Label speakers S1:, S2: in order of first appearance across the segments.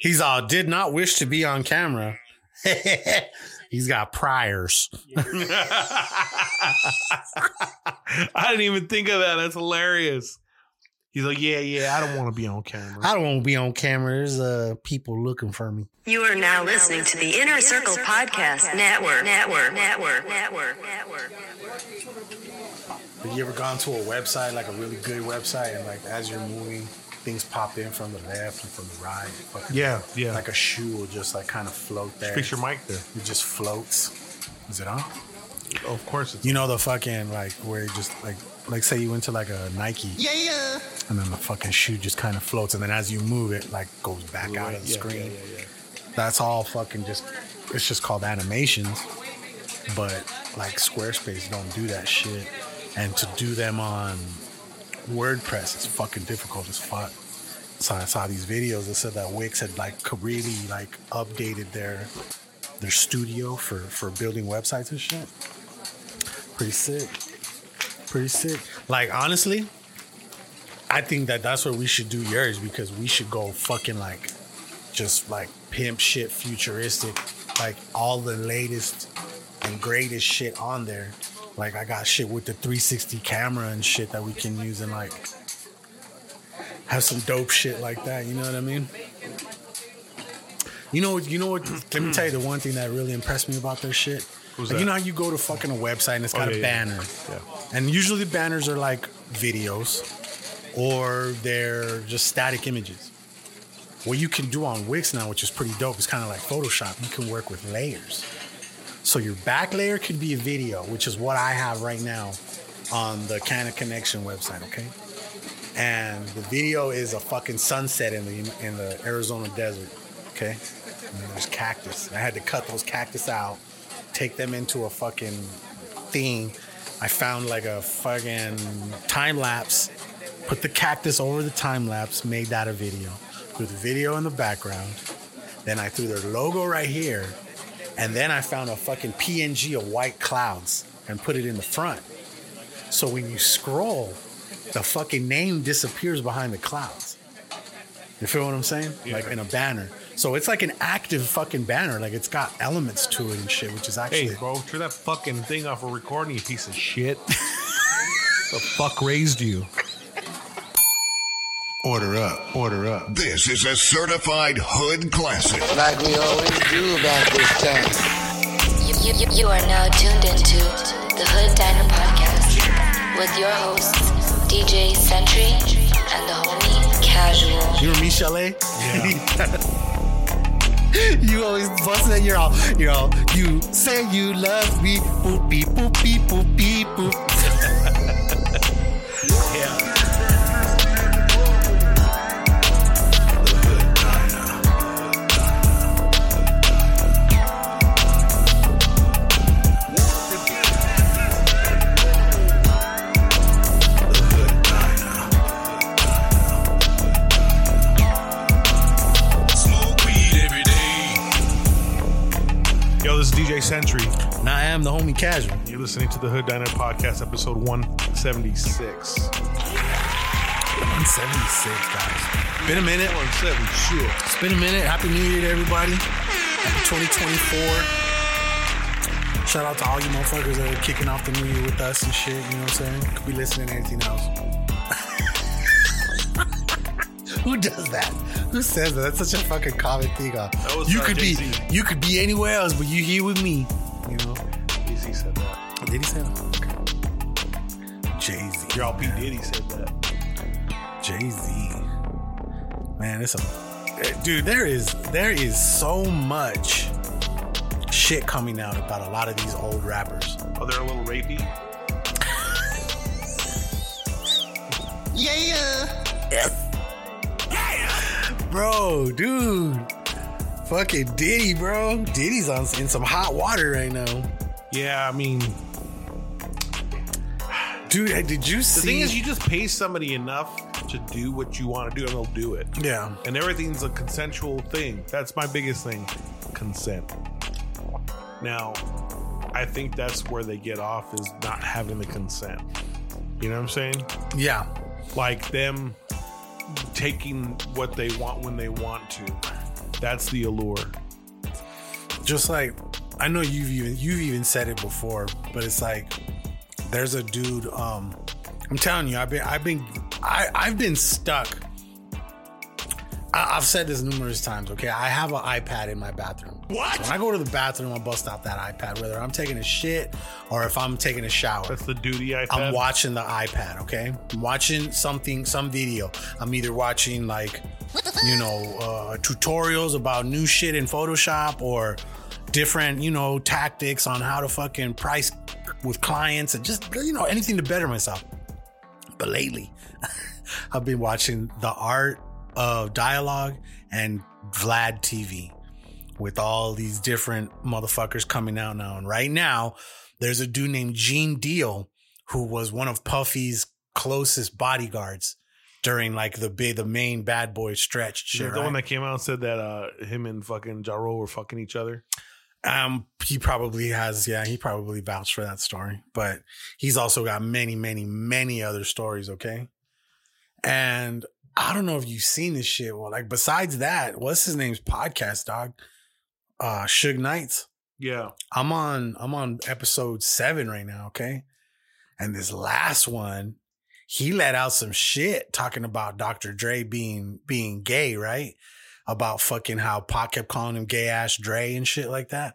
S1: He's all did not wish to be on camera. He's got priors.
S2: I didn't even think of that. That's hilarious. He's like, yeah, yeah, I don't want to be on camera.
S1: I don't want to be on camera. There's uh people looking for me.
S3: You are now listening to the Inner Circle Podcast Network. Network. Network. Network. Network.
S1: Have you ever gone to a website, like a really good website, and like as you're moving, things pop in from the left and from the right? Fucking-
S2: Yeah, yeah.
S1: Like a shoe will just like kind of float there.
S2: Fix your mic there.
S1: It just floats. Is it on?
S2: Oh, of course it's
S1: You know the fucking like where it just like like say you went to like a Nike. Yeah, yeah. And then the fucking shoe just kind of floats, and then as you move it, like goes back out of the
S2: Yeah,
S1: screen.
S2: yeah, yeah, yeah.
S1: That's all fucking just. It's just called animations, but like Squarespace don't do that shit, and to do them on WordPress is fucking difficult as fuck. So I saw these videos that said that Wix had like really like updated their their studio for for building websites and shit. Pretty sick. Pretty sick. Like honestly, I think that that's what we should do yours because we should go fucking like just like pimp shit futuristic like all the latest and greatest shit on there like i got shit with the 360 camera and shit that we can use and like have some dope shit like that you know what i mean you know you know what let me tell you the one thing that really impressed me about their shit like, you know how you go to fucking a website and it's
S2: oh,
S1: got
S2: yeah,
S1: a
S2: yeah.
S1: banner
S2: Yeah.
S1: and usually the banners are like videos or they're just static images. What you can do on Wix now, which is pretty dope, is kind of like Photoshop. You can work with layers. So your back layer could be a video, which is what I have right now on the Canon Connection website, okay? And the video is a fucking sunset in the in the Arizona desert, okay? And there's cactus. I had to cut those cactus out, take them into a fucking thing. I found like a fucking time lapse, put the cactus over the time lapse, made that a video. Threw the video in the background. Then I threw their logo right here. And then I found a fucking PNG of white clouds and put it in the front. So when you scroll, the fucking name disappears behind the clouds. You feel what I'm saying? Yeah. Like in a banner. So it's like an active fucking banner. Like it's got elements to it and shit, which is actually
S2: Hey, bro, turn that fucking thing off of recording, you piece of shit. the fuck raised you?
S4: Order up, order up.
S5: This is a certified hood classic.
S6: like we always do about this time.
S7: You, you, you- you are now tuned into the Hood Diner Podcast with your hosts, DJ Century and the homie Casual.
S1: You remember me, Chalet? you always busting it. You're all, you're all, you say you love me. Boop, beep, boop, beep, boop, beep, boop.
S2: Yo, this Century.
S1: And I am the homie casual.
S2: You're listening to the Hood Diner Podcast, episode 176.
S1: 176, guys. Been a minute.
S2: 176.
S1: It's been a minute. Happy New Year to everybody. Happy 2024. Shout out to all you motherfuckers that are kicking off the new year with us and shit. You know what I'm saying? Could be listening to anything else. Who does that? Who says that? That's such a fucking common thing. Uh, you
S2: uh,
S1: could
S2: Jay-Z.
S1: be you could be anywhere else, but you here with me. You know?
S2: Jay-Z said that.
S1: Did he say that? Okay. Jay Z.
S2: Your all P. Diddy said that.
S1: Jay Z. Man, it's a dude. There is there is so much shit coming out about a lot of these old rappers.
S2: Oh, they're a little rapey?
S1: Bro, dude. Fucking Diddy, bro. Diddy's on in some hot water right now.
S2: Yeah, I mean,
S1: Dude, did you see?
S2: the thing is, you just pay somebody enough to do what you want to do, and they'll do it.
S1: yeah.
S2: And everything's a consensual thing. That's my biggest thing consent. Now, I think that's where they get off is not having the consent. You know what I'm saying?
S1: Yeah.
S2: Like them taking what they want when they want to. That's the allure.
S1: just like I know you've even you've even said it before, but it's like there's a dude. Um, I'm telling you, I've been I've been I I've been stuck. I, I've said this numerous times. Okay, I have an iPad in my bathroom.
S2: What?
S1: When I go to the bathroom, I bust out that iPad, whether I'm taking a shit or if I'm taking a shower.
S2: That's the duty iPad.
S1: I'm watching the iPad, okay? I'm watching something, some video. I'm either watching like, you know, uh, tutorials about new shit in Photoshop or different, you know, tactics on how to fucking price with clients and just, you know, anything to better myself. But lately, I've been watching the art of dialogue and Vlad TV with all these different motherfuckers coming out now. And right now, there's a dude named Gene Deal who was one of Puffy's closest bodyguards during like the big, the main bad boy stretch. Shit,
S2: the one that came out and said that uh, him and fucking Jaro were fucking each other.
S1: Um, he probably has, yeah, he probably vouched for that story, but he's also got many, many, many other stories. Okay. And I don't know if you've seen this shit. Well, like besides that, what's his name's podcast, dog? Uh, Suge Knights.
S2: Yeah.
S1: I'm on, I'm on episode seven right now. Okay. And this last one, he let out some shit talking about Dr. Dre being, being gay, right? About fucking how Pac kept calling him gay ass Dre and shit like that.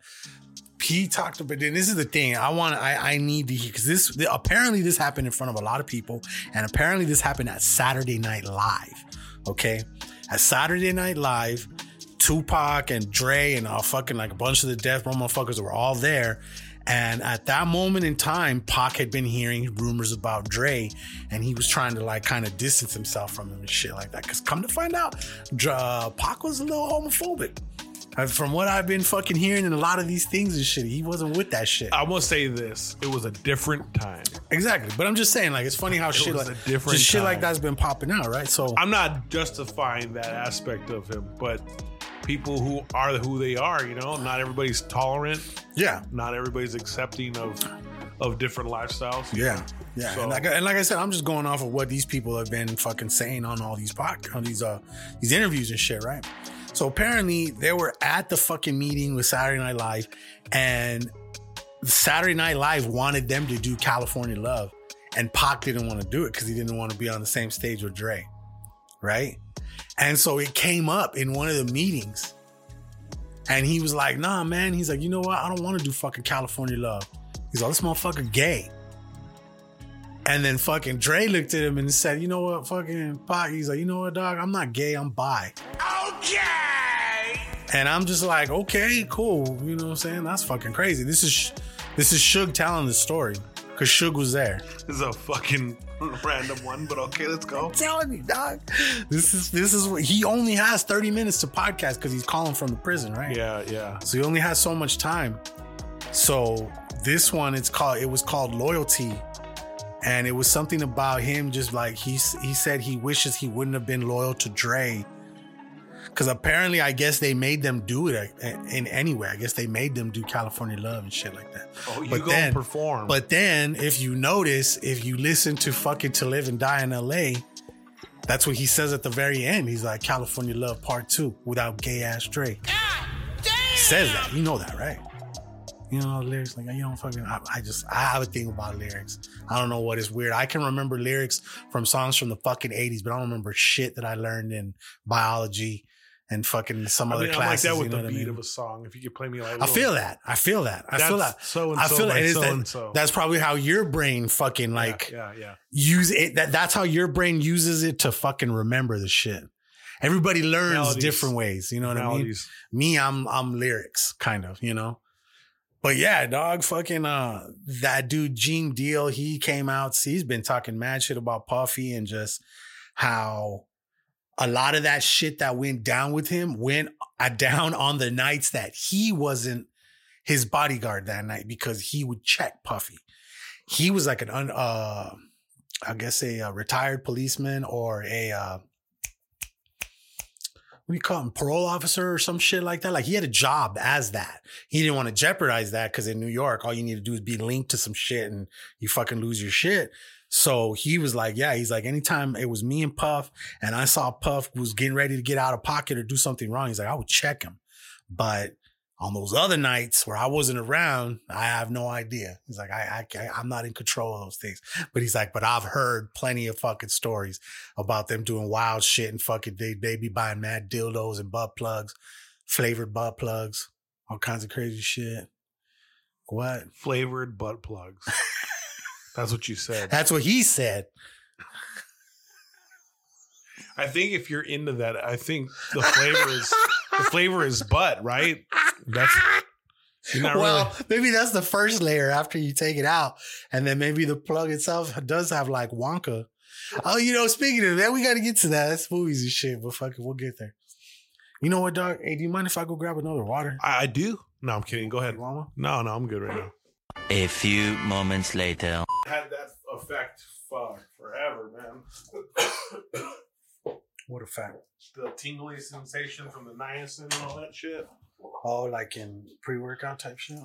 S1: He talked about, and this is the thing I want, I, I need to hear, because this, apparently this happened in front of a lot of people, and apparently this happened at Saturday Night Live. Okay. At Saturday Night Live, Tupac and Dre and uh, fucking like a bunch of the Death Row motherfuckers were all there. And at that moment in time, Pac had been hearing rumors about Dre, and he was trying to like kind of distance himself from him and shit like that. Cause come to find out, uh, Pac was a little homophobic. Uh, From what I've been fucking hearing in a lot of these things and shit, he wasn't with that shit.
S2: I will say this: it was a different time.
S1: exactly. But I'm just saying, like, it's funny how shit like
S2: a different
S1: shit like that's been popping out, right? So
S2: I'm not justifying that aspect of him, but people who are who they are, you know, not everybody's tolerant,
S1: yeah,
S2: not everybody's accepting of of different lifestyles.
S1: Yeah, yeah,
S2: So-
S1: and, like, and like I said, I'm just going off of what these people have been fucking saying on all these pod, on these uh these interviews and shit, right? So apparently they were at the fucking meeting with Saturday Night Live, and Saturday Night Live wanted them to do California Love, and Pac didn't want to do it because he didn't want to be on the same stage with Dre, right? And so it came up in one of the meetings, and he was like, "Nah, man." He's like, "You know what? I don't want to do fucking California Love." He's like, "This motherfucker gay." And then fucking Dre looked at him and said, "You know what, fucking Pac?" He's like, "You know what, dog? I'm not gay. I'm bi."
S2: Okay.
S1: And I'm just like, "Okay, cool." You know what I'm saying? That's fucking crazy. This is this is Suge telling the story because Suge was there.
S2: This is a fucking random one, but okay, let's go.
S1: telling you, dog. This is this is what he only has 30 minutes to podcast because he's calling from the prison, right?
S2: Yeah, yeah.
S1: So he only has so much time. So this one, it's called. It was called loyalty, and it was something about him. Just like he he said, he wishes he wouldn't have been loyal to Dre. Because apparently, I guess they made them do it uh, in anyway. I guess they made them do California Love and shit like that.
S2: Oh, you
S1: But
S2: go
S1: then-
S2: perform.
S1: But then, if you notice, if you listen to fucking To Live and Die in LA, that's what he says at the very end. He's like, California Love Part 2 without gay ass Dre. He says that. You know that, right? You know the lyrics like you don't fucking. I, I just I have a thing about lyrics. I don't know what is weird. I can remember lyrics from songs from the fucking eighties, but I don't remember shit that I learned in biology and fucking some
S2: I
S1: other
S2: mean, I'm like
S1: classes.
S2: that with
S1: you know
S2: the
S1: what I mean?
S2: of a song. If you could play me like,
S1: I feel that. I feel that. I feel that.
S2: So-and-so
S1: I feel. It is that-
S2: so-and-so.
S1: That's probably how your brain fucking like
S2: yeah, yeah, yeah.
S1: use it. That that's how your brain uses it to fucking remember the shit. Everybody learns
S2: Melodies.
S1: different ways. You know what
S2: Melodies.
S1: I mean? Me, I'm I'm lyrics, kind of. You know. But yeah, dog, fucking uh, that dude Gene Deal, he came out. He's been talking mad shit about Puffy and just how a lot of that shit that went down with him went uh, down on the nights that he wasn't his bodyguard that night because he would check Puffy. He was like an un, uh, I guess a, uh retired policeman or a uh, what do you call him, parole officer or some shit like that. Like he had a job as that. He didn't want to jeopardize that because in New York, all you need to do is be linked to some shit and you fucking lose your shit. So he was like, yeah, he's like, anytime it was me and Puff, and I saw Puff was getting ready to get out of pocket or do something wrong, he's like, I would check him. But on those other nights where I wasn't around, I have no idea. He's like, I, I, I'm not in control of those things. But he's like, but I've heard plenty of fucking stories about them doing wild shit and fucking they they be buying mad dildos and butt plugs, flavored butt plugs, all kinds of crazy shit. What?
S2: Flavored butt plugs. That's what you said.
S1: That's what he said.
S2: I think if you're into that, I think the flavor is the flavor is butt, right? That's not
S1: well,
S2: really.
S1: maybe that's the first layer after you take it out, and then maybe the plug itself does have like Wonka. Oh, you know, speaking of that, we got to get to that. That's movies and shit, but fuck it, we'll get there. You know what, dog? Hey, do you mind if I go grab another water?
S2: I, I do. No, I'm kidding. Go ahead. No, no, I'm good right now.
S8: A few moments later.
S2: Had that effect for forever, man.
S1: What a fact.
S2: the tingly sensation from the niacin and all that shit.
S1: Oh, like in pre-workout type shit.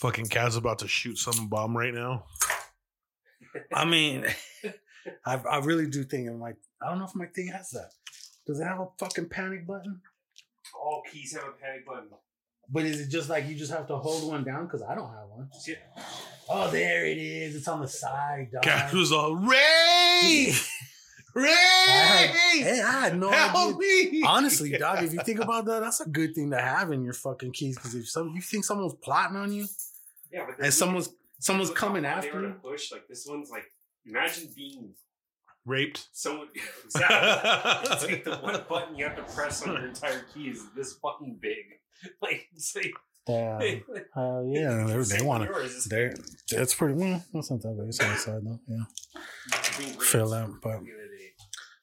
S2: Fucking Kaz about to shoot some bomb right now.
S1: I mean, I I really do think I'm like, I don't know if my thing has that. Does it have a fucking panic button?
S9: All keys have a panic button.
S1: But is it just like you just have to hold one down? Because I don't have one.
S9: Hit-
S1: Oh, there it is. It's on the side, dog.
S2: Was all Ray, Ray.
S1: I had, hey, I had no
S2: Help
S1: idea.
S2: me.
S1: Honestly, dog, if you think about that, that's a good thing to have in your fucking keys. Because if some you think someone's plotting on you
S9: Yeah, but
S1: and someone's someone's coming after you,
S9: Push like this one's like imagine being
S2: raped.
S9: someone. Exactly. it's like the one button you have to press on your entire key is this fucking big. Like, it's like,
S1: yeah, uh, yeah, they, they want
S9: with
S1: to.
S9: yours. It's
S1: They, it's pretty well. That's not that bad. It's on the side though. Yeah,
S9: Fill raped
S1: feel that, but-
S9: back in the day.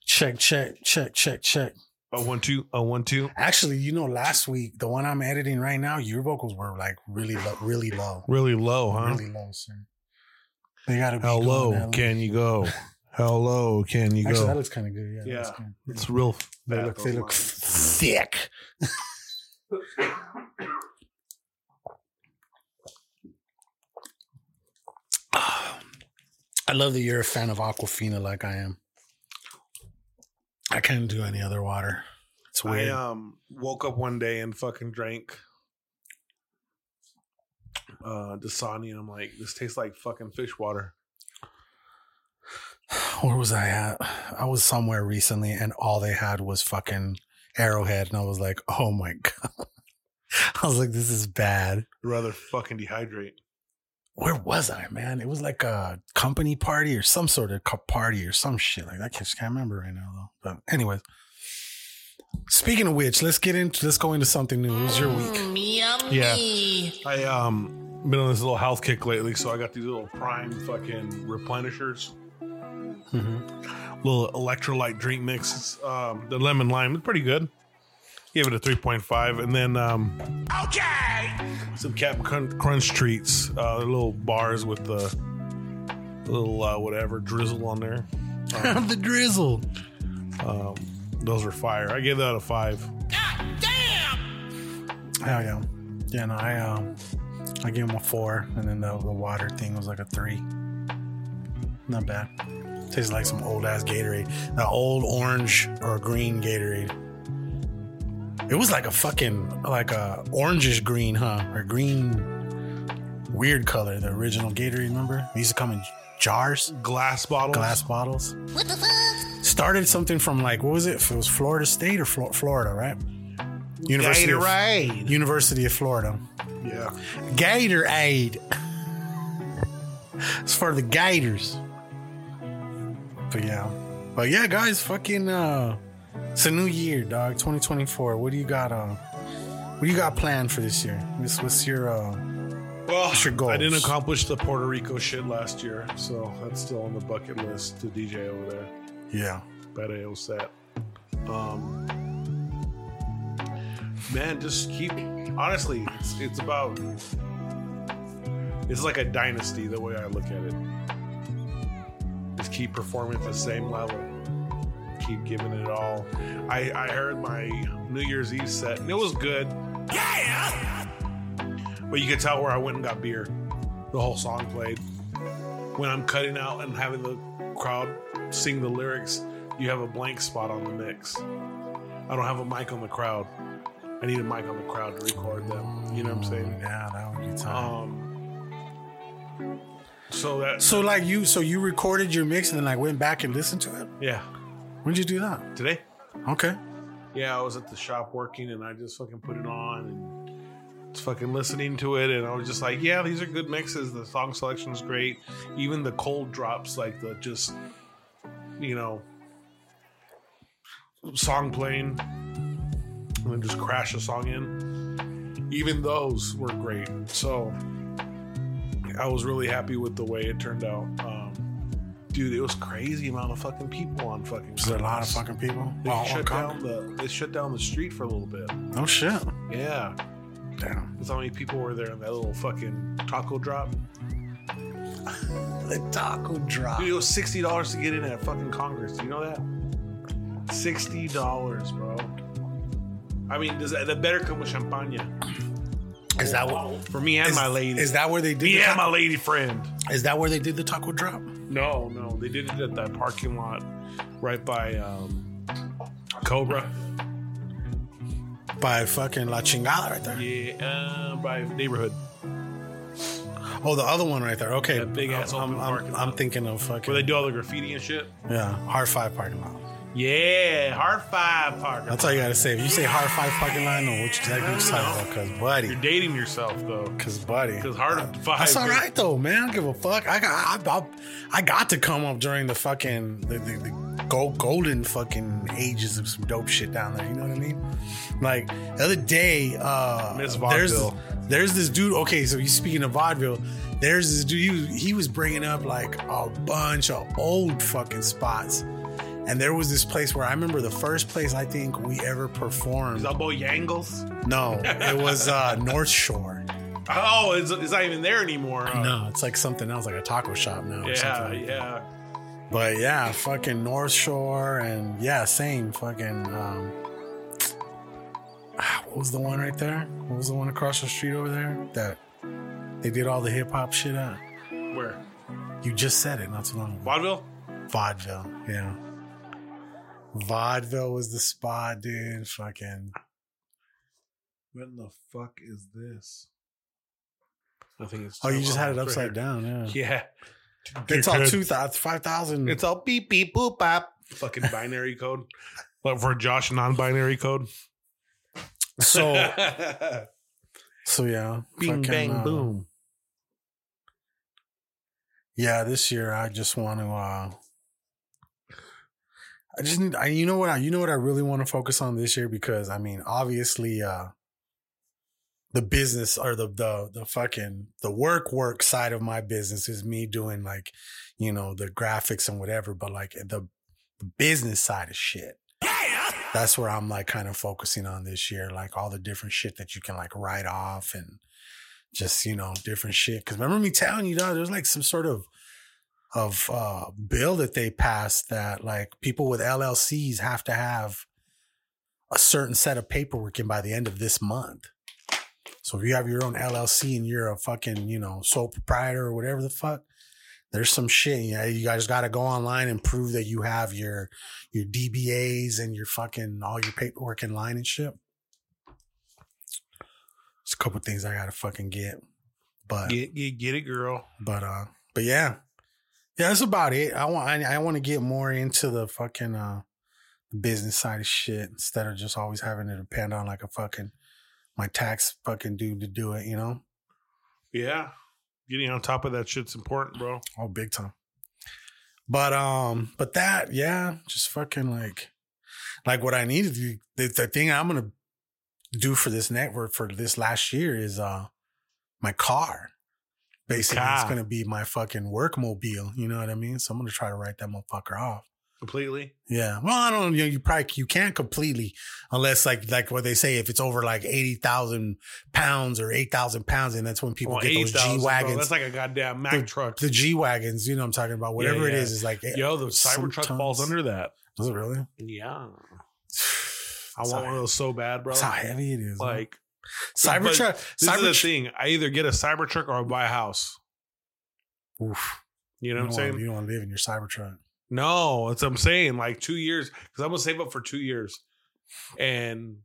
S1: check, check, check, check, check.
S2: A one two. A one two.
S1: Actually, you know, last week the one I'm editing right now, your vocals were like really, low, really low,
S2: Really low, huh?
S1: really low, sir. They gotta be
S2: How low can you go? How low can you go?
S1: Actually, that looks kind of good. Yeah, that looks
S2: Yeah,
S1: good.
S2: it's real.
S1: They look, they look
S2: lines.
S1: thick. I love that you're a fan of Aquafina like I am. I can't do any other water. It's
S2: I
S1: weird.
S2: um woke up one day and fucking drank uh Dasani and I'm like, this tastes like fucking fish water.
S1: Where was I at? I was somewhere recently and all they had was fucking Arrowhead. And I was like, oh my God. I was like, this is bad.
S2: I'd rather fucking dehydrate.
S1: Where was I, man? It was like a company party or some sort of co- party or some shit like that. I just can't remember right now, though. But, anyways, speaking of which, let's get into, let's go into something new. It was your week.
S2: Yeah. I um been on this little health kick lately, so I got these little prime fucking replenishers.
S1: Mhm.
S2: Little electrolyte drink mix. Um the lemon lime is pretty good. Gave it a 3.5. And then um Okay. Some Captain Crunch, Crunch treats. Uh little bars with the little uh, whatever drizzle on there.
S1: the drizzle.
S2: Um those are fire. I gave that a five. Damn.
S1: Hell yeah. Yeah, no, I, um, I gave him a four, and then the, the water thing was like a three. Not bad. Tastes like some old ass Gatorade. The old orange or green Gatorade. It was like a fucking like a orangish green, huh? Or green weird color. The original Gatorade, remember? They used to come in jars,
S2: Glass bottles.
S1: glass bottles. What the fuck? Started something from like what was it? It was Florida State or Flo- Florida, right? University of,
S2: Gatorade.
S1: University of Florida.
S2: Yeah.
S1: Gatorade. It's for the Gators. But yeah. But yeah, guys, fucking uh it's a new year, dog. 2024. What do you got uh what do you got planned for this year? What's, what's your uh
S2: Well,
S1: What's your goals?
S2: I didn't accomplish the Puerto Rico shit last year, so that's still on the bucket list to DJ over there.
S1: yeah.
S2: Bereo set. Um, man, just keep. Honestly, it's, it's about. It's like a dynasty the way I look at it. Just keep performing at the same level. Keep giving it all. I I heard my New Year's Eve set and it was good. Yeah. But you could tell where I went and got beer. The whole song played. when I'm cutting out and having the crowd sing the lyrics, you have a blank spot on the mix. I don't have a mic on the crowd. I need a mic on the crowd to record them. You know what I'm saying?
S1: Yeah, that would be time.
S2: Um. So that
S1: so like you, so you recorded your mix and then like went back and listened to it.
S2: yeah,
S1: When did you do that?
S2: today.
S1: Okay.
S2: Yeah, I was at the shop working and I just fucking put it on and just fucking listening to it and I was just like, yeah, these are good mixes. The song selection is great. Even the cold drops, like the just, you know, song playing and then just crash a song in. Even those were great. So I was really happy with the way it turned out. Um, dude, it was crazy amount of fucking people on fucking.
S1: Is there a lot of fucking people?
S2: They
S1: Oh,
S2: shut down the they shut down the street for a little bit.
S1: Oh shit.
S2: Yeah,
S1: Damn.
S2: that's how many people were there in that little fucking taco drop.
S1: The taco drop.
S2: Dude, it was sixty dollars to get in at fucking Congress. Do you know that? Sixty dollars, bro. I mean, does that, that better come with champagne
S1: Is that what?
S2: for me and
S1: Is,
S2: my lady?
S1: is that where they did?
S2: me
S1: the
S2: and my lady friend?
S1: is that where they did the taco drop?
S2: No, no, they did it at that parking lot right by um, Cobra.
S1: By fucking La Chingada right there.
S2: Yeah, uh, by neighborhood.
S1: Oh, the other one right there. Okay.
S2: That big ass
S1: I'm,
S2: open
S1: I'm,
S2: parking
S1: I'm thinking of fucking.
S2: Where they do all the graffiti and shit.
S1: yeah, hard five parking lot.
S2: Yeah, hard five parking.
S1: That's all you gotta say. If you say hard five parking lot, I know what exactly you're talking about. Cause buddy,
S2: You're dating yourself though,
S1: cause buddy,
S2: because hard five.
S1: That's all right though, man. I don't give a fuck. I got, I, I, I got to come up during the fucking the, the, the gold, golden fucking ages of some dope shit down there. You know what I mean? Like the other day, uh,
S2: Miss
S1: there's
S2: Vaudeville.
S1: there's this dude. Okay, so you speaking of vaudeville, there's this dude. He was, he was bringing up like a bunch of old fucking spots. And there was this place where I remember the first place I think we ever performed.
S2: Is that Yangles?
S1: No, it was uh, North Shore.
S2: Oh, it's, it's not even there anymore. huh?
S1: No, it's like something else, like a taco shop now. or
S2: Yeah,
S1: something like
S2: yeah.
S1: But yeah, fucking North Shore and yeah, same fucking. Um, ah, what was the one right there? What was the one across the street over there that they did all the hip hop shit at?
S2: Where?
S1: You just said it not too long ago.
S2: Vaudeville?
S1: Vaudeville, yeah. Vaudeville was the spot, dude. Fucking.
S2: What in the fuck is this? I think it's.
S1: Oh, you just had it upside down, yeah.
S2: Yeah.
S1: It's all two thousand, five thousand.
S2: It's all beep beep boop bop. Fucking binary code. But for Josh, non-binary code.
S1: so so yeah.
S2: Bing
S1: fucking,
S2: bang
S1: uh,
S2: boom.
S1: Yeah, this year I just want to. uh I just need. I, you know what? I, you know what I really want to focus on this year because I mean, obviously, uh the business or the the the fucking the work work side of my business is me doing like, you know, the graphics and whatever. But like the, the business side of shit. That's where I'm like kind of focusing on this year, like all the different shit that you can like write off and just you know different shit. Because remember me telling you, dog, there's like some sort of of uh bill that they passed that like people with LLCs have to have a certain set of paperwork in by the end of this month. So if you have your own LLC and you're a fucking you know sole proprietor or whatever the fuck, there's some shit. You know, you guys got to go online and prove that you have your your DBAs and your fucking all your paperwork in line and shit. There's a couple things I gotta fucking get, but
S2: Get, get, get it, girl.
S1: but uh, but yeah, yeah, that's about it. I want I, I want to get more into the fucking uh business side of shit instead of just always having to depend on like a fucking my tax fucking dude to do it. You know,
S2: Yeah. Getting on top of that shit's important, bro.
S1: oh big time. But um, but that yeah, just fucking like like what I needed to do. The, the thing I'm gonna do for this network for this last year is uh my car. Basically, it's gonna be my fucking work mobile. You know what I mean? So I'm gonna try to write that motherfucker off.
S2: Completely.
S1: Yeah. Well, I don't. You, know, you probably you can't completely unless like like what they say if it's over like eighty thousand pounds or eight thousand pounds, and that's when people
S2: Well,
S1: get those G wagons.
S2: That's like a goddamn Mack
S1: the,
S2: truck.
S1: The G wagons. You know what I'm talking about. Whatever it
S2: yeah.
S1: is is like eh,
S2: Yo, the Cybertruck falls under that.
S1: Does it really?
S2: Yeah. I want one of those so bad, bro.
S1: That's how heavy it is. man. Cybertruck.
S2: This is the
S1: Cybertruck.
S2: thing. I either get a Cybertruck or I buy a house.
S1: Oof.
S2: You know what I'm saying?
S1: wanna- you don't want to live in your Cybertruck.
S2: No, that's what I'm saying. Like two years, because I'm gonna save up for two years, and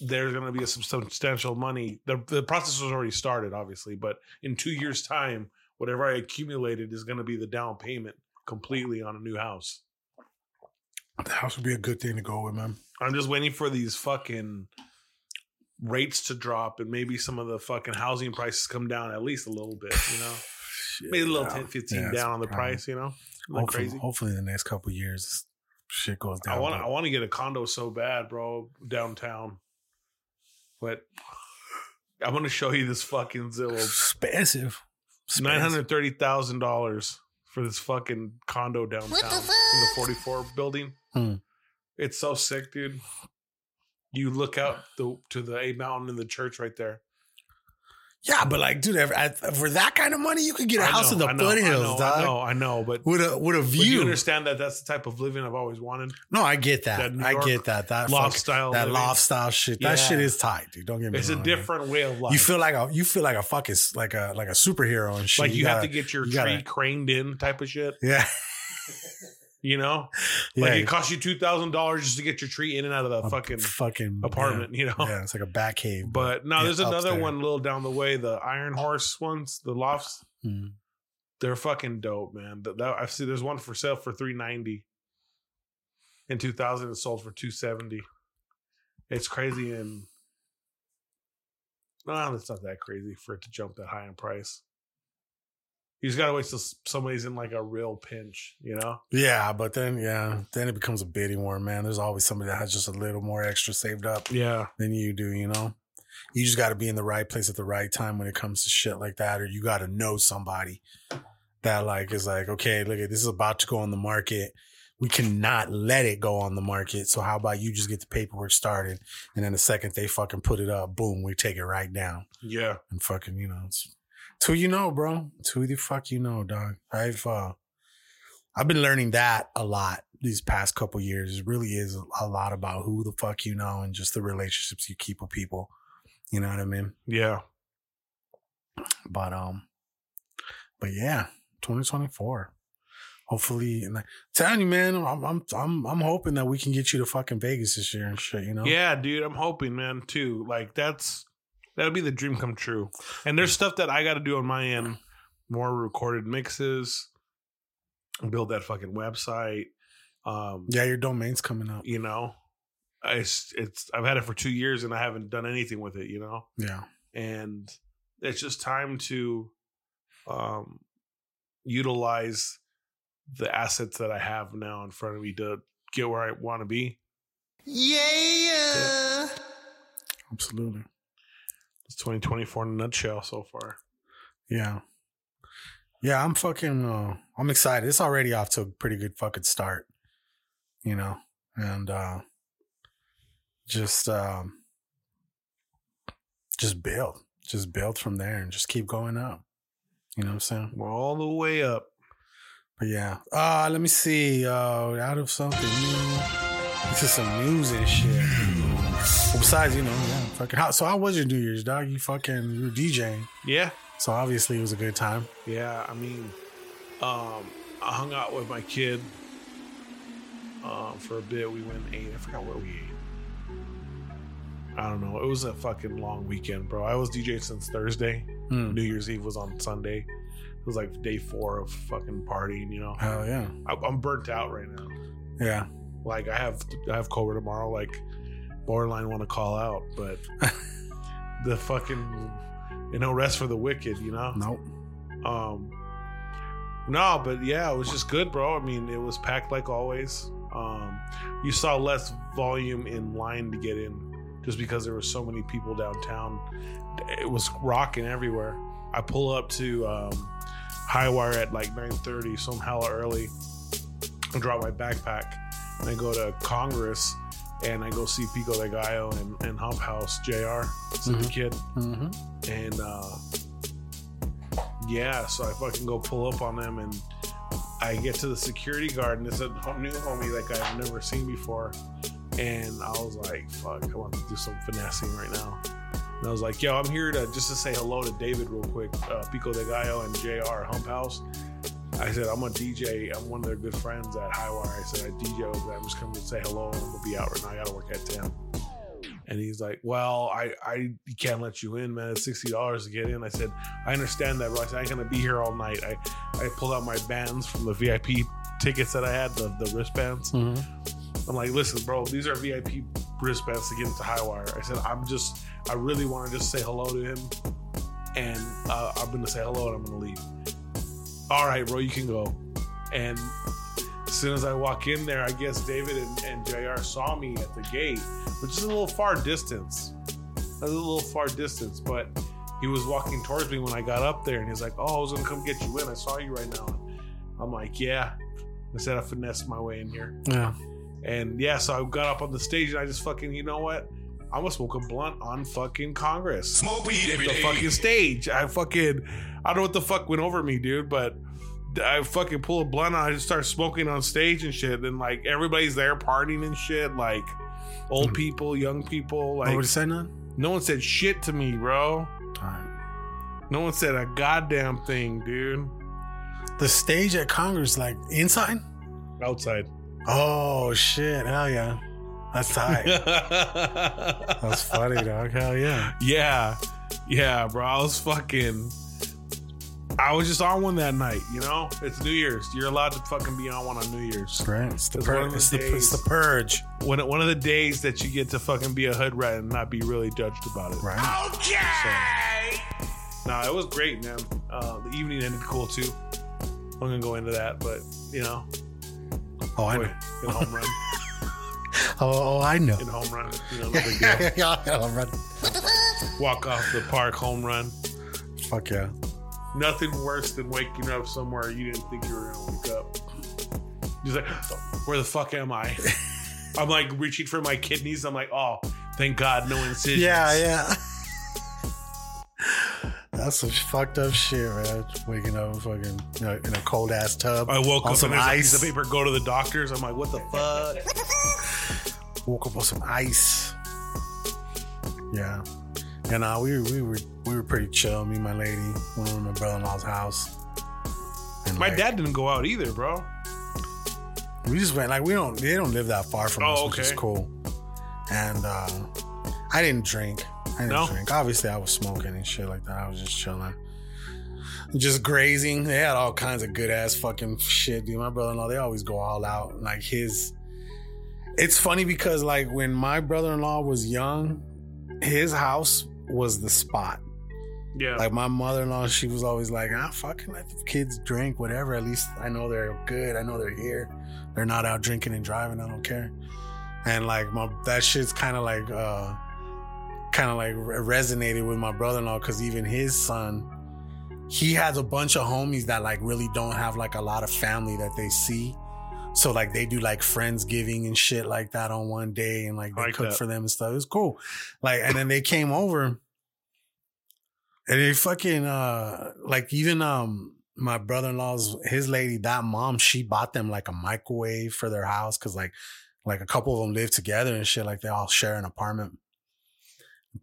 S2: there's gonna be a substantial money. The the process was already started, obviously, but in two years' time, whatever I accumulated is gonna be the down payment completely on a new house.
S1: The house would be a good thing to go with, man.
S2: I'm just waiting for these fucking rates to drop and maybe some of the fucking housing prices come down at least a little bit, you know? maybe a little
S1: yeah.
S2: 10, 15
S1: Yeah,
S2: down on the
S1: probably-
S2: price, you know? Like
S1: Hopefully,
S2: crazy.
S1: hopefully, in the next couple of years, shit goes down.
S2: I want I want to get a condo so bad, bro, downtown. But I'm gonna show you this fucking Zillow.
S1: expensive.
S2: Nine hundred thirty thousand dollars for this fucking condo downtown in the 44 building.
S1: Hmm.
S2: It's so sick, dude. You look out the, to the A mountain and the church right there.
S1: Yeah, but like, dude, for that kind of money, you could get a
S2: I
S1: house
S2: know,
S1: in the
S2: I know, I
S1: foothills,
S2: know,
S1: dog.
S2: I know, I know, but
S1: With a with a
S2: but you
S1: view.
S2: understand that that's the type of living I've always wanted.
S1: no, I get that.
S2: That
S1: I get that. That
S2: loft
S1: fuck-
S2: style
S1: That
S2: living.
S1: loft style shit. That
S2: Yeah.
S1: shit is tight, dude. Don't get me
S2: It's a
S1: wrong.
S2: different way of life.
S1: You feel like a you feel like a fucking like a like a superhero and shit.
S2: like you, have
S1: gotta-
S2: to get your
S1: you
S2: tree
S1: gotta-
S2: craned in type of shit.
S1: Yeah,
S2: You know,
S1: yeah.
S2: like it costs you two thousand dollars just to get your tree in and out of the
S1: a
S2: fucking
S1: fucking
S2: apartment. You know,
S1: Yeah, yeah, it's like a bat cave.
S2: but no,
S1: yeah,
S2: there's another
S1: upstairs.
S2: one a little down the way. The Iron Horse ones, the lofts.
S1: Hmm.
S2: They're fucking dope, man. That, that- I see. There's one for sale for three ninety. In two thousand, it sold for two seventy. It's crazy, and no, it's not that crazy for it to jump that high in price. You just gotta wait till somebody's in like a real pinch, you know.
S1: Yeah, but then yeah, then it becomes a bidding war, man. There's always somebody that has just a little more extra saved up
S2: Yeah,
S1: than you do, you know? You just gotta be in the right place at the right time when it comes to shit like that, or you gotta know somebody that like is like, okay, look at this is about to go on the market. We cannot let it go on the market. So how about you just get the paperwork started and then the second they fucking put it up, boom, we take it right down.
S2: yeah.
S1: and fucking, you know, it's, who you know, bro. It's who the fuck you know, dog. I've uh I've been learning that a lot these past couple years. It really is a lot about who the fuck you know and just the relationships you keep with people. You know what I mean?
S2: Yeah.
S1: But um but yeah, 2024. Hopefully, and I, telling you, man, I'm I'm I'm I'm hoping that we can get you to fucking Vegas this year and shit. You know?
S2: Yeah, dude, I'm hoping, man, too. Like that's that'll be the dream come true. And there's stuff that I got to do on my end, more recorded mixes, build that fucking website. Um,
S1: Yeah, your domain's coming up.
S2: you know, it's it's I've had it for two years and I haven't done anything with it. You know,
S1: Yeah.
S2: and it's just time to um utilize the assets that I have now in front of me to get where I want to be. Yeah. Yeah.
S1: Absolutely.
S2: It's 2024 in a nutshell so far.
S1: Yeah. Yeah, I'm fucking uh I'm excited. It's already off to a pretty good fucking start. You know? And uh just um just build. Just build from there and just keep going up. You know what I'm saying?
S2: We're all the way up.
S1: But yeah. Uh let me see. Uh out of something new. This is some news and shit. Well, besides, you know, yeah, fucking how so how was your New Year's, dog? You fucking you were DJing.
S2: Yeah.
S1: So obviously it was a good time.
S2: Yeah, I mean, um, I hung out with my kid um, for a bit. We went and ate. I forgot where we ate. I don't know. It was a fucking long weekend, bro. I was DJing since Thursday.
S1: Hmm.
S2: New Year's Eve was on Sunday. It was like day four of fucking partying. You know,
S1: Hell yeah.
S2: I, I'm burnt out right now.
S1: Yeah.
S2: Like I have, I have Cobra tomorrow. Like borderline want to call out, but the fucking, you know, rest for the wicked. You know.
S1: Nope.
S2: Um, no, but yeah, it was just good, bro. I mean, it was packed like always. Um, you saw less volume in line to get in just because there were so many people downtown. It was rocking everywhere. I pull up to um, Highwire at like 9:30, so I'm hella early. I drop my backpack and I go to Congress and I go see Pico de Gallo and, and Hump House JR, see the
S1: Mhm.
S2: kid
S1: Mm-hmm.
S2: and uh yeah so i fucking go pull up on them and i get to the security guard and it's a new homie like i've never seen before and i was like fuck i want to do some finessing right now and i was like yo i'm here to just to say hello to david real quick uh, pico de gallo and jr hump house I said, I'm a DJ. I'm one of their good friends at Highwire. I said, I DJ over there. I'm just coming to say hello. I'm gonna be out right now. I gotta work at 10. And he's like, Well, I, I can't let you in, man. It's sixty dollars to get in. I said, I understand that, bro. I said, I ain't gonna be here all night. I, I pulled out my bands from the VIP tickets that I had, the, the wristbands. I'm like, listen, bro, these are VIP wristbands to get into Highwire. I said, I'm just, I really want to just say hello to him, and uh, I'm gonna say hello and I'm gonna leave. All right, bro, you can go. And as soon as I walk in there, I guess David and, and Jr. saw me at the gate, which is a little far distance, a little far distance, but he was walking towards me when I got up there, and he's like, "Oh, I was gonna come get you in. I saw you right now." I'm like, "Yeah." I said I finessed my way in here.
S1: Yeah.
S2: And yeah, so I got up on the stage and I just fucking, you know what? I'm gonna smoke a blunt on fucking Congress.
S5: Smoke weed every
S2: The
S5: day.
S2: fucking stage. I fucking, I don't know what the fuck went over me, dude, but I fucking pull a blunt and I just start smoking on stage and shit. And like everybody's there partying and shit, like old hmm. people, young people. Like
S1: Nobody said nothing?
S2: no one said shit to me, bro.
S1: Alright.
S2: No one said a goddamn thing, dude.
S1: The stage at Congress, like inside?
S2: Outside.
S1: Oh shit. Hell yeah. That's tight. That's funny, dog. Hell yeah.
S2: Yeah, yeah, bro. I was fucking. I was just on one that night. You know, it's New Year's. You're allowed to fucking be on one on New Year's.
S1: Right. It's the,
S2: It's
S1: pur-
S2: the
S1: it's, the, it's the purge.
S2: One one of the days that you get to fucking be a hood rat and not be really judged about it.
S1: Right.
S5: Okay.
S2: Nah, it was great, man. Uh, the evening ended cool too. I'm gonna go into that, but you know,
S1: Oh, I
S2: boy,
S1: know.
S2: in home run,
S1: Oh, oh I know.
S2: in home run, you know, no big deal.
S1: yeah, yeah, right.
S2: Walk off the park, home run.
S1: Fuck yeah.
S2: Nothing worse than waking up somewhere you didn't think you were gonna wake up. Just like, where the fuck am I? I'm like reaching for my kidneys. I'm like, oh, thank God, no incisions.
S1: Yeah, yeah. That's some fucked up shit, man. Waking up fucking you know, in a cold ass tub.
S2: I woke
S1: on
S2: up
S1: some
S2: and there's a
S1: ice.
S2: piece of paper. Go to the doctors. I'm like, what the fuck?
S1: Woke up on some ice. Yeah. And uh, we, we were we were pretty chill. Me and my lady went over to my brother in law's house. And
S2: My
S1: like,
S2: dad didn't go out either, bro.
S1: we just went like we don't they don't live that far from
S2: Oh,
S1: us, which is cool. And uh, I didn't drink. I didn't
S2: No?
S1: drink. Obviously, I was smoking and shit like that. I was just chilling, just grazing. They had all kinds of good ass fucking shit. Dude, my brother-in-law, they always go all out. Like his, it's funny because like when my brother-in-law was young, his house was the spot.
S2: Yeah.
S1: Like my mother-in-law, she was always like, "Ah, fucking let the kids drink, whatever. At least I know they're good. I know they're here. They're not out drinking and driving. I don't care." And like my that shit's kind of like, uh kind of like resonated with my brother-in-law because even his son, he has a bunch of homies that like really don't have like a lot of family that they see. So like they do like friendsgiving and shit like that on one day, and like they
S2: Like
S1: cook
S2: that.
S1: for them and stuff. It was cool. Like, and then they came over. And they fucking uh like even um my brother-in-law's his lady, that mom, she bought them like a microwave for their house because like like a couple of them live together and shit, like they all share an apartment.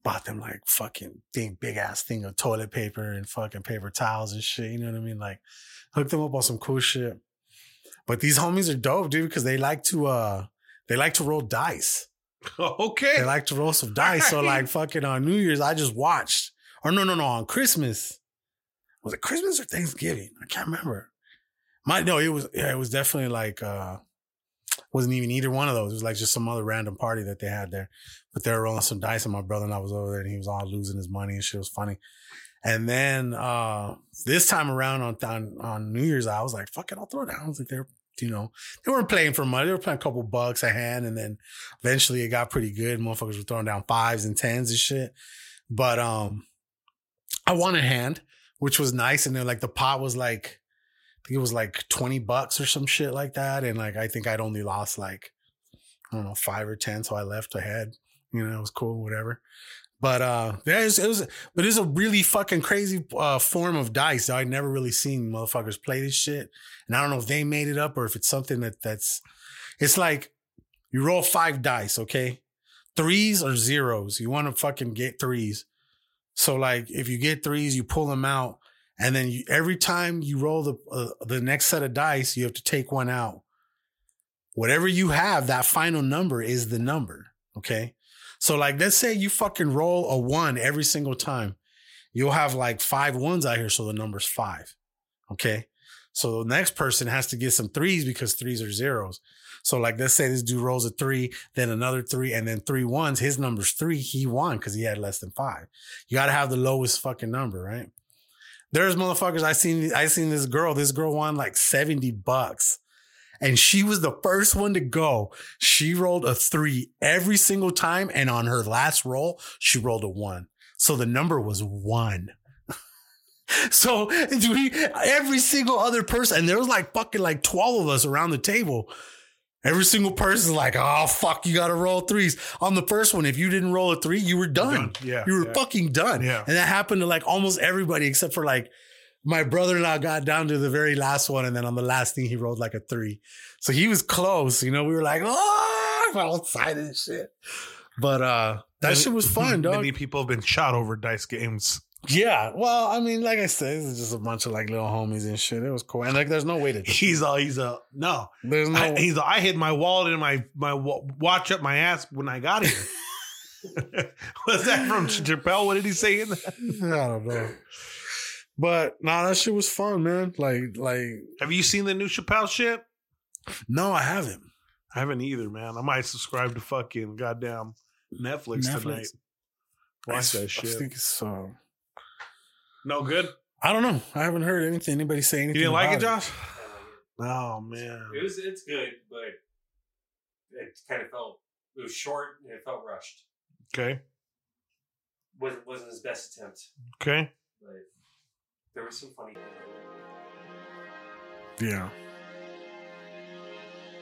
S1: Bought them like fucking thing, big ass thing of toilet paper and fucking paper towels and shit. You know what I mean? Like hooked them up on some cool shit. But these homies are dope, dude, because they like to uh they like to roll dice.
S2: okay.
S1: They like to roll some dice. So like fucking on New Year's, I just watched. Or no, no, no, on Christmas. Was it Christmas or Thanksgiving? I can't remember. My no, it was yeah, it was definitely like uh wasn't even either one of those. It was like just some other random party that they had there. But they were rolling some dice and my brother and I was over there and he was all losing his money and shit It was funny. And then uh this time around on on, on New Year's, I was like, fuck it, I'll throw it down. I was like, they're you know, they weren't playing for money. They were playing a couple bucks a hand, and then eventually it got pretty good. Motherfuckers were throwing down fives and tens and shit. But um, I won a hand, which was nice. And then like the pot was like, I think it was like twenty bucks or some shit like that. And like I think I'd only lost like I don't know five or ten, so I left ahead. You know, it was cool, whatever. But uh, yeah, it was, but it's a really fucking crazy uh form of dice. I'd never really seen motherfuckers play this shit, and I don't know if they made it up or if it's something that that's. It's like you roll five dice, okay, threes or zeros. You want to fucking get threes. So like if you get threes, you pull them out, and then you, every time you roll the uh, the next set of dice, you have to take one out. Whatever you have, that final number is the number. Okay. So like, let's say you fucking roll a one every single time. You'll have like five ones out here. So the number's five. Okay. So the next person has to get some threes because threes are zeros. So like, let's say this dude rolls a three, then another three, and then three ones. His number's three. He won because he had less than five. You got to have the lowest fucking number, right? There's motherfuckers. I seen, I seen this girl. This girl won like 70 bucks and she was the first one to go. She rolled a three every single time. And on her last roll, she rolled a one. So the number was one. so we, every single other person, and there was like fucking like 12 of us around the table. Every single person like, oh fuck, you gotta roll threes. On the first one, if you didn't roll a three, you were done.
S2: Done. Yeah,
S1: You were
S2: yeah.
S1: fucking done.
S2: Yeah.
S1: And that happened to like almost everybody except for like my brother-in-law got down to the very last one, and then on the last thing he rolled like a three. So he was close. You know, we were like, oh, excited and shit. But uh that shit was fun, dog.
S2: Many people have been shot over dice games.
S1: Yeah. Well, I mean, like I said, it's just a bunch of like little homies and shit. It was cool. And like there's no way to
S2: He's all he's a no.
S1: there's no
S2: I, he's all, I hid my wallet and my my watch up my ass when I got here. Was that from Chappelle? What did he say in that?
S1: I don't know. But nah, that shit was fun, man. Like, like,
S2: Have you seen the new Chappelle shit?
S1: no, I haven't.
S2: I haven't either, man. I might subscribe to fucking goddamn Netflix,
S1: Netflix?
S2: tonight. Watch
S1: I,
S2: that
S1: I
S2: shit.
S1: think it's uh,
S2: No good.
S1: I don't know. I haven't heard anything. Anybody say anything?
S2: You didn't like it,
S1: about
S2: Josh? Oh man.
S9: It was it's good, but it kind of felt it was short and it felt rushed.
S2: Okay.
S9: wasn't wasn't his best attempt,
S2: Okay.
S9: but there was some funny.
S1: Yeah.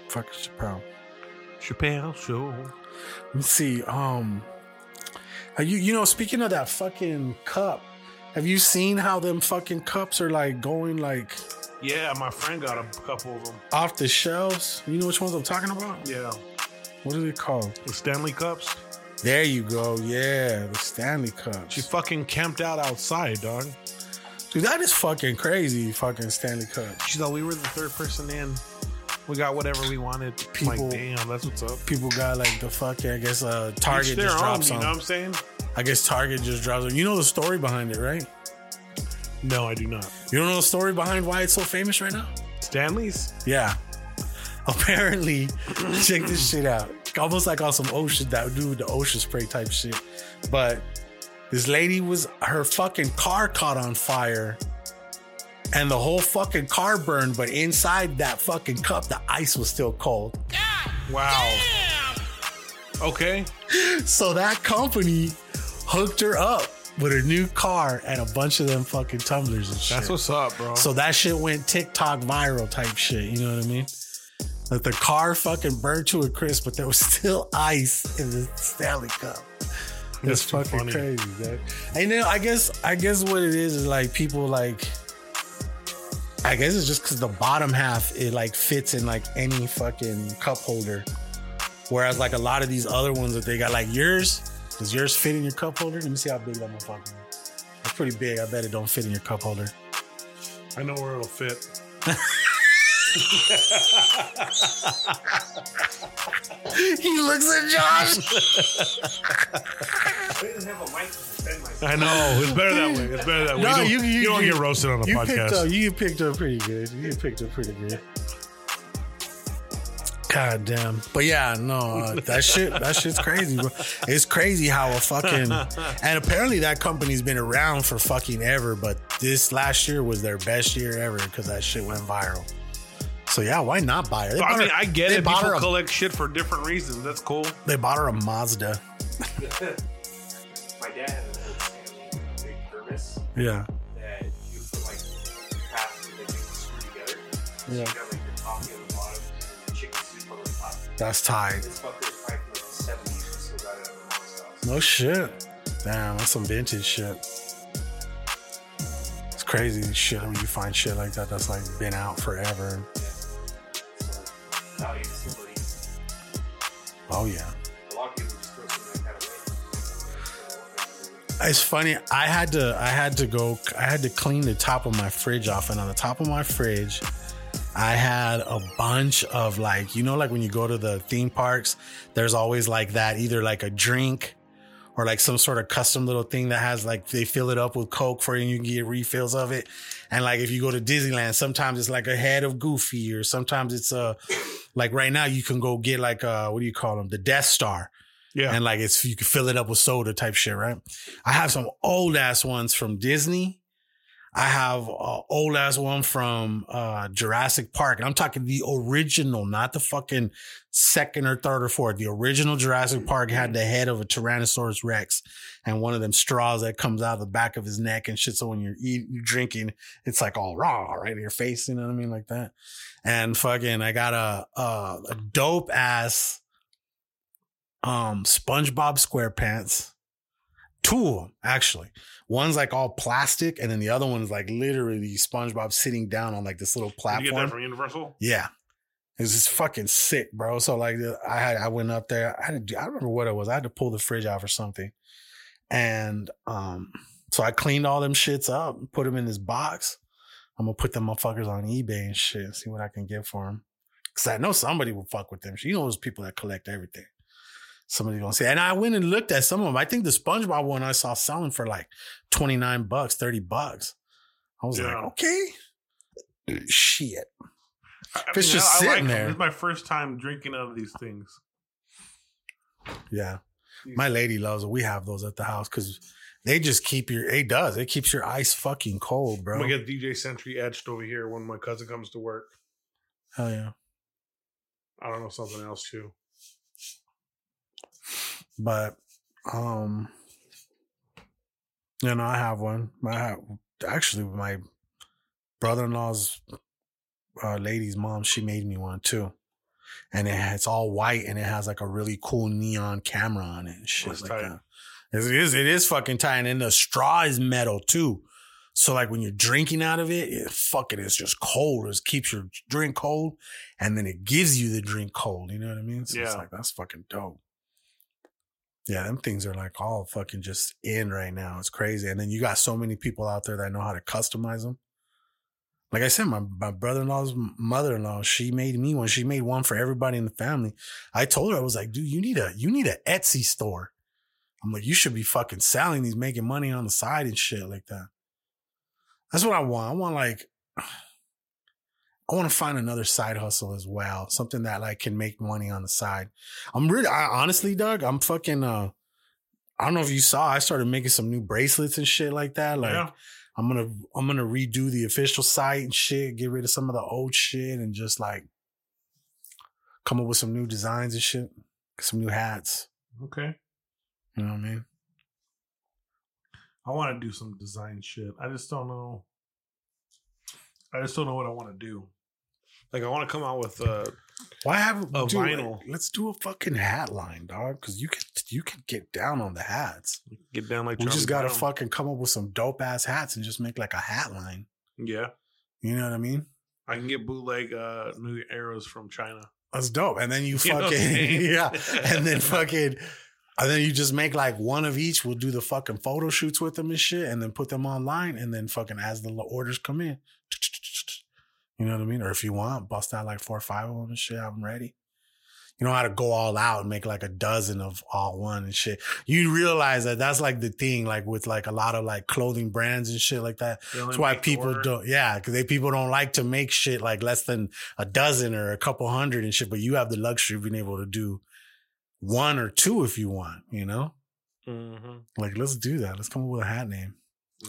S1: Fuck Chappelle.
S2: Chappelle show.
S1: Let me see. Um, are you you know speaking of that fucking cup, have you seen how them fucking cups are like going like
S2: Yeah, my friend got a couple of them.
S1: off the shelves? You know which ones I'm talking about?
S2: Yeah.
S1: What are they called?
S2: The Stanley Cups.
S1: There you go. Yeah, the Stanley cups.
S2: She fucking camped out outside, dog.
S1: Dude, that is fucking crazy. Fucking Stanley cup.
S2: She's like, we were the third person in. We got whatever we wanted.
S1: People-
S2: like, damn, that's what's up.
S1: People got like the fucking. I guess uh, Target just
S2: own,
S1: dropped
S2: you know what I'm saying?
S1: I guess Target just drops. them. You know the story behind it, right?
S2: No, I do not.
S1: You don't know the story behind why it's so famous right now?
S2: Stanley's?
S1: Yeah. Apparently, check this shit out. Almost like on some ocean that do the ocean spray type shit. But this lady was her fucking car caught on fire. And the whole fucking car burned, but inside that fucking cup, the ice was still cold.
S2: Wow. Okay.
S1: So that company hooked her up with a new car and a bunch of them fucking tumblers and shit.
S2: That's what's up, bro.
S1: So that shit went TikTok viral type shit. You know what I mean? Like the car fucking burned to a crisp, but there was still ice in the Stanley Cup.
S2: That's
S1: It's fucking
S2: funny.
S1: crazy, man. And then I guess I guess what it is is like people like. I guess it's just because the bottom half it like fits in like any fucking cup holder, whereas like a lot of these other ones that they got like yours. Does yours fit in your cup holder? Let me see how big that motherfucker is. It's pretty big. I bet it don't fit in your cup holder.
S2: I know where it'll fit.
S1: he looks at Josh.
S9: I didn't have a mic to defend myself.
S2: I know. It's better that way. It's better that way.
S1: No,
S2: you, don't,
S1: you-
S2: you don't
S1: you-
S2: get roasted on the
S1: You picked up. You picked up pretty good. You picked up pretty good. God damn. But yeah, no, uh, that shit, that shit's crazy, bro. It's crazy how a fucking, and apparently that company's been around for fucking ever, but this last year was their best year ever because that shit went viral. So yeah, why not buy her? They
S2: I mean,
S1: her-
S2: I get
S1: they
S2: it.
S1: Bought her
S2: People
S1: a,
S2: collect shit for different reasons. That's cool.
S1: they bought her a Mazda.
S9: My dad had an old big thermos
S1: Yeah.
S9: that you put like half of the big screw together. So
S1: Yeah.
S9: you got like your coffee on the bottom and chicken soup on the top.
S1: That's tight.
S9: This fucker's probably from like the 70s and still got it on the mom's house.
S1: No shit. Damn, that's some vintage shit. It's crazy shit when you find shit like that that's like been out forever. Oh yeah.
S9: A lot of people just throw something that away.
S1: It's funny. I had to. I had to go. I had to clean the top of my fridge off, and on the top of my fridge, I had a bunch of like, you know, like when you go to the theme parks, there's always like that, either like a drink or like some sort of custom little thing that has like they fill it up with Coke for you and you can get refills of it. And like if you go to Disneyland, sometimes it's like a head of Goofy, or sometimes it's a like right now you can go get like uh what do you call them? The Death Star.
S2: Yeah.
S1: And like it's you can fill it up with soda type shit, right? I have some old ass ones from Disney. I have an old ass one from uh Jurassic Park. And I'm talking the original, not the fucking second or third or fourth. The original Jurassic Park had the head of a Tyrannosaurus Rex and one of them straws that comes out of the back of his neck and shit. So when you're eating, you're drinking, it's like all raw right in your face. You know what I mean? Like that. And fucking, I got a, a, a dope ass, um, SpongeBob SquarePants. Two of them, actually. One's like all plastic, and then the other one's like literally SpongeBob sitting down on like this little
S2: Did you
S1: platform.
S2: get that from Universal?
S1: Yeah. It's just fucking sick, bro. So like I had I went up there. I had to, I don't remember what it was. I had to pull the fridge out or something. And um so I cleaned all them shits up, put them in this box. I'm gonna put them motherfuckers on eBay and shit and see what I can get for them. Cause I know somebody will fuck with them. You know those people that collect everything. Somebody gonna say, and I went and looked at some of them. I think the SpongeBob one I saw selling for like 29 bucks, 30 bucks. I was
S2: Yeah.
S1: like, okay. Shit.
S2: I
S1: If it's just
S2: I, I
S1: sitting
S2: like
S1: there.
S2: Is my first time drinking out of these things.
S1: Yeah. My lady loves it. We have those at the house because they just keep your it does. It keeps your ice fucking cold,
S2: I'm
S1: bro.
S2: gonna get DJ Century etched over here when my cousin comes to work.
S1: Hell yeah.
S2: I don't know something else too.
S1: But um you know, I have one. Have actually my brother in law's uh lady's mom, she made me one too. And it, it's all white and it has like a really cool neon camera on it and shit
S2: That's
S1: like
S2: tight.
S1: that. It is, it is fucking tight. And the straw is metal too. So like when you're drinking out of it, it fucking is just cold. It keeps your drink cold and then it gives you the drink cold. You know what I mean? So it's
S2: Yeah.
S1: like, that's fucking dope. Yeah, them things are like all fucking just in right now. It's crazy. And then you got so many people out there that know how to customize them. Like I said, my, my brother in law's mother in law, she made me one. She made one for everybody in the family. I told her, I was like, dude, you need a you need a Etsy store. I'm like, you should be fucking selling these, making money on the side and shit like that. That's what I want. I want like I want to find another side hustle as well. Something that like can make money on the side. I'm really I, honestly, Doug, I'm fucking uh I don't know if you saw, I started making some new bracelets and shit like that. Like
S2: Yeah.
S1: I'm gonna I'm gonna redo the official site and shit, get rid of some of the old shit and just like come up with some new designs and shit. Some new hats.
S2: Okay.
S1: You know what I mean?
S2: I want to do some design shit. I just don't know. I just don't know what I want to do. Like I want to come out with uh
S1: Why have
S2: A
S1: dude,
S2: vinyl.
S1: Let's do a fucking hat line, dog. Cause you can you can get down on the hats.
S2: get down like
S1: We just gotta
S2: Brown.
S1: fucking come up with some dope ass hats and just make like a hat line.
S2: Yeah.
S1: You know what I mean?
S2: I can get bootleg uh New Eras from China.
S1: That's dope. And then you
S2: You know
S1: fucking yeah. And then fucking and then you just make like one of each. We'll do the fucking photo shoots with them and shit, and then put them online. And then fucking as the orders come in, you know what I mean? Or if you want, bust out like four or five of them and shit. I'm ready. You know how to go all out and make like a dozen of all one and shit. You realize that that's like the thing, like with like a lot of like clothing brands and shit like that. That's why people
S2: order.
S1: don't, yeah, because they people don't like to make shit like less than a dozen or a couple hundred and shit. But you have the luxury of being able to do one or two if you want, you know?
S2: Mm-hmm.
S1: Like, let's do that. Let's come up with a hat name,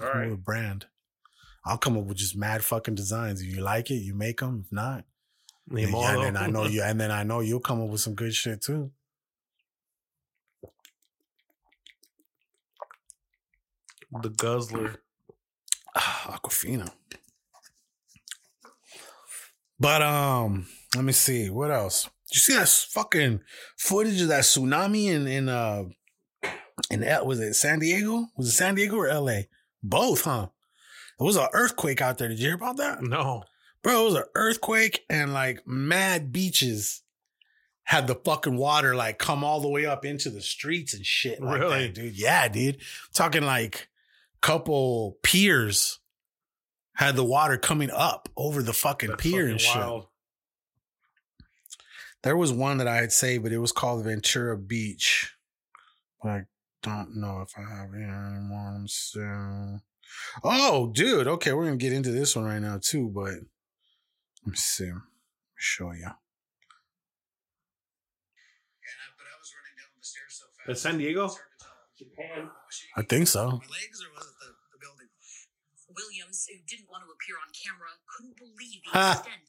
S2: All
S1: come up with a brand. I'll come up with just mad fucking designs. If you like it, you make them. If not, and,
S2: all
S1: and then I know you, and then I know you'll come up with some good shit too.
S2: the guzzler.
S1: Aquafina. But um, let me see what else. Did you see that fucking footage of that tsunami in in uh in L, was it San Diego? Was it San Diego or L.A.? Both, huh? It was an earthquake out there. Did you hear about that,
S2: No.
S1: bro? It was an earthquake and like mad beaches had the fucking water like come all the way up into the streets and shit. Like
S2: Really?
S1: that, dude. Yeah, dude. Talking like couple piers had the water coming up over the fucking
S2: That's
S1: pier
S2: fucking
S1: and shit.
S2: wild.
S1: There was one that I had saved, but it was called Ventura Beach. But I don't know if I have it anymore. So, oh, dude. Okay, we're gonna get into this one right now too. But let me see. Let me show you.
S2: That's San Diego?
S9: Japan.
S1: I think so.
S10: Williams, who didn't want to appear on camera, couldn't believe the extent.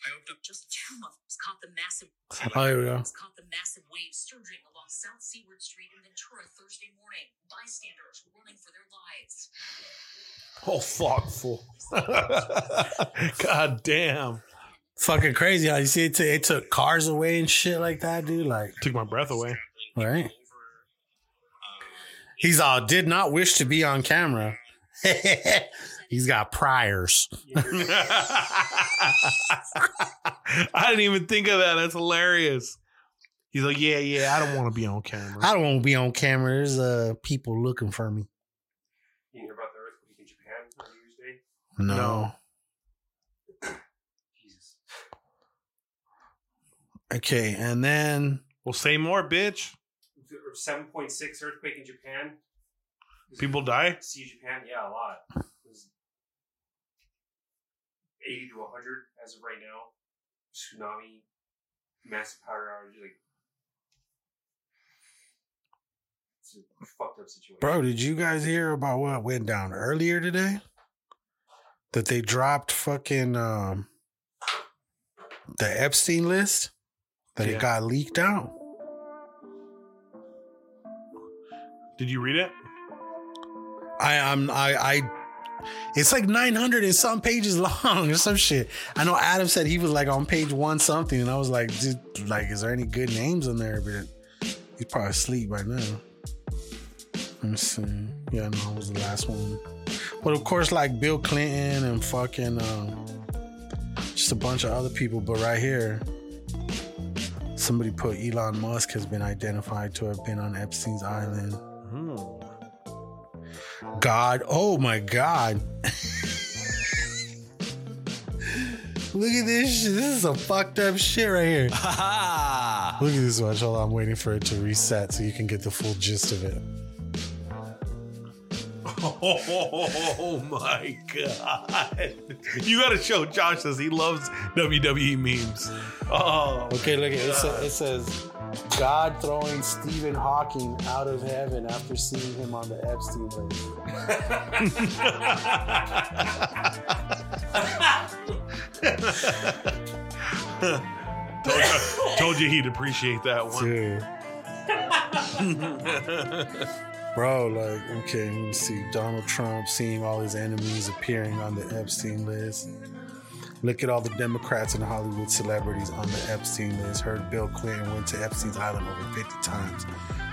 S10: I opened up just two months, caught the massive
S1: Oh, here we go.
S10: caught the massive waves surging along South Seaward Street in Ventura Thursday morning. Bystanders running for their lives.
S2: Oh fuck, fool. God damn.
S1: Fucking crazy how you see it, t- it took cars away and shit like that, dude. Like,
S2: Took my breath away.
S1: right? He's all did not wish to be on camera. He's got priors.
S2: I didn't even think of that. That's hilarious. He's like, yeah, yeah, I don't want to be on camera.
S1: I don't want to be on camera. There's uh people looking for me.
S9: You hear about the earthquake in Japan on New Year's Day?
S1: No.
S9: Jesus.
S1: Okay, and then
S2: we'll say more, bitch.
S9: Seven point six earthquake in Japan.
S2: People die.
S9: See Japan, yeah, a lot. It was Eighty to hundred as of right now. Tsunami, massive power outage, like it's a fucked up situation.
S1: bro, did you guys hear about what went down earlier today? That they dropped fucking um the Epstein list? That
S2: Yeah.
S1: it got leaked out.
S2: Did you read it?
S1: I I'm I I it's like 900 and some pages long or some shit. I know Adam said he was like on page one something, and I was like, dude, like, is there any good names on there? But he's probably asleep by now. Let me see. Yeah, no, I was the last one. But of course, like Bill Clinton and fucking um, just a bunch of other people. But right here, somebody put Elon Musk has been identified to have been on Epstein's island. God, oh my God. Look at this shit. This is some fucked up shit right here. Look at this watch. Hold on, I'm waiting for it to reset so you can get the full gist of it.
S2: Oh my god! You got to show Josh this. He loves WWE memes. Oh,
S1: Okay, look at it. It says God throwing Stephen Hawking out of heaven after seeing him on the Epstein list.
S2: told, you, told you he'd appreciate that one.
S1: Dude. Bro, like, okay, let me see. Donald Trump seeing all his enemies appearing on the Epstein list. Look at all the Democrats and Hollywood celebrities on the Epstein list. Heard Bill Clinton went to Epstein's Island over 50 times.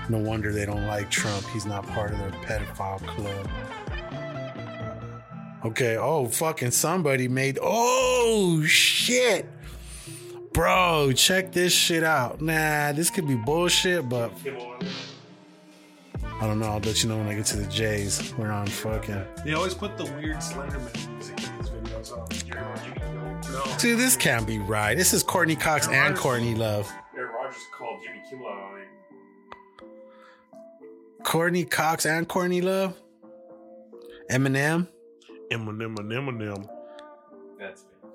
S1: No wonder they don't like Trump. He's not part of their pedophile club. Okay, oh, fucking somebody made. Oh, shit. Bro, check this shit out. Nah, this could be bullshit, but I don't know. I'll let you know when I get to the J's. We're on fucking.
S2: They always put the weird Slenderman music in these videos. Oh, no.
S1: Dude, this can't be right. This is Courteney Cox and Courtney Love.
S9: Aaron Rodgers called Jimmy Kimmel out on it.
S1: Courteney Cox and Courtney Love. Eminem.
S2: Eminem, Eminem, Eminem.
S9: That's fake.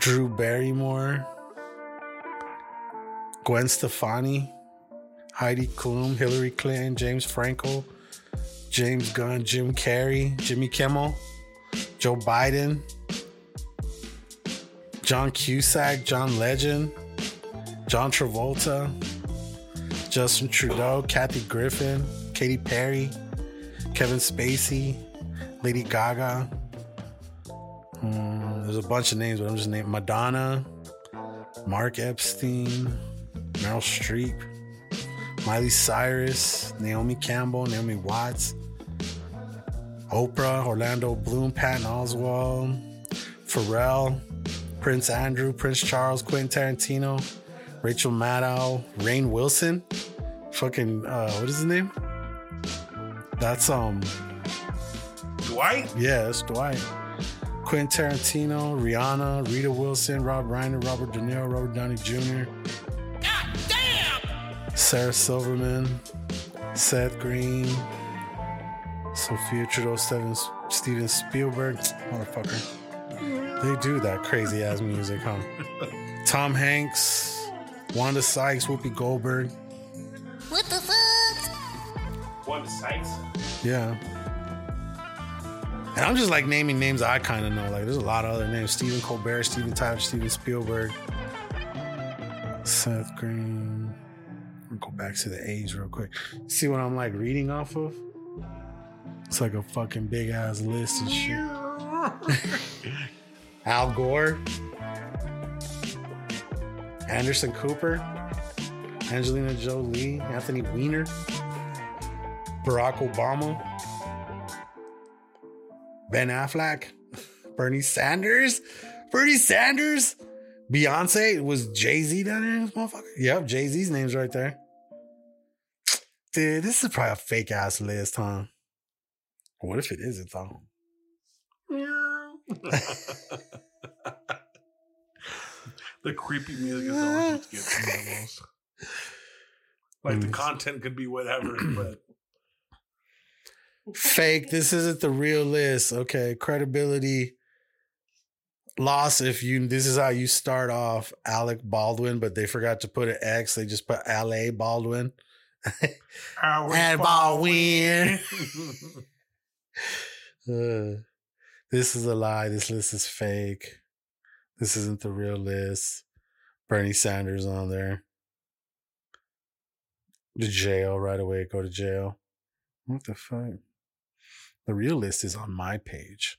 S1: Drew Barrymore. Gwen Stefani. Heidi Klum. Hillary Clinton. James Franco. James Gunn. Jim Carrey. Jimmy Kimmel. Joe Biden. John Cusack. John Legend. John Travolta. Justin Trudeau. Kathy Griffin. Katy Perry. Kevin Spacey. Lady Gaga. Hmm, there's a bunch of names, but I'm just naming Madonna, Mark Epstein, Meryl Streep, Miley Cyrus, Naomi Campbell, Naomi Watts, Oprah, Orlando Bloom, Patton Oswalt, Pharrell, Prince Andrew, Prince Charles, Quentin Tarantino, Rachel Maddow, Rainn Wilson, fucking uh, what is his name? That's um
S2: Dwight?
S1: yeah, that's Dwight. Quentin Tarantino, Rihanna, Rita Wilson, Rob Reiner, Robert De Niro, Robert Downey Jr. God damn! Sarah Silverman, Seth Green, Sophia Trudeau, Steven, Steven Spielberg, motherfucker. They do that crazy ass music, huh? Tom Hanks, Wanda Sykes, Whoopi Goldberg.
S7: What the fuck?
S9: One sites.
S1: Yeah. And I'm just like naming names I kind of know. Like, there's a lot of other names: Stephen Colbert, Steven Tyler, Steven Spielberg, Seth Green. I'll go back to the age real quick. See what I'm like reading off of? It's like a fucking big ass list and shit. Al Gore, Anderson Cooper, Angelina Jolie, Anthony Weiner, Barack Obama, Ben Affleck, Bernie Sanders, Bernie Sanders, Beyonce. Was Jay Z down there? This motherfucker? Yep, Jay Z's name's right there. Dude, this is probably a fake ass list, huh? What if it isn't though?
S2: the creepy music is always what gets me the most. Like the
S1: Mm.
S2: content could be whatever, but
S1: Fake. This isn't the real list. Okay, credibility loss. If you this is how you start off, Alec Baldwin, but they forgot to put an X. They just put L.A. Baldwin. And Baldwin. Uh, this is a lie. This list is fake. This isn't the real list. Bernie Sanders on there. To jail right away. Go to jail. What the fuck? The real list is on my page.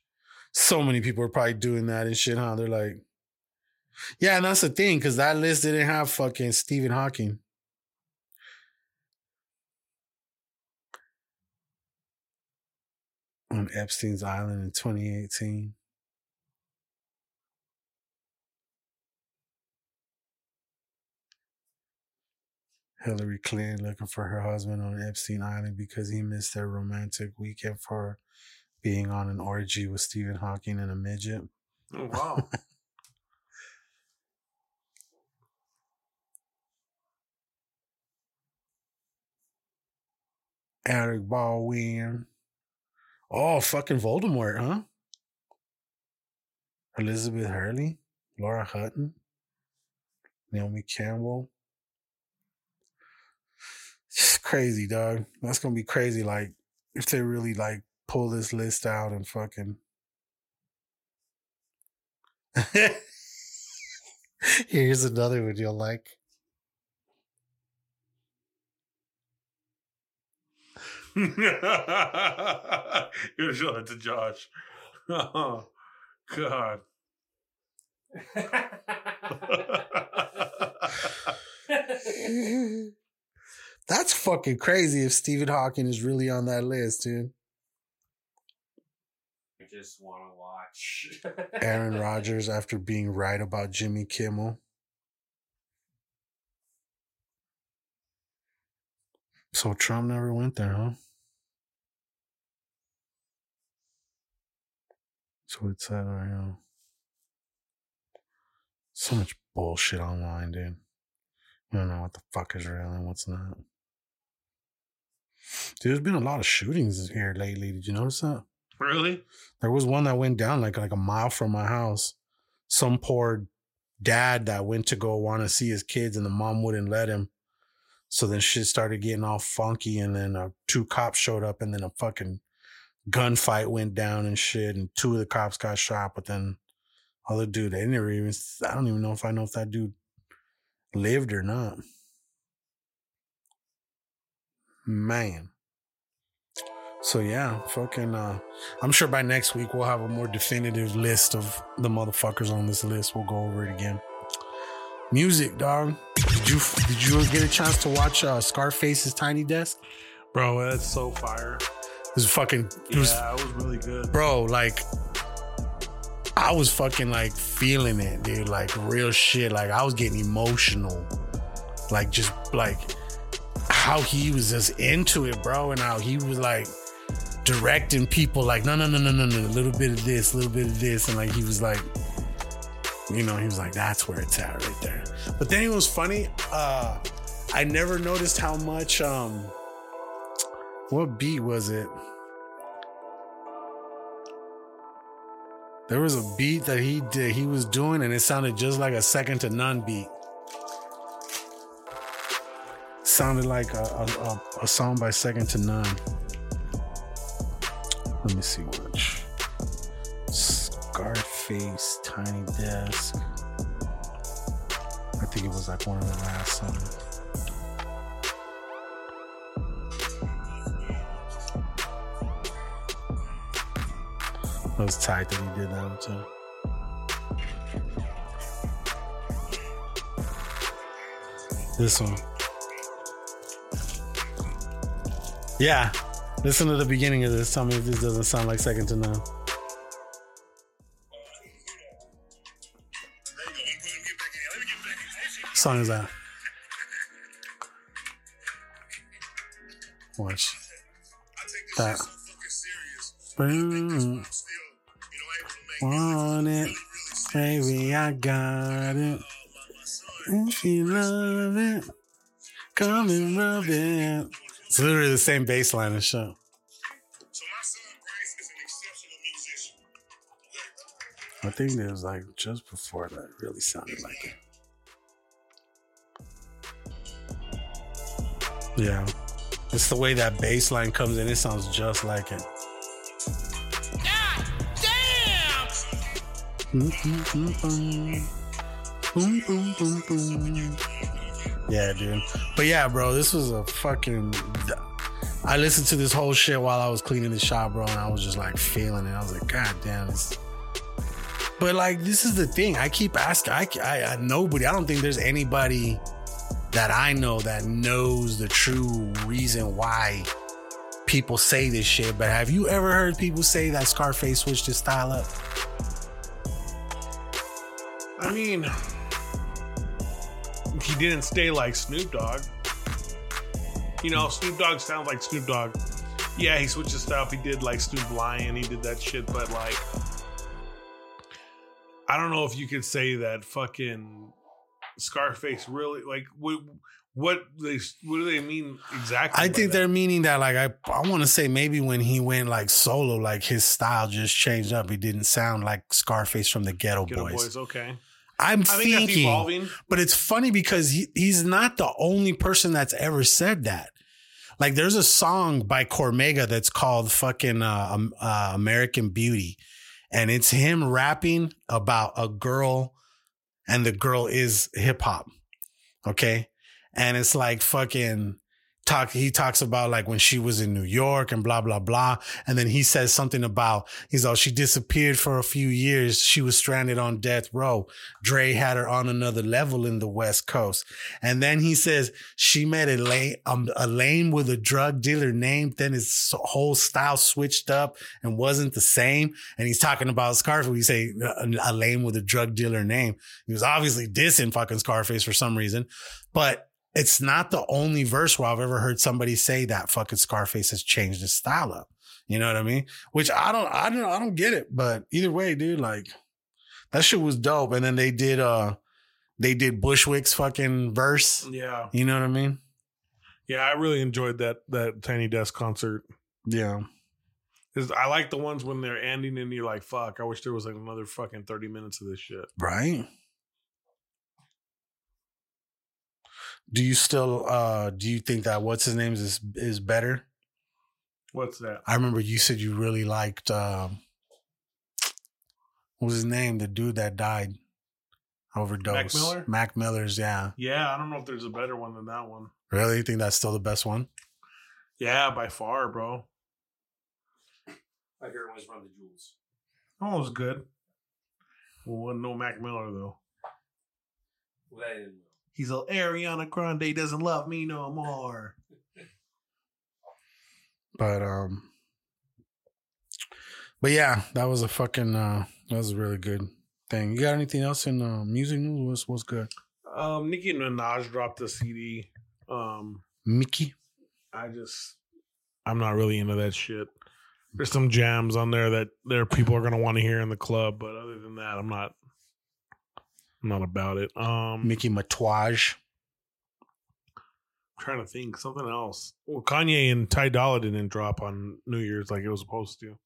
S1: So many people are probably doing that and shit, huh? They're like, yeah, and that's the thing, because that list didn't have fucking Stephen Hawking. On Epstein's Island in 2018. Hillary Clinton looking for her husband on Epstein Island because he missed their romantic weekend for being on an orgy with Stephen Hawking and a midget.
S2: oh wow.
S1: Eric Baldwin. Oh, fucking Voldemort, huh? Elizabeth Hurley, Laura Hutton, Naomi Campbell. It's crazy, dog. That's gonna be crazy. Like, if they really like pull this list out and fucking. Here's another one you'll like.
S2: You're gonna show that to Josh. Oh God.
S1: That's fucking crazy if Stephen Hawking is really on that list, dude.
S9: I just want to watch.
S1: Aaron Rodgers after being right about Jimmy Kimmel. So Trump never went there, huh? So it that I know. So much bullshit online, dude. You don't know what the fuck is real and what's not. Dude, there's been a lot of shootings here lately. Did you notice that?
S2: Really?
S1: There was one that went down like like a mile from my house. Some poor dad that went to go want to see his kids and the mom wouldn't let him. So then shit started getting all funky and then uh, two cops showed up and then a fucking gunfight went down and shit and two of the cops got shot but then other dude they never even I don't even know if I know if that dude lived or not. Man. So yeah, fucking uh I'm sure by next week we'll have a more definitive list of the motherfuckers on this list. We'll go over it again. Music, dog. Did you did you get a chance to watch uh Scarface's Tiny Desk?
S2: Bro, that's so fire.
S1: It was fucking it was
S2: yeah, it was really good.
S1: bro, like I was fucking like feeling it, dude. Like real shit. Like I was getting emotional. Like just like how he was just into it, bro, and how he was like directing people like no no no no no no a little bit of this, a little bit of this, and like he was like you know, he was like, that's where it's at right there. But then it was funny, uh I never noticed how much um what beat was it? There was a beat that he did he was doing and it sounded just like a second to none beat. Sounded like a, a, a, a song by Second to None. Let me see which. Scarface, Tiny Desk. I think it was like one of the last songs. It was tight that he did that one too. This one. Yeah. Listen to the beginning of this. Tell me if this doesn't sound like second to none. Song is that? Watch. That. Boom. Want it, baby, I got it. If you love it, come and rub it. It's literally the same bass line and shit. I think it was like just before that really sounded like it. Yeah. It's the way that bass line comes in, it sounds just like it. Boom, boom. Yeah, dude. But yeah, bro, this was a fucking. I listened to this whole shit while I was cleaning the shop, bro, and I was just like feeling it. I was like, God damn. This... But like, this is the thing. I keep asking. I, I, I nobody. I don't think there's anybody that I know that knows the true reason why people say this shit. But have you ever heard people say that Scarface switched his style up?
S2: I mean, he didn't stay like Snoop Dogg. You know, Snoop Dogg sounds like Snoop Dogg. Yeah, he switched his style. He did like Snoop Lion. He did that shit, but like, I don't know if you could say that fucking Scarface really like what what they what do they mean exactly?
S1: I think
S2: that?
S1: they're meaning that like I I want to say maybe when he went like solo, like his style just changed up. He didn't sound like Scarface from the Geto,
S2: Geto
S1: Boys.
S2: Boys. Okay,
S1: I'm thinking,
S2: evolving.
S1: but it's funny because he, he's not the only person that's ever said that. Like, there's a song by Cormega that's called "fucking uh, um, uh, American Beauty," and it's him rapping about a girl, and the girl is hip hop. Okay, and it's like fucking talk. He talks about like when she was in New York and blah blah blah, and then he says something about he's all she disappeared for a few years. She was stranded on death row. Dre had her on another level in the West Coast, and then he says she met a lane um, a lane with a drug dealer named. Then his whole style switched up and wasn't the same. And he's talking about Scarface. We say a, lane with a drug dealer name. He was obviously dissing fucking Scarface for some reason, but it's not the only verse where I've ever heard somebody say that fucking Scarface has changed his style up. You know what I mean? Which I don't, I don't, I don't get it. But either way, dude, like that shit was dope. And then they did, uh, they did Bushwick's fucking verse.
S2: Yeah,
S1: You know what I mean?
S2: yeah, I really enjoyed that that Tiny Desk concert.
S1: Yeah.
S2: Cause I like the ones when they're ending and you're like, "Fuck!" I wish there was like another fucking thirty minutes of this shit.
S1: Right. Do you still, uh, do you think that what's his name is, is better?
S2: What's that?
S1: I remember you said you really liked, um, what was his name? The dude that died overdose.
S2: Mac Miller?
S1: Mac Miller's, yeah.
S2: Yeah, I don't know if there's a better one than that one.
S1: Really? You think that's still the best one?
S2: Yeah, by far, bro.
S9: I hear it was Run the Jewels.
S2: Oh, it was good. Well, no Mac Miller though.
S9: Well, I didn't know.
S2: He's a Ariana Grande doesn't love me no more.
S1: But um but yeah, that was a fucking uh That was a really good thing. You got anything else in uh, music news? What's what's good?
S2: Um, Nicki Minaj dropped a CD. Um,
S1: Mickey.
S2: I just, I'm not really into that shit. There's some jams on there that there people are gonna want to hear in the club, but other than that, I'm not, I'm not about it. Um,
S1: Mickey Matouage.
S2: trying to think something else. Well, Kanye and Ty Dolla didn't drop on New Year's like it was supposed to.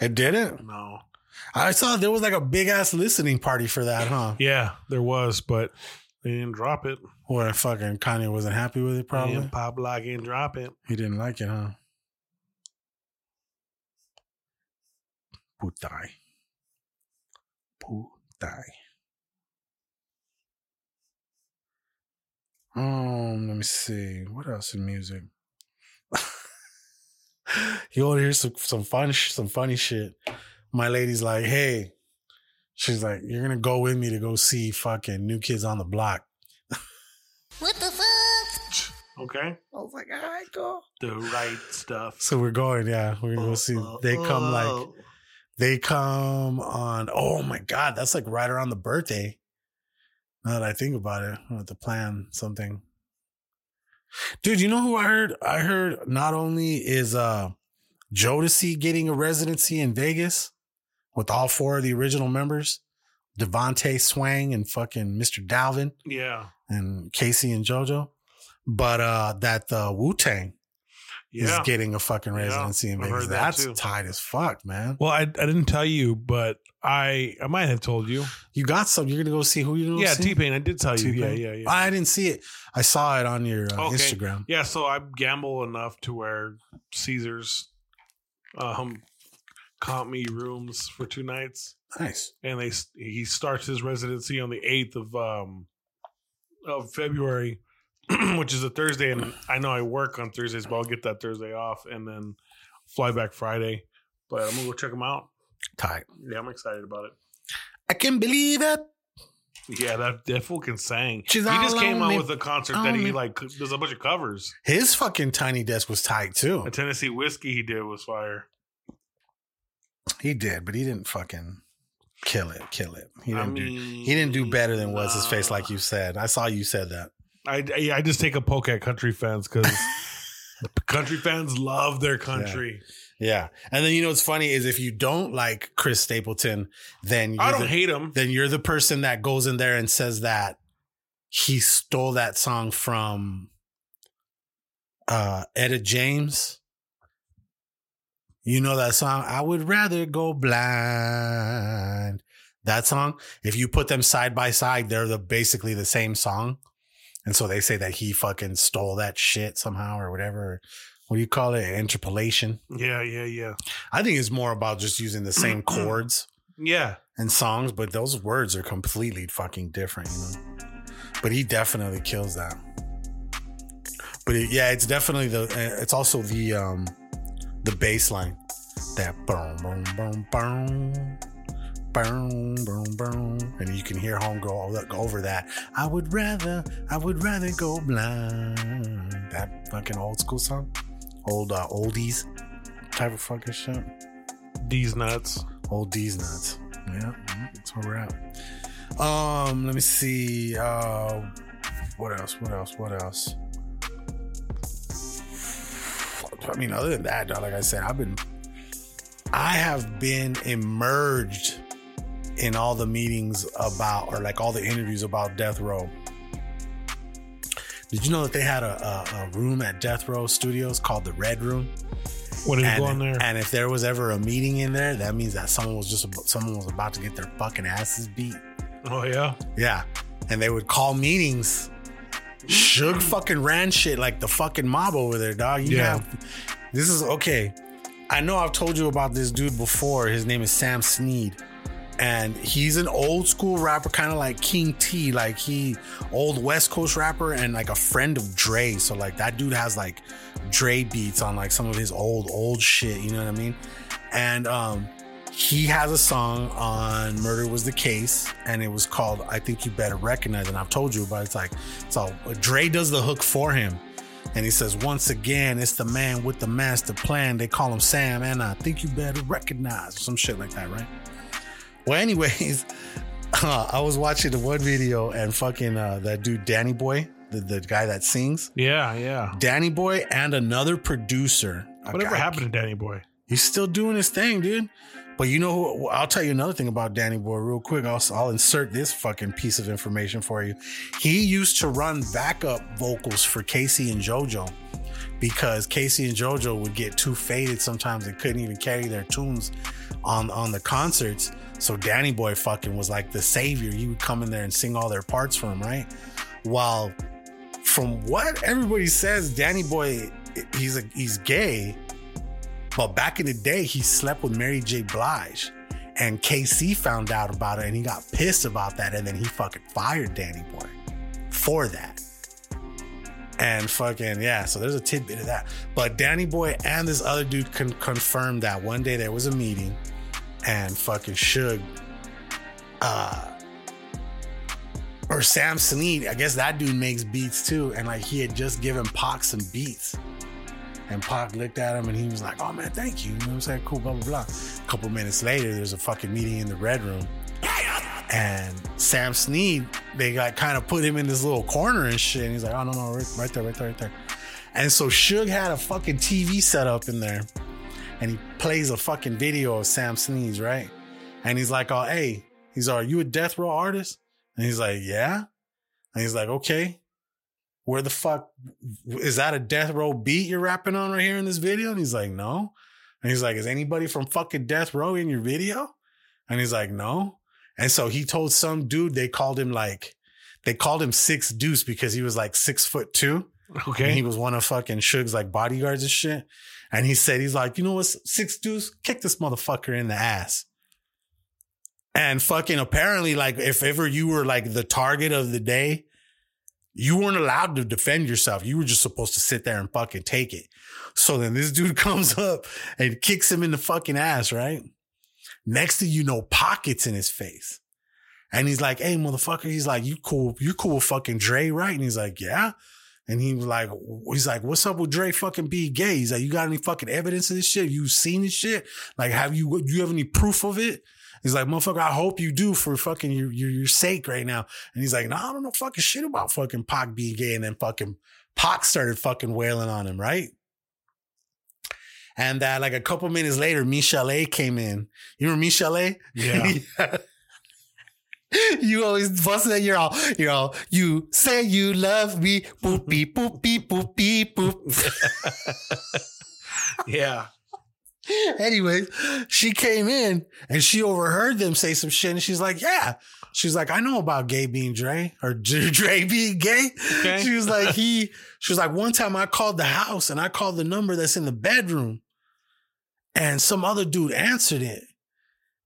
S1: It didn't.
S2: No.
S1: I saw there was like a big ass listening party for that, huh?
S2: Yeah, there was, but they didn't drop it.
S1: Where fucking Kanye wasn't happy with it, probably.
S2: And Pop Lock didn't drop it.
S1: He didn't like it, huh? Putai. Putai. Um, let me see. What else in music? you want to hear some some fun sh- some funny shit? My lady's like, hey, she's like, you're gonna go with me to go see fucking New Kids on the Block.
S7: What the fuck?
S2: Okay.
S1: I was like, all right, go.
S2: The right stuff.
S1: So we're going, yeah. We're gonna go uh, see. Uh, they come like uh. they come on. Oh my god, that's like right around the birthday. Now that I think about it, I have to plan something. Dude, you know who I heard? I heard not only is uh Jodeci getting a residency in Vegas with all four of the original members, DeVante Swing and fucking Mr. Dalvin
S2: Yeah.
S1: and K-Ci and JoJo, but uh that the Wu Tang
S2: Yeah.
S1: is getting a fucking
S2: Yeah,
S1: residency in Vegas.
S2: that
S1: That's
S2: too.
S1: tight as fuck, man.
S2: Well, I, I didn't tell you, but I I might have told you.
S1: You got some. You're gonna go see who you gonna
S2: Yeah. T Pain. I did tell you. Yeah,
S1: T-Pain?
S2: yeah, yeah.
S1: I didn't see it. I saw it on your uh,
S2: Okay.
S1: Instagram.
S2: Yeah, so I gamble enough to where Caesars um comp me rooms for two nights,
S1: Nice.
S2: and they he starts his residency on the eighth of um of February, which is a Thursday, and I know I work on Thursdays, but I'll get that Thursday off, and then fly back Friday. But I'm gonna go check them out.
S1: Tight.
S2: Yeah, I'm excited about it.
S1: I can believe it.
S2: Yeah, that that fool can sing.
S1: She's
S2: he just came out
S1: me.
S2: with a concert that he like does a bunch of covers.
S1: His fucking tiny desk was tight too.
S2: A Tennessee whiskey he did was fire.
S1: He did, but he didn't fucking kill it. Kill it. He didn't do.
S2: mean,
S1: He didn't do better than what's his face, like you said. I saw you said that.
S2: I, I just take a poke at country fans because country fans love their country.
S1: Yeah, and then you know what's funny is if you don't like Chris Stapleton, then you're
S2: I don't
S1: the,
S2: hate him.
S1: then you're the person that goes in there and says that he stole that song from uh Etta James. You know that song? I would rather go blind. That song, if you put them side by side, they're the basically the same song. And so they say that he fucking stole that shit somehow or whatever. What do you call it? Interpolation.
S2: Yeah, yeah, yeah,
S1: I think it's more about just using the same chords
S2: yeah.
S1: and songs, but those words are completely fucking different, you know. But he definitely kills that. But it, yeah, it's definitely the. uh, It's also the um the bass line that boom boom boom boom. Boom, boom, boom, and you can hear homegirl look over that. I would rather, I would rather go blind. That fucking old school song, old uh, oldies type of fucking shit.
S2: These nuts.
S1: Old D's nuts. Yeah, that's where we're at. Um, let me see. Uh, what else? What else? What else? I mean, other than that, like I said, I've been, I have been immersed in all the meetings about, or like all the interviews about Death Row. Did you know that they had a, a, a room at Death Row Studios called the Red Room?
S2: What did
S1: and,
S2: go there?
S1: and if there was ever a meeting in there, that means that someone was just about, someone was about to get their fucking asses beat.
S2: oh yeah.
S1: Yeah, and they would call meetings. Suge fucking ran shit like the fucking mob over there, dog. You
S2: Yeah.
S1: have this is okay. I know I've told you about this dude before. His name is Sam Sneed. And he's an old school rapper, kind of like King T, like he old West Coast rapper and like a friend of Dre. So like that dude has like Dre beats on like some of his old old shit. You know what I mean? And um, he has a song on Murder Was the Case, and it was called I Think You Better Recognize. And I've told you, but it's like so Dre does the hook for him. And he says, Once again, it's the man with the master plan. They call him Sam, and I think you better recognize some shit like that, right? Well, anyways, uh, I was watching the one video and fucking uh, that dude Danny Boy, the, the guy that sings,
S2: Yeah, yeah.
S1: Danny Boy and another producer.
S2: Whatever happened to Danny Boy?
S1: He's still doing his thing, dude. But you know, who, I'll tell you another thing about Danny Boy real quick. I'll, I'll insert this fucking piece of information for you. He used to run backup vocals for K-Ci and JoJo because K-Ci and JoJo would get too faded sometimes and couldn't even carry their tunes on on the concerts. So Danny Boy fucking was like the savior. He would come in there and sing all their parts for him, right? While from what everybody says, Danny Boy he's a he's gay. But back in the day, he slept with Mary J. Blige. And K-Ci found out about it and he got pissed about that. And then he fucking fired Danny Boy for that. And fucking, yeah, so there's a tidbit of that. But Danny Boy and this other dude con- confirmed that one day there was a meeting and fucking Suge, uh, or Sam Sneed, I guess that dude makes beats too. And like he had just given Pac some beats. And Pac looked at him and he was like, oh man, thank you. You know what I'm saying? Cool, blah, blah, blah. A couple minutes later, there's a fucking meeting in the Red Room. And Sam Sneed, they got kind of put him in this little corner and shit. And he's like, oh, no, no, right, right there, right there, right there. And so Suge had a fucking TV set up in there. And he plays a fucking video of Sam Sneed's, right? And he's like, oh, hey, he's like, are you a death row artist? And he's like, yeah. And he's like, okay, where the fuck is that a death row beat you're rapping on right here in this video? And he's like, no. And he's like, is anybody from fucking death row in your video? And he's like, no. And so he told some dude they called him like, they called him Six Deuce because he was like six foot two.
S2: Okay.
S1: And he was one of fucking Suge's like bodyguards and shit. And he said, he's like, you know what, Six Deuce, kick this motherfucker in the ass. And fucking apparently, like, if ever you were like the target of the day, you weren't allowed to defend yourself. You were just supposed to sit there and fucking take it. So then this dude comes up and kicks him in the fucking ass, right? Next thing you know, pockets in his face. And he's like, hey, motherfucker. He's like, you cool, you cool with fucking Dre, right? And he's like, yeah. And he was like, he's like, what's up with Dre fucking being gay? He's like, you got any fucking evidence of this shit? You seen this shit? Like, have you, do you have any proof of it? He's like, motherfucker, I hope you do for fucking your, your, your sake right now. And he's like, no, I don't know fucking shit about fucking Pac being gay. And then fucking Pac started fucking wailing on him, right? And that like a couple minutes later, Michelle came in. You remember Michelle?
S2: Yeah.
S1: you always busting that you're all you're all you say you love me boop beep boop beep boop beep boop
S2: yeah.
S1: Anyways, she came in and she overheard them say some shit, and she's like, "Yeah." She's like, "I know about gay being Dre or Dre Dre being gay."
S2: Okay.
S1: She was like, "He." She was like, "One time I called the house and I called the number that's in the bedroom, and some other dude answered it,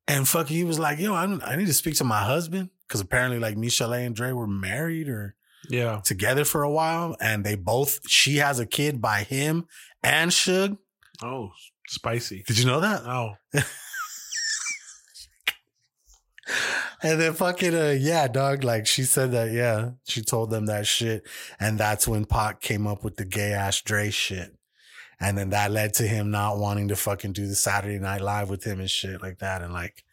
S1: and fucking he was like, "Yo, I, I need to speak to my husband because apparently like Michelle and Dre were married or."
S2: Yeah.
S1: together for a while, and they both she has a kid by him and Suge.
S2: Oh, spicy.
S1: Did you know that?
S2: Oh.
S1: And then fucking uh, yeah, dog. Like she said that, yeah, she told them that shit, and that's when Pac came up with the gay ass Dre shit, and then that led to him not wanting to fucking do the Saturday Night Live with him and shit like that, and like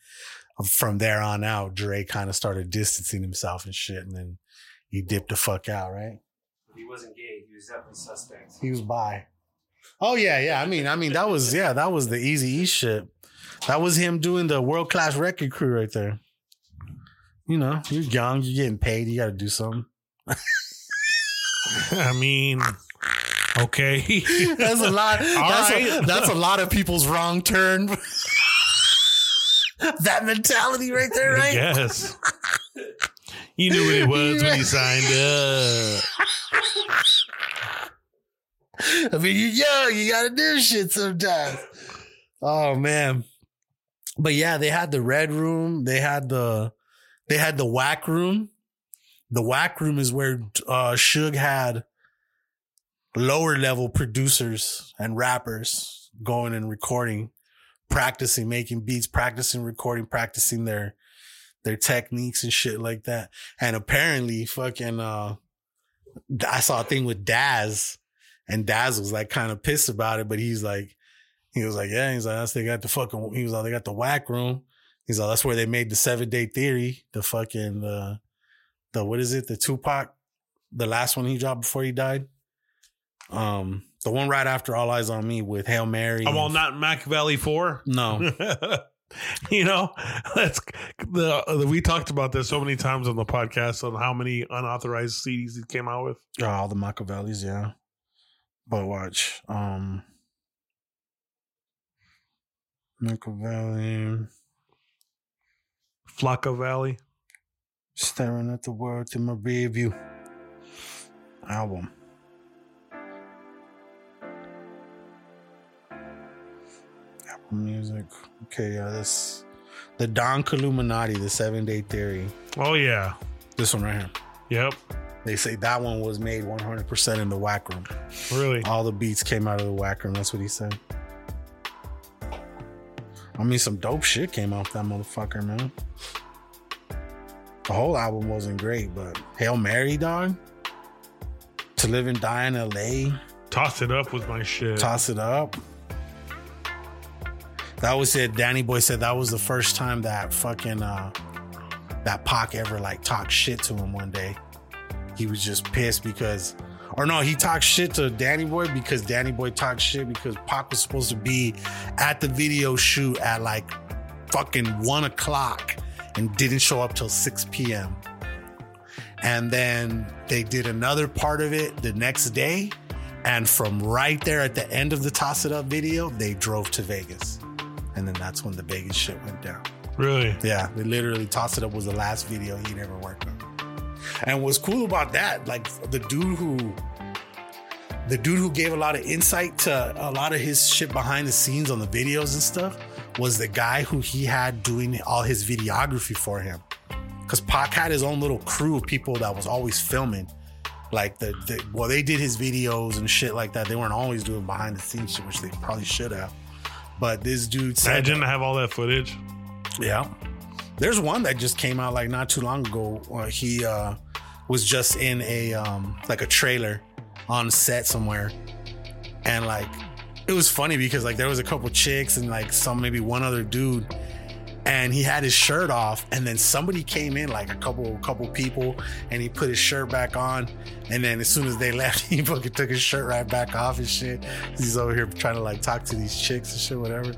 S1: from there on out, Dre kind of started distancing himself and shit, and then he dipped the fuck out, right?
S9: He wasn't gay. He was definitely suspect.
S1: He was bi. Oh yeah, yeah. I mean, I mean that was yeah, that was the easy E shit. That was him doing the World Class Wreckin' Cru right there. You know, you're young, you're getting paid, you got to do something.
S2: I mean, okay.
S1: That's a lot. That's, a, that's a lot of people's wrong turn. that mentality right there, right?
S2: Yes. You knew what it was when you signed up.
S1: I mean, you're young, you gotta do shit sometimes. Oh man. But yeah, they had the red room, they had the they had the whack room. The whack room is where uh Suge had lower level producers and rappers going and recording, practicing, making beats, practicing recording, practicing their their techniques and shit like that. And apparently fucking uh I saw a thing with Daz and Daz was like kind of pissed about it, but he's like, he was like, yeah, he's like, that's they got the fucking, he was like, they got the whack room. He's like, that's where they made the seven day theory, the fucking uh the what is it, the Tupac, the last one he dropped before he died. Um, the one right after All Eyez on Me with Hail Mary.
S2: All
S1: and-
S2: not Machiavelli four.
S1: no.
S2: you know, that's the, the we talked about this so many times on the podcast on how many unauthorized CDs he came out with.
S1: Oh, all the Machiavellis, yeah. But watch. Um Machiavelli
S2: Flocka Valley.
S1: staring at the world through my rear view. Album. Music. Okay, yeah, this the Don Killuminati, the seven day theory.
S2: Oh yeah.
S1: This one right here.
S2: Yep.
S1: They say that one was made 100% in the whack room.
S2: Really.
S1: All the beats came out of the whack room. That's what he said. I mean, some dope shit came off that motherfucker, man. The whole album wasn't great, but Hail Mary, dog. To Live and Die in LA.
S2: Toss it up with my shit.
S1: Toss it up. That was it. Danny Boy said that was the first time that fucking uh that Pac ever like talked shit to him one day. He was just pissed because or no, he talked shit to Danny Boy because Danny Boy talked shit because Pac was supposed to be at the video shoot at like fucking one o'clock and didn't show up till 6 p.m. And then they did another part of it the next day. And from right there at the end of the Toss It Up video, they drove to Vegas. And then that's when the Vegas shit went down.
S2: Really?
S1: Yeah, they literally tossed It Up was the last video he ever worked on. And what's cool about that, like the dude who the dude who gave a lot of insight to a lot of his shit behind the scenes on the videos and stuff was the guy who he had doing all his videography for him. Cause Pac had his own little crew of people that was always filming. Like the, the well, they did his videos and shit like that. They weren't always doing behind the scenes shit, which they probably should have. But this dude said
S2: Imagine to have all that footage.
S1: yeah. There's one that just came out like not too long ago. Uh, he uh, was just in a um, like a trailer on set somewhere, and like it was funny because like there was a couple chicks and like some maybe one other dude, and he had his shirt off, and then somebody came in like a couple couple people, and he put his shirt back on, and then as soon as they left, he fucking took his shirt right back off and shit. He's over here trying to like talk to these chicks and shit, whatever.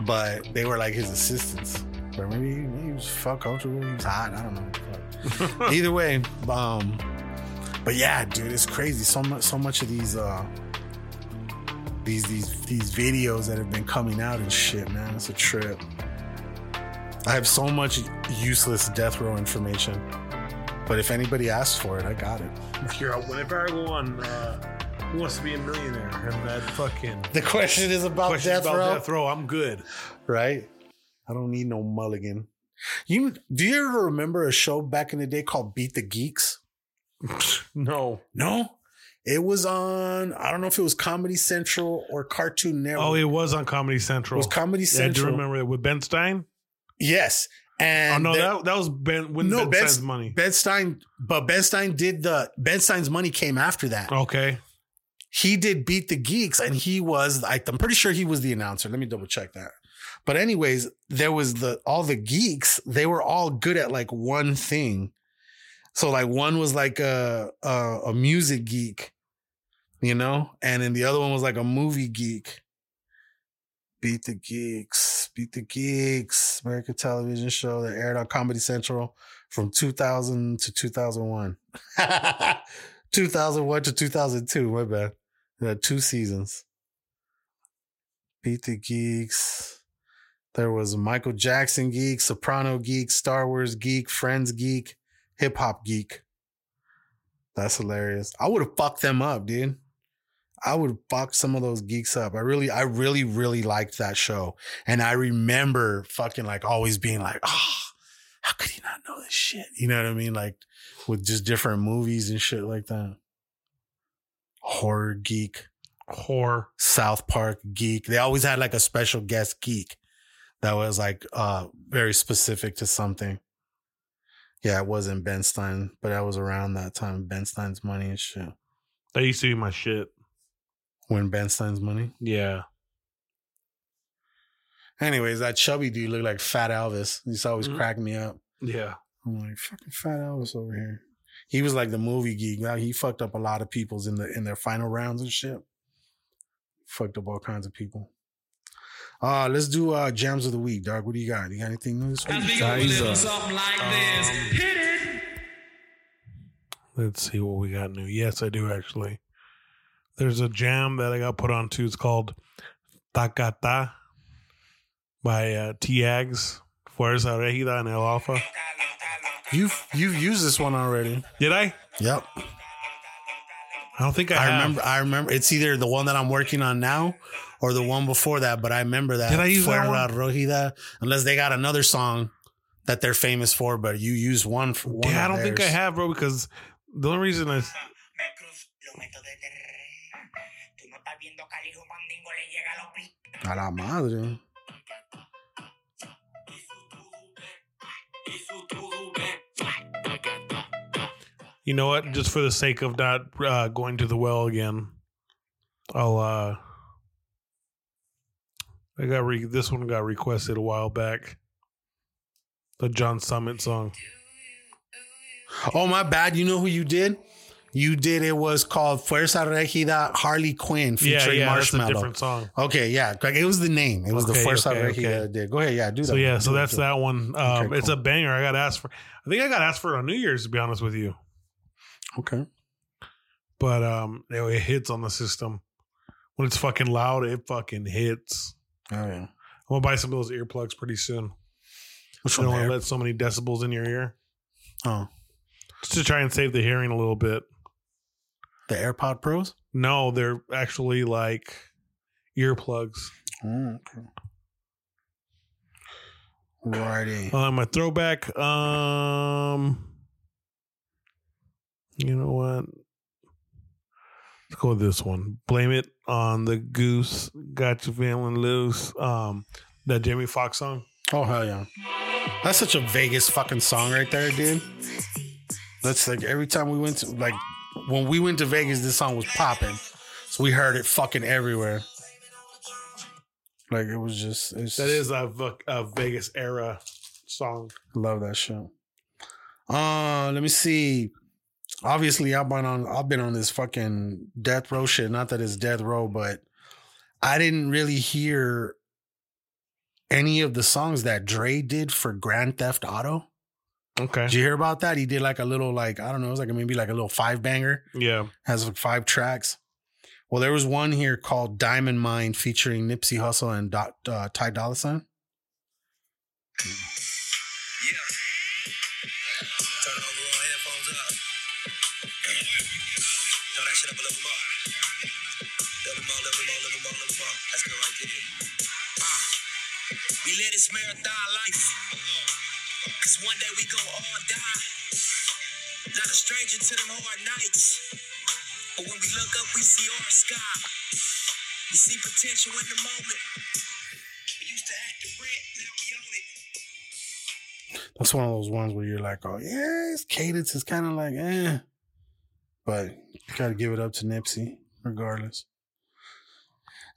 S1: But they were like his assistants. Or maybe, maybe he was felt comfortable. He was hot. I don't know. Either way, um, but yeah, dude, it's crazy. So much, so much of these, uh, these, these, these videos that have been coming out and shit, man. It's a trip. I have so much useless death row information, but if anybody asks for it, I got it.
S2: If you're whenever I go on uh, Who Wants to Be a Millionaire and that fucking
S1: The question is about
S2: question
S1: death
S2: about
S1: row,
S2: death row, I'm good.
S1: right? I don't need no mulligan. You do you ever remember a show back in the day called Beat the Geeks?
S2: No.
S1: No, it was on. I don't know if it was Comedy Central or Cartoon Network.
S2: Oh, it was on Comedy Central.
S1: It was Comedy
S2: Yeah, I do remember it with Ben Stein.
S1: Yes, and
S2: oh no, that, that was Ben with
S1: no
S2: Ben
S1: Ben,
S2: Stein's money.
S1: Ben Stein, but Ben Stein did the Ben Stein's money came after that.
S2: Okay.
S1: He did beat the geeks, and he was like, I'm pretty sure he was the announcer. Let me double check that. But anyways, there was the all the geeks. They were all good at like one thing. So like one was like a a, a music geek, you know, and then the other one was like a movie geek. Beat the Geeks, Beat the Geeks, American television show that aired on Comedy Central from 2000 to 2001. 2001 to 2002, my bad. It had two seasons. Beat the Geeks. There was Michael Jackson Geek, Soprano Geek, Star Wars Geek, Friends Geek, Hip Hop Geek. That's hilarious. I would have fucked them up, dude. I would fuck some of those geeks up. I really, I really, really liked that show. And I remember fucking like always being like, oh, how could he not know this shit? You know what I mean? Like with just different movies and shit like that. Horror geek,
S2: Horror.
S1: South Park geek. They always had like a special guest geek that was like uh very specific to something. Yeah, it wasn't Ben Stein, but I was around that time. Ben Stein's money and shit.
S2: That used to be my shit.
S1: When Ben Stein's money.
S2: Yeah.
S1: Anyways, that chubby dude looked like Fat Elvis. He used to always
S2: Mhm.
S1: crack me up.
S2: Yeah.
S1: I'm like, fucking Fat Elvis over here. He was like the movie geek. Now he fucked up a lot of people's in the in their final rounds and shit. Fucked up all kinds of people. Uh, let's do uh jams of the week, dog. What do you got? You got anything new this week?
S2: Guys, uh,
S5: something like this. Hit it.
S2: Let's see what we got new. Yes, I do actually. There's a jam that I got put on too. It's called Takata by uh, T-Ags. Fuerza Regida and El Alfa.
S1: You've you've used this one already.
S2: Did I?
S1: Yep.
S2: I don't think I,
S1: I
S2: have.
S1: remember I remember it's either the one that I'm working on now or the one before that, but I remember that
S2: Did I use one?
S1: Rojida, unless they got another song that they're famous for, but you use one for one.
S2: Yeah, I don't think I have, bro, because the only reason is
S1: A la madre.
S2: you know what? Just for the sake of not uh, going to the well again, I'll. uh I got re- this one got requested a while back. The John Summit song.
S1: Oh my bad. You know who you did? You did it was called Fuerza Regida Harley Quinn
S2: Yeah,
S1: featuring
S2: yeah, that's a
S1: Marshmello.
S2: different song.
S1: Okay, yeah. Like it was the name. It was
S2: Okay,
S1: the Fuerza
S2: okay,
S1: Regida
S2: okay.
S1: did. Go ahead, yeah, do that.
S2: So yeah, so
S1: Do
S2: that's that one. Um,
S1: Okay,
S2: It's a banger. I got asked for. I think I got asked for it on New Year's to be honest with you,
S1: Okay.
S2: but um, it, it hits on the system when it's fucking loud. It fucking hits.
S1: Oh yeah.
S2: I'm gonna buy some of those earplugs pretty soon.
S1: Which
S2: I don't
S1: one?
S2: want to let so many decibels in your ear.
S1: Oh,
S2: Just to try and save the hearing a little bit.
S1: The AirPod Pros.
S2: No, they're actually like earplugs.
S1: Oh, okay. Righty.
S2: Uh, my throwback. Um, you know what? Let's go with this one. Blame it on the goose. Got you feeling loose. Um, that Jamie Foxx song.
S1: Oh hell yeah. That's such a Vegas fucking song right there, dude. That's like every time we went to like when we went to Vegas, this song was popping. So we heard it fucking everywhere. Like it was just it's,
S2: That is a, a Vegas era song.
S1: love that show. Uh let me see. Obviously I've been on I've been on this fucking death row shit. Not that it's death row, but I didn't really hear any of the songs that Dre did for Grand Theft Auto.
S2: Okay.
S1: Did you hear about that? He did like a little like I don't know, it was like maybe like a little five banger.
S2: Yeah.
S1: Has like five tracks. Well, there was one here called Diamond Mine featuring Nipsey Hussle and Dot, uh, Ty Dolla Sign. Yeah.
S5: Turn the overall headphones up. Turn that shit up a little more. Little more, little more, little more, little more. That's good right there. Ah. We live this marathon life. Cause one day we gon' all die. Not a stranger to them hard nights. But when we look up, we see our sky. We see potential in the moment. We used to have the bread, now we own it.
S1: That's one of those ones where you're like, oh yeah, his cadence is kind of like eh, but you gotta give it up to Nipsey regardless.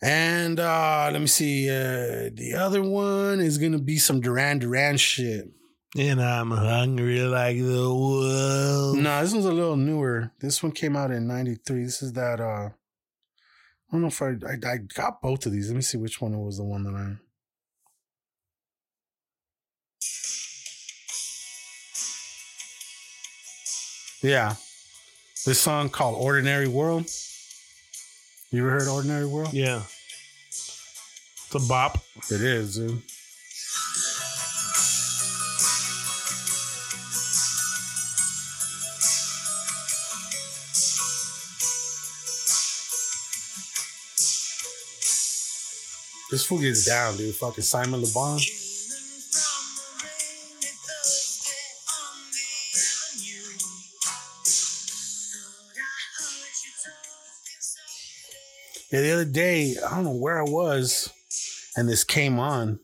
S1: And uh let me see, uh the other one is gonna be some Duran Duran shit.
S2: And I'm hungry like the wolf.
S1: No, this one's a little newer. This one came out in '93. This is that. uh I don't know if I, I I got both of these. Let me see which one was the one that I. Yeah, this song called "Ordinary World." You ever heard "Ordinary World"?
S2: Yeah. It's a bop.
S1: It is, dude. This fool gets down, dude. Fucking Simon Le Bon. Yeah, the other day, I don't know where I was, and this came on,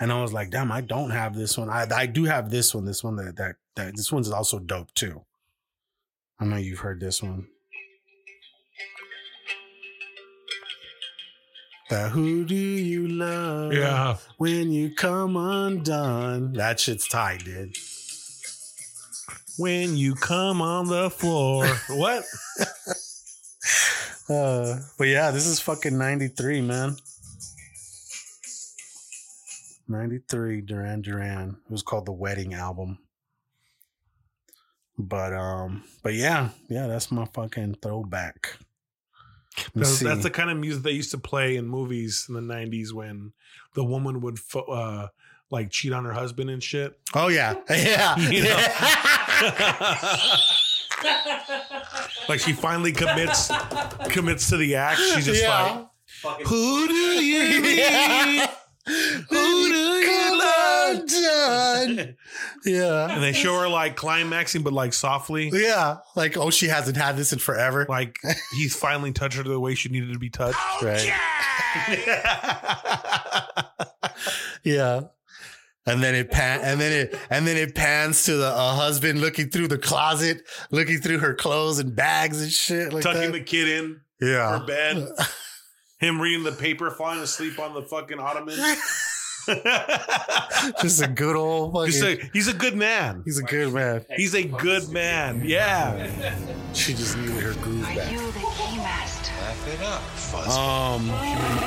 S1: and I was like, "Damn, I don't have this one. I I do have this one. This one that that, that this one's also dope too. I know you've heard this one. That who do you love?
S2: Yeah.
S1: When you come undone. That shit's tight, dude.
S2: When you come on the floor. what?
S1: Uh, but yeah, this is fucking 93, man. 93 Duran Duran. It was called the Wedding Album. But um, but yeah, yeah, that's my fucking throwback. Let me
S2: That's, that's the kind of music they used to play in movies in the 90s when the woman would fo- uh, like cheat on her husband and shit.
S1: oh yeah, yeah,
S2: You know? like she finally commits commits to the act. She's just
S1: Yeah.
S2: like, who do you need?
S1: Yeah.
S2: Who do you
S1: yeah,
S2: And they show her like climaxing, but like softly.
S1: yeah. Like, oh, she hasn't had this in forever.
S2: Like he's finally touched her the way she needed to be touched.
S1: Right. yeah. Yeah. And then it pan, and then it, and then it pans to the uh, husband looking through the closet, looking through her clothes and bags and shit like
S2: Tucking
S1: that.
S2: the kid in
S1: yeah.
S2: her bed. Him reading the paper, falling asleep on the fucking ottoman.
S1: Just a good old fucking.
S2: He's a, he's a good man.
S1: he's a good man.
S2: He's a good man. Yeah.
S1: She just needed her groove back.
S11: You the keymaster.
S4: Laugh it up, fuzz.
S1: Um,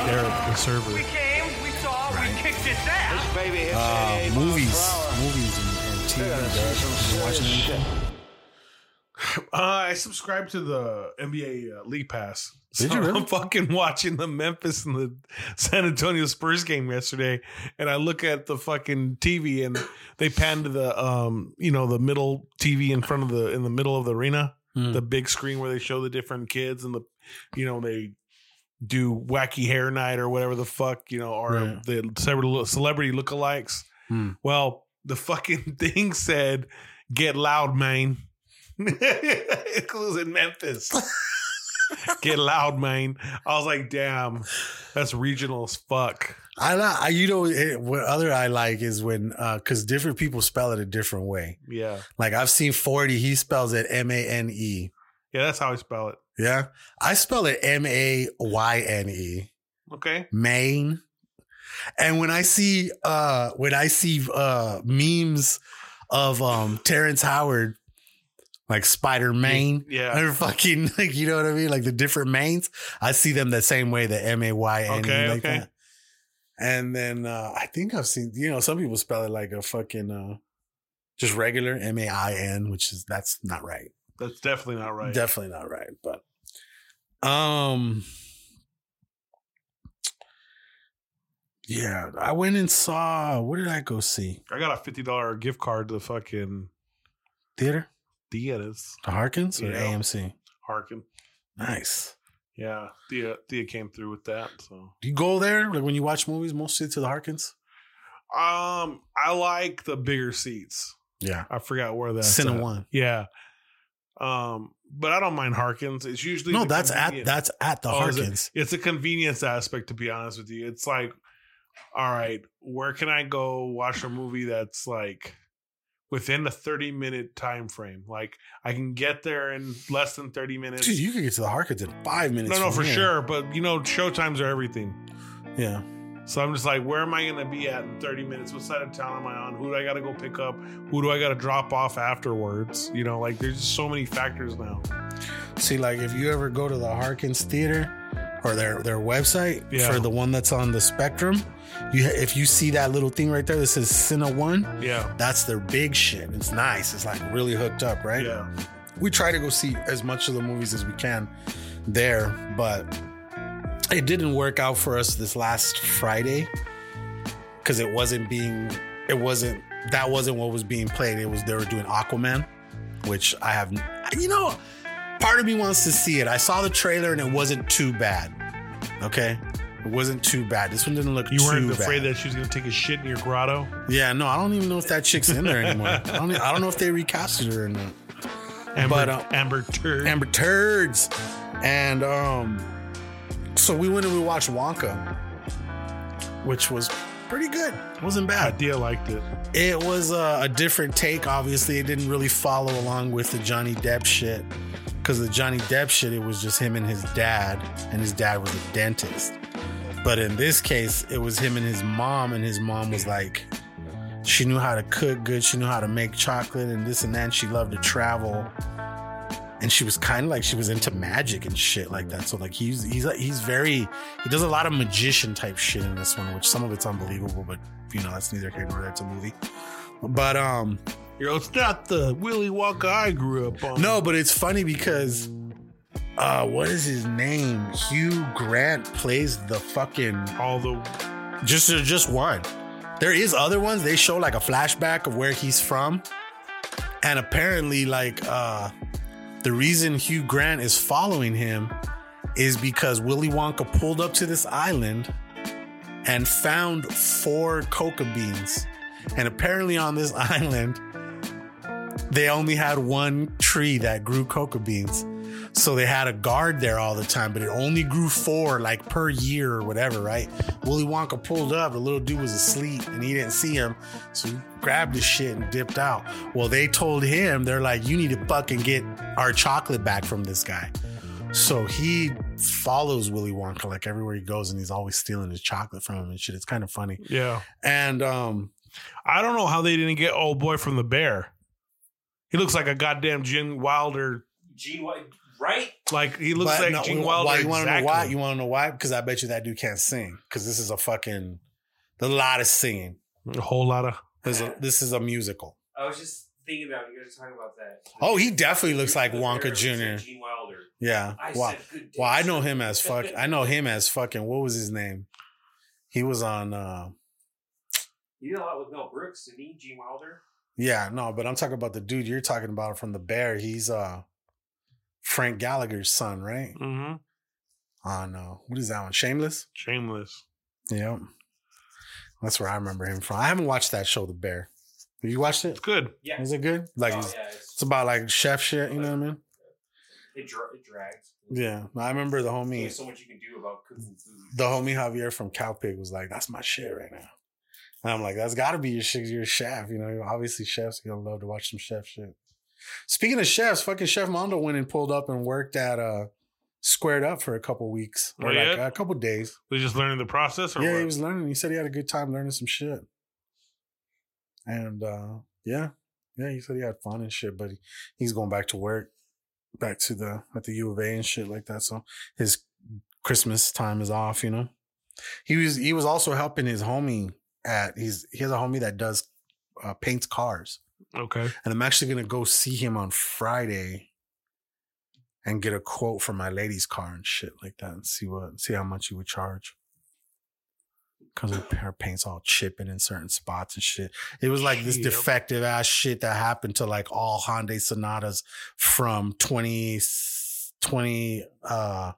S2: Derek, the server.
S11: came, we saw, we kicked its ass.
S4: baby
S1: uh, movies, movies, and, and TV. Dad. You watching anything?
S2: Uh, I subscribed to the NBA uh, League Pass.
S1: Did
S2: So
S1: you really?
S2: I'm fucking watching the Memphis and the San Antonio Spurs game yesterday, and I look at the fucking TV, and they pan to the um, you know, the middle TV in front of the in the middle of the arena,
S1: Hmm.
S2: the big screen where they show the different kids and the, you know, they do wacky hair night or whatever the fuck, you know, or
S1: Right.
S2: the celebrity celebrity lookalikes.
S1: Hmm.
S2: Well, the fucking thing said, "Get loud, man." it was in Memphis. Get loud, man. I was like, damn, that's regional as fuck.
S1: I like, I- you know, it, what other I like is when, uh, cause different people spell it a different way.
S2: Yeah.
S1: Like I've seen 40, he spells it M A N E.
S2: Yeah, that's how I spell it.
S1: Yeah. I spell it M A Y N E.
S2: Okay.
S1: Maine. And when I see uh when I see uh memes of um Terrence Howard like Spider Maine
S2: Yeah.
S1: or fucking like you know what I mean like the different mains I see them the same way the M A Y N
S2: Okay,
S1: like
S2: okay.
S1: that. And then uh I think I've seen you know some people spell it like a fucking uh just regular M A I N which is that's not right.
S2: That's definitely not right.
S1: Definitely not right, but um yeah, I went and saw what did I go see?
S2: I got a fifty dollar gift card to the fucking
S1: Theater?
S2: Thea's
S1: The Harkins or
S2: Yeah.
S1: AMC?
S2: Harkin.
S1: Nice.
S2: Yeah, Thea Thea came through with that. So
S1: Do you go there like when you watch movies mostly to the Harkins?
S2: um I like the bigger seats.
S1: Yeah.
S2: I forgot where that's
S1: Cine
S2: at.
S1: One.
S2: Yeah. Um, but I don't mind Harkins. It's usually
S1: No, that's at that's at the
S2: Oh, is it?
S1: Harkins.
S2: It's a convenience aspect, to be honest with you. It's like, all right, where can I go watch a movie that's like within a 30 minute time frame? Like I can get there in less than 30 minutes.
S1: Dude, you could get to the Harkins in five minutes.
S2: no, no, for
S1: here.
S2: sure. But you know, show times are everything.
S1: Yeah.
S2: So I'm just like, where am I going to be at in 30 minutes? What side of town am I on? Who do I got to go pick up? Who do I got to drop off afterwards? You know, like there's just so many factors now.
S1: See, like if you ever go to the Harkins Theater or their their website
S2: Yeah.
S1: for the one that's on the Spectrum, you if you see that little thing right there that says Cine One,
S2: Yeah.
S1: that's their big shit. It's nice. It's like really hooked up, right?
S2: Yeah.
S1: We try to go see as much of the movies as we can there, but it didn't work out for us this last Friday because it wasn't being it wasn't that wasn't what was being played. It was they were doing Aquaman, which I have you know, part of me wants to see it. I saw the trailer and it wasn't too bad. Okay. It wasn't too bad. This one didn't look
S2: You
S1: too
S2: weren't
S1: bad.
S2: afraid that she was going to take a shit in your grotto?
S1: Yeah, no, I don't even know if that chick's in there anymore. I don't. I don't know if they recasted her or not.
S2: Amber,
S1: But, uh,
S2: Amber Turd.
S1: Amber Turds, and um, so we went and we watched Wonka, which was pretty good. It wasn't bad.
S2: Idea liked it.
S1: It was uh, a different take. Obviously, it didn't really follow along with the Johnny Depp shit. Because the Johnny Depp shit, it was just him and his dad, and his dad was a dentist. But in this case, it was him and his mom, and his mom was like, she knew how to cook good, she knew how to make chocolate and this and that. and she loved to travel. And she was kind of like she was into magic and shit like that. So like he's he's he's very he does a lot of magician type shit in this one, which some of it's unbelievable, but you know that's neither here nor there. It's a movie. But um,
S2: You know, it's not the Willy Wonka I grew up on.
S1: no, but it's funny because uh what is his name? Hugh Grant plays the fucking
S2: all the
S1: just just one. There is other ones. They show like a flashback of where he's from. And apparently like uh the reason Hugh Grant is following him is because Willy Wonka pulled up to this island and found four coca beans. And apparently on this island they only had one tree that grew coca beans. So they had a guard there all the time, but it only grew four like per year or whatever, right? Willy Wonka pulled up, the little dude was asleep and he didn't see him. So he grabbed his shit and dipped out. Well, they told him, they're like, you need to fucking get our chocolate back from this guy. So he follows Willy Wonka like everywhere he goes and he's always stealing his chocolate from him and shit. It's kind of funny.
S2: Yeah.
S1: And um
S2: I don't know how they didn't get old boy from the bear. He looks like a goddamn Gene Wilder.
S9: Gene White, right?
S2: Like he looks
S1: But
S2: like
S1: no,
S2: Gene
S1: why-
S2: Wilder.
S1: You want to know why? You want to know why? Because I bet you that dude can't sing. Because this is a fucking a lot of singing.
S2: A whole lot of.
S1: This is a, this is a musical.
S9: I was just thinking about you guys talking about that.
S1: Oh, he definitely looks like Wonka Jr.
S9: Gene Wilder.
S1: Yeah.
S9: I
S1: Wow.
S9: said
S1: Well, I know him as fuck. I know him as fucking. What was his name? He was on. uh
S9: He did a lot with Mel Brooks, didn't he? Gene Wilder.
S1: Yeah, no, but I'm talking about the dude you're talking about from the Bear. He's uh Frank Gallagher's son, right?
S2: Mm-hmm.
S1: On uh, what is that one? Shameless.
S2: Shameless.
S1: Yep. That's where I remember him from. I haven't watched that show, The Bear. Have you watched it?
S2: It's good.
S9: Yeah.
S1: Is it good? Like
S9: Oh,
S1: it's,
S9: yeah, it's-
S1: it's about like chef shit, you know what I mean?
S9: It, dra- it drags.
S1: Yeah. I remember the homie
S9: only so much you can do about cooking food.
S1: the homie Javier from Cowpig was like, "That's my shit right now," and I'm like, "That's got to be your shit, your chef." You know, obviously chefs gonna love to watch some chef shit. Speaking of chefs, fucking Chef Mondo went and pulled up and worked at uh Squared Up for a couple weeks or
S2: Oh,
S1: like a couple days.
S2: Was he just learning the process, or
S1: yeah,
S2: what?
S1: he was learning. He said he had a good time learning some shit, and uh yeah, yeah, he said he had fun and shit. But he, he's going back to work, back to the at the U of A and shit like that. So his Christmas time is off. You know, he was he was also helping his homie at he's he has a homie that does uh, paints cars,
S2: okay.
S1: and I'm actually gonna go see him on Friday. And get a quote for my lady's car and shit like that, and see what see how much he would charge because her, her paint's all chipping in certain spots and shit. It was like this
S2: Yep.
S1: defective ass shit that happened to like all Hyundai Sonatas from 20, 20 uh,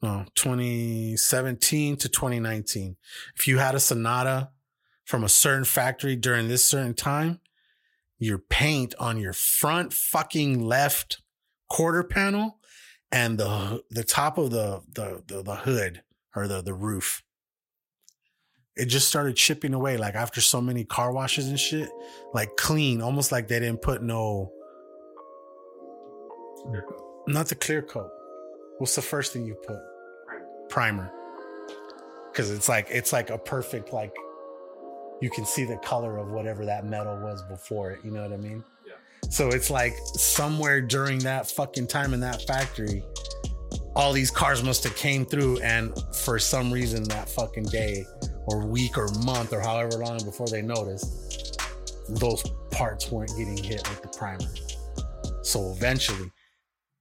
S1: no, 2017 to 2019. If you had a Sonata from a certain factory during this certain time, your paint on your front fucking left quarter panel and the the top of the the the, the hood or the the roof. It just started chipping away like after so many car washes and shit like clean almost like they didn't put no not the clear coat. What's the first thing you put? Primer. Because it's like it's like a perfect like you can see the color of whatever that metal was before it you know what i mean Yeah. so it's like somewhere during that fucking time in that factory all these cars must have came through and for some reason that fucking day or week or month or however long before they noticed those parts weren't getting hit with the primer so eventually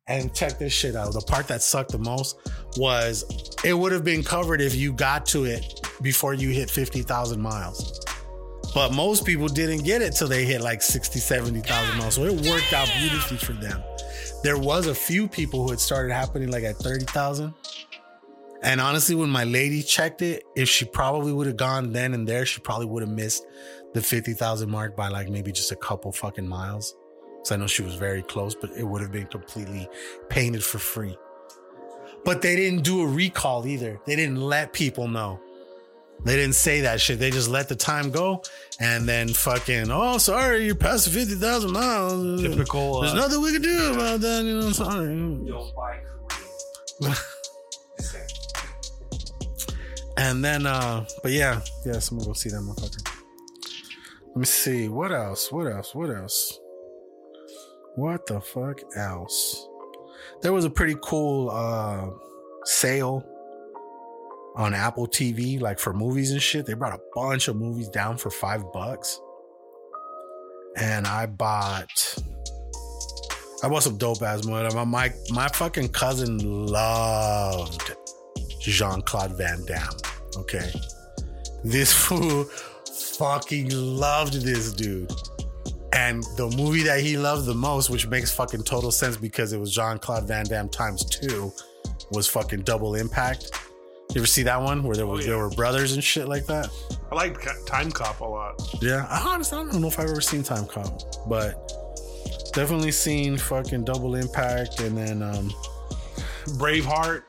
S1: and check this shit out the part that sucked the most was it would have been covered if you got to it before you hit 50,000 miles. But most people didn't get it till they hit like 60 70,000 miles. So it worked out beautifully for them. There was a few people who had started happening like at 30,000 and honestly when my lady checked it if she probably would have gone then and there she probably would have missed the 50,000 mark by like maybe just a couple fucking miles. Because I know she was very close but it would have been completely painted for free. But they didn't do a recall either. They didn't let people know they didn't say that shit. They just let the time go and then fucking, oh, sorry, you're past 50,000 miles.
S2: Typical,
S1: There's
S2: uh,
S1: nothing we can do about that, you know, sorry.
S9: Don't buy Korean.
S1: And then, uh, but yeah, yeah, so I'm gonna go see that motherfucker. Let me see. What else? What else? What else? What the fuck else? There was a pretty cool uh sale on Apple TV, like for movies and shit. They brought a bunch of movies down for five bucks. And I bought I bought some dope ass movie. My, my my fucking cousin loved Jean Claude Van Damme. Okay. This fool fucking loved this dude. And the movie that he loved the most, which makes fucking total sense because it was Jean Claude Van Damme times two, was fucking Double Impact. You ever see that one where there was there were brothers and shit like that?
S2: I like Timecop a lot.
S1: Yeah, I honestly I don't know if I've ever seen Timecop, but definitely seen fucking Double Impact and then um
S2: Braveheart,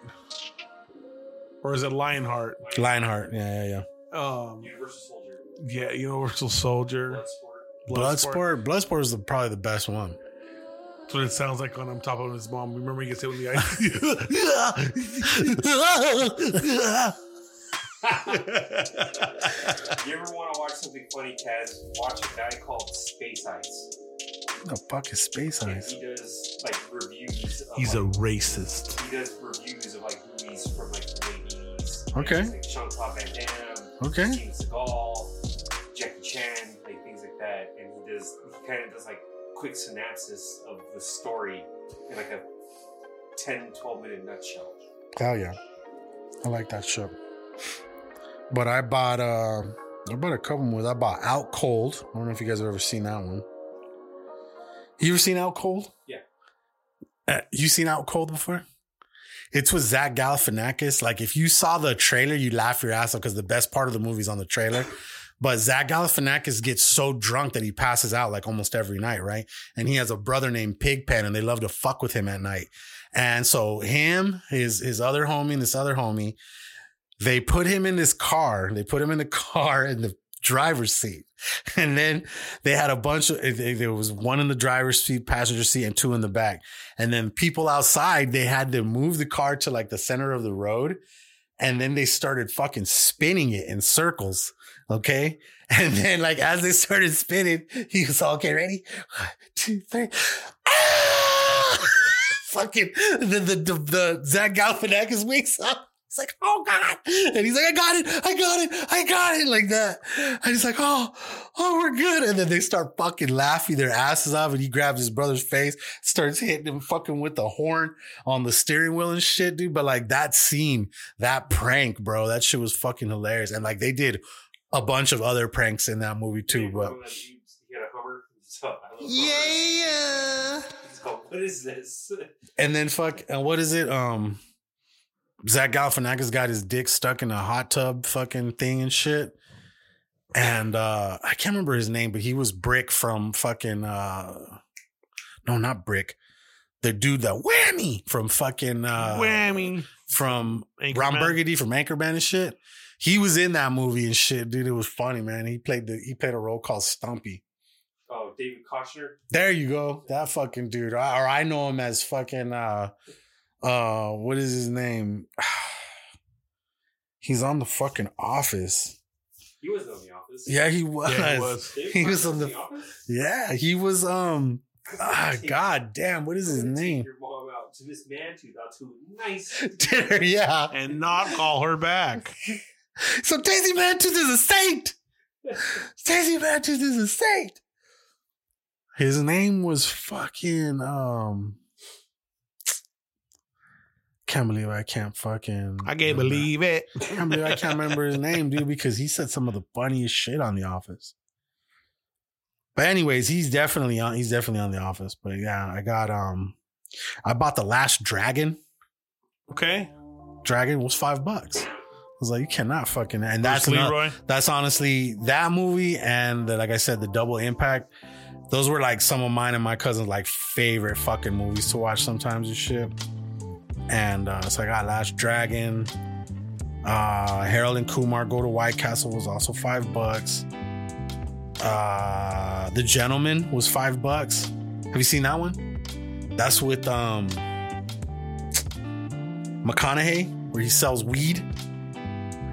S2: or is it Lionheart?
S1: Lionheart. Yeah, yeah, yeah.
S2: Um,
S9: Universal Soldier.
S2: yeah, Universal Soldier.
S1: Bloodsport. Bloodsport is the, probably the best one.
S2: That's what it sounds like when I'm top of his mom. Remember he gets hit with the ice.
S9: You ever want to watch something funny, Kaz? Watch a guy called Space Ice.
S1: the fuck is Space
S9: And
S1: Ice?
S9: he does like reviews. Of,
S2: He's a racist.
S9: He does reviews of like movies from like the late 80s.
S1: Okay.
S9: Like Jean Claude Van Damme.
S1: Okay.
S9: Steven Seagal, Jackie Chan, like things like that. And he does, he kind of does like quick synopsis of the story in like a 10, 12 minute nutshell.
S1: Hell yeah. I like that shit. But I bought uh I bought a couple more. I bought Out Cold. I don't know if you guys have ever seen that one. You ever seen Out Cold?
S9: Yeah.
S1: Uh, you seen Out Cold before? It's with Zach Galifianakis. Like if you saw the trailer, you laugh your ass off because the best part of the movie's on the trailer. But Zach Galifianakis gets so drunk that he passes out like almost every night, right? And he has a brother named Pigpen, and they love to fuck with him at night. And so him, his his other homie, and this other homie, they put him in this car. They put him in the car in the driver's seat. And then they had a bunch of, there was one in the driver's seat, passenger seat, and two in the back. And then people outside, they had to move the car to like the center of the road. And then they started fucking spinning it in circles. Okay. And then like as they started spinning, he was all, okay, ready? One, two, three. Ah! fucking the, the, the, the Zach Galifianakis wakes up. It's like, oh God. And he's like, I got it. I got it. I got it. Like that. And he's like, oh, oh, we're good. And then they start fucking laughing their asses off. And he grabs his brother's face, starts hitting him fucking with the horn on the steering wheel and shit, dude. But like that scene, that prank, bro, that shit was fucking hilarious. And like they did a bunch of other pranks in that movie too. But
S9: Remember He had a Hummer. So,
S1: yeah.
S9: What is this?
S1: And then fuck, and what is it? Um, Zach Galifianakis got his dick stuck in a hot tub fucking thing and shit. And uh I can't remember his name, but he was Brick from fucking uh no, not Brick. The dude that whammy from fucking uh
S2: Whammy.
S1: from
S2: Anchorman.
S1: Ron Burgundy from Anchorman and shit. He was in that movie and shit, dude. It was funny, man. He played the he played a role called Stumpy.
S9: Oh, David Koechner.
S1: There you go. That fucking dude. Or or I know him as fucking uh uh what is his name? He's on the fucking office.
S9: He was on The Office.
S1: Yeah, he was.
S2: Yeah, he was.
S1: He was on
S9: was
S1: the
S9: Office?
S1: Yeah, he was um ah, god damn, what is his name?
S9: Your mom out to Miss Mantooth out to a nice.
S1: Dinner, yeah.
S2: And not call her back.
S1: So Daisy Mantooth is a saint. Daisy Mantooth is a saint. His name was fucking um can't believe I can't fucking
S2: I can't believe it.
S1: I can't believe I can't remember his name, dude, because he said some of the funniest shit on The Office. But anyways, he's definitely on. He's definitely on The Office. But yeah, I got um, I bought the Last Dragon.
S2: Okay.
S1: Dragon was five bucks. I was like, you cannot fucking. And that's
S2: Bruce Leroy?
S1: that's honestly that movie and the, like I said, the Double Impact. Those were like some of mine and my cousin's like favorite fucking movies to watch sometimes and shit. And uh, so I got Last Dragon. Uh, Harold and Kumar Go to White Castle was also five bucks. Uh, the Gentleman was five bucks. Have you seen that one? That's with um McConaughey, where he sells weed.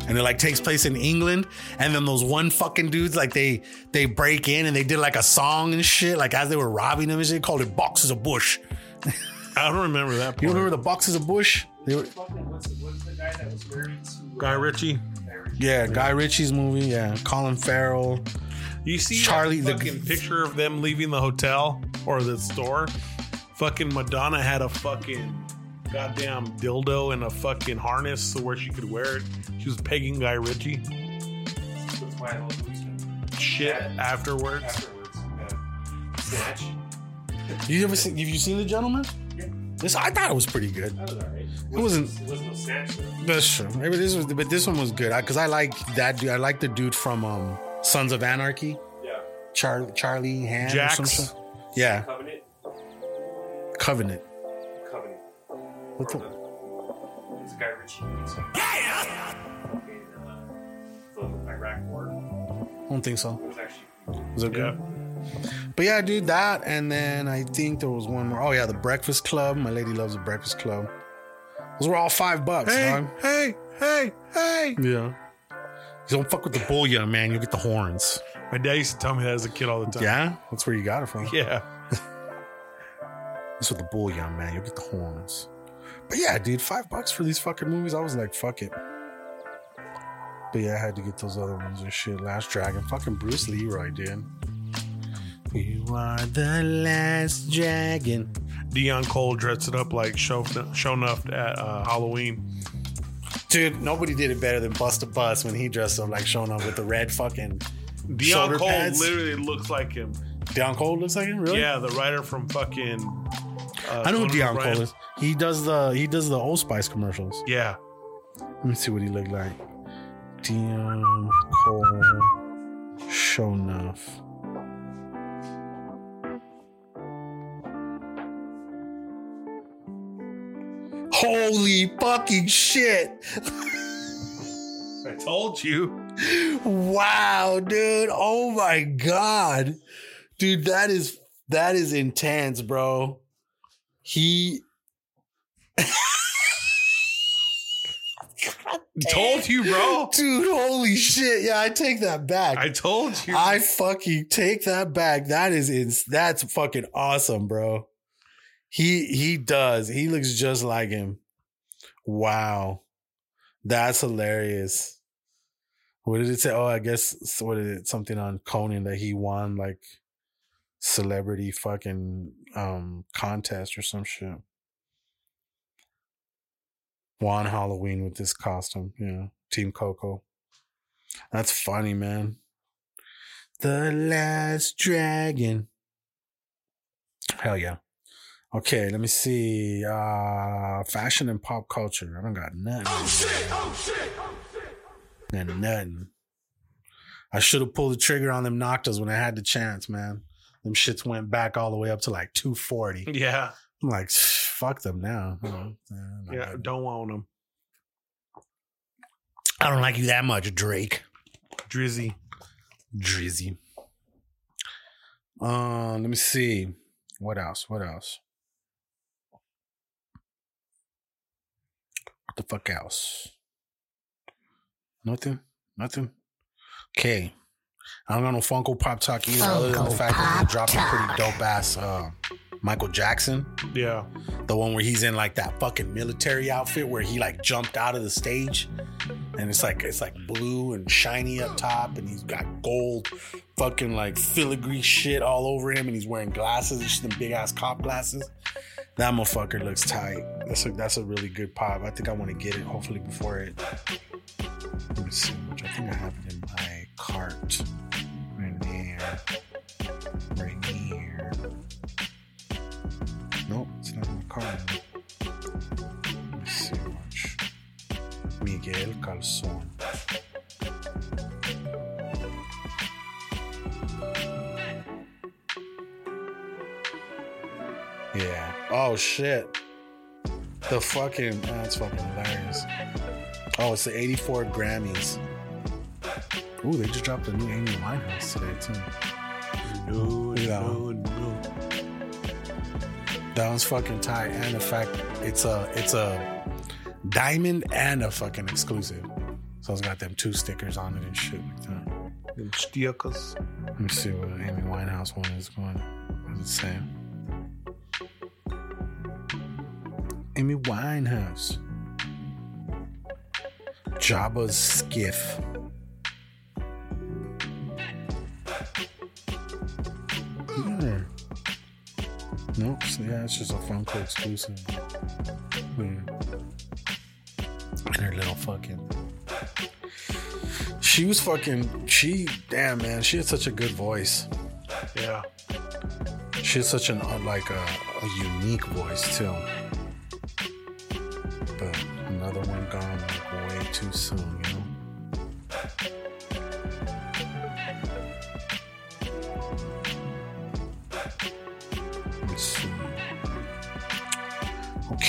S1: and it like takes place in England. And then those one fucking dudes like they they break in and they did like a song and shit like as they were robbing them and shit. Called it Boxes of Bush.
S2: I don't remember that. Part.
S1: You remember the Boxes of Bush? They were,
S9: what's, what's the guy that was married to
S2: Guy Ritchie?
S1: yeah, Guy Ritchie's movie. Yeah, Colin Farrell.
S2: You see Charlie,
S1: the-
S2: the fucking picture of them leaving the hotel or the store? Fucking Madonna had a fucking goddamn dildo and a fucking harness so where she could wear it. She was pegging Guy Ritchie.
S9: That's why I.
S2: Shit
S9: Yeah.
S2: afterwards.
S9: Afterwards, yeah. Snatch.
S1: You ever seen? Have you seen The Gentleman?
S9: Yeah.
S1: This I thought it was pretty good.
S9: That was alright.
S1: It wasn't-
S9: It wasn't no snatch though.
S1: That's true. Maybe this was, but this one was good because I, like that dude. I like the dude from um, Sons of Anarchy,
S9: Yeah.
S1: Charlie Charlie Hand
S2: Jax.
S1: some shit. Yeah,
S9: Covenant.
S1: Covenant.
S9: Covenant.
S1: What the?
S9: It's a Guy Ritchie. movie, so- Fucking, uh, the Iraq War.
S1: I don't think so.
S9: It was actually.
S1: Was it
S2: Yeah.
S1: good? But yeah, I dude, that and then I think there was one more. Oh yeah, the Breakfast Club. My lady loves the Breakfast Club. Those were all five bucks.
S2: Hey,
S1: dog.
S2: hey, hey, hey.
S1: Yeah. You don't fuck with the bullion, man. You'll get the horns.
S2: My dad used to tell me that as a kid all the time.
S1: Yeah, that's where you got it from.
S2: Yeah.
S1: That's with the bullion, man. You'll get the horns. But yeah, dude, five bucks for these fucking movies. I was like, fuck it. But yeah, I had to get those other ones and shit. Last Dragon. Fucking Bruce Leroy, dude. You are the last dragon.
S2: Deon Cole dressed it up like show shown at uh, Halloween.
S1: Dude, nobody did it better than Busta Bus when he dressed up like showing up with the red fucking
S2: Dion
S1: shoulder
S2: Cole
S1: pads.
S2: literally looks like him.
S1: Deon Cole looks like him, really?
S2: Yeah, the writer from fucking. Uh,
S1: I know who
S2: Deon
S1: Cole is. He does the he does the Old Spice commercials.
S2: Yeah,
S1: Let me see what he looked like. Deon Cole Shonuff. Holy fucking shit.
S2: I told you.
S1: Wow, dude. Oh my god. Dude, that is that is intense, bro. He
S2: told you, bro.
S1: Dude, holy shit. Yeah, I take that back.
S2: I told you.
S1: I fucking take that back. That is ins- that's fucking awesome, bro. He he does. He looks just like him. Wow. That's hilarious. What did it say? Oh, I guess what did it something on Conan that he won like celebrity fucking um contest or some shit. Won Halloween with this costume. Yeah. Team Coco. That's funny, man. The last dragon. Hell yeah. Okay, let me see. Uh fashion and pop culture. I don't got nothing. Oh shit, oh shit, oh shit. Nothing. I should have pulled the trigger on them Noctas when I had the chance, man. Them shits went back all the way up to like 240.
S2: Yeah,
S1: I'm like, fuck them now. You know, eh,
S2: yeah.
S1: good.
S2: Don't want them.
S1: I don't like you that much, Drake.
S2: Drizzy.
S1: Drizzy. Uh, let me see. What else? What else? What the fuck else? Nothing? Nothing? Okay. I don't got no Funko Pop talk either, other than the fact that they dropped a pretty dope ass uh, Michael Jackson.
S2: Yeah.
S1: The one where he's in like that fucking military outfit where he like jumped out of the stage. And it's like it's like blue and shiny up top, and he's got gold fucking like filigree shit all over him, and he's wearing glasses, just them big ass cop glasses. That motherfucker looks tight. That's a that's a really good pop. I think I want to get it hopefully before it. Let me see, which I think I have it in my cart. Right there. Right here. Nope, it's not in my cart. Let me see which. Miguel Calzón. Oh shit. The fucking ah, that's fucking hilarious. Oh, it's the 84 Grammys. Ooh, they just dropped a new Amy Winehouse today too.
S2: No,
S1: Look at that
S2: no, no.
S1: That one's fucking tight, and the fact it's a it's a diamond and a fucking exclusive. So it's got them two stickers on it and shit like that.
S2: Them stickers.
S1: Let me see what Amy Winehouse one is going. What does it say? Amy Winehouse. Jabba's skiff. Yeah. Nope. yeah, it's just a Funko exclusive. Yeah. And her little fucking. She was fucking. She damn man. She had such a good voice.
S2: Yeah.
S1: She has such an uh, like a, a unique voice too.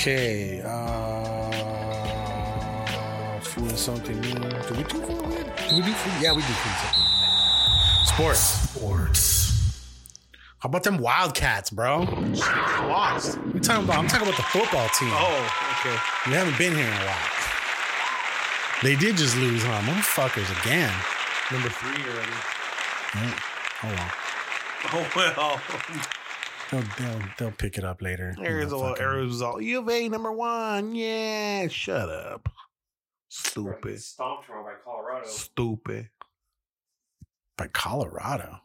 S1: Okay, uh, food is something new. Do we do food? Do we do food? Yeah, we do food something. Sports. Sports. How about them Wildcats, bro?
S2: Lost.
S1: We talking about? I'm talking about the football team.
S2: Oh, okay.
S1: You haven't been here in a while. They did just lose, huh? Motherfuckers again.
S2: Number three already.
S1: Oh, oh well.
S2: Oh well.
S1: They'll, they'll, they'll pick it up later.
S2: Arizona,
S1: Motherfucking-
S2: Arizona, U of A number one. Yeah, shut up. Stupid.
S9: Stomped tomorrow by Colorado.
S2: Stupid.
S1: By Colorado.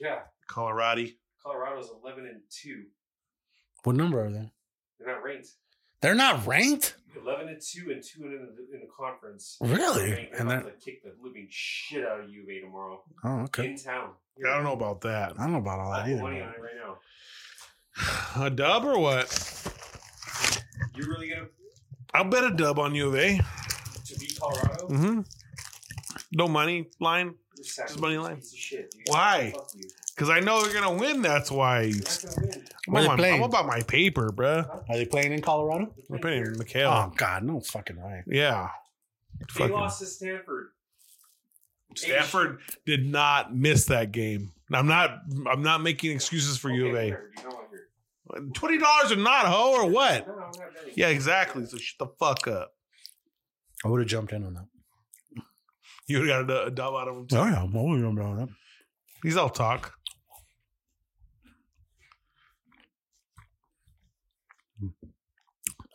S9: Yeah,
S2: Colorado.
S9: Colorado's eleven and two.
S1: What number are they?
S9: They're not ranked.
S1: They're not ranked?
S9: Eleven and two and two in the, in the conference.
S1: Really?
S9: They're
S1: And
S9: about
S1: they're-
S9: to kick the living shit out of U of tomorrow.
S1: Oh, okay.
S9: In town.
S2: Yeah, I don't know about that.
S1: I don't know about all
S9: I
S1: that either.
S9: money on it right now.
S2: A dub or what?
S9: You really gonna
S2: I'll bet a dub on U of A.
S9: to beat Colorado?
S2: Mm-hmm. No money line.
S9: You're
S2: Just money line.
S9: Piece of shit, dude.
S2: Why?
S9: Fuck you.
S2: Because I know they're gonna win. That's why.
S9: You're not gonna win.
S2: I'm,
S1: Where
S2: on
S1: they
S2: my,
S1: playing?
S2: I'm about my paper, bruh.
S1: Are they playing in Colorado?
S2: We're playing in
S1: McKale.
S2: Oh,
S1: God, no fucking way.
S2: Yeah.
S9: They
S2: Fucking-
S9: lost to Stanford.
S2: Stanford did not miss that game. I'm not. I'm not making excuses for U of
S9: Okay,
S2: A. Twenty dollars or not, ho, or what?
S9: No, no, I'm not betting.
S2: Yeah, exactly. So shut the fuck up.
S1: I would have jumped in on that.
S2: You would have got a, a dub out of him. Too.
S1: Oh, yeah. I would have jumped in on that.
S2: He's all talk.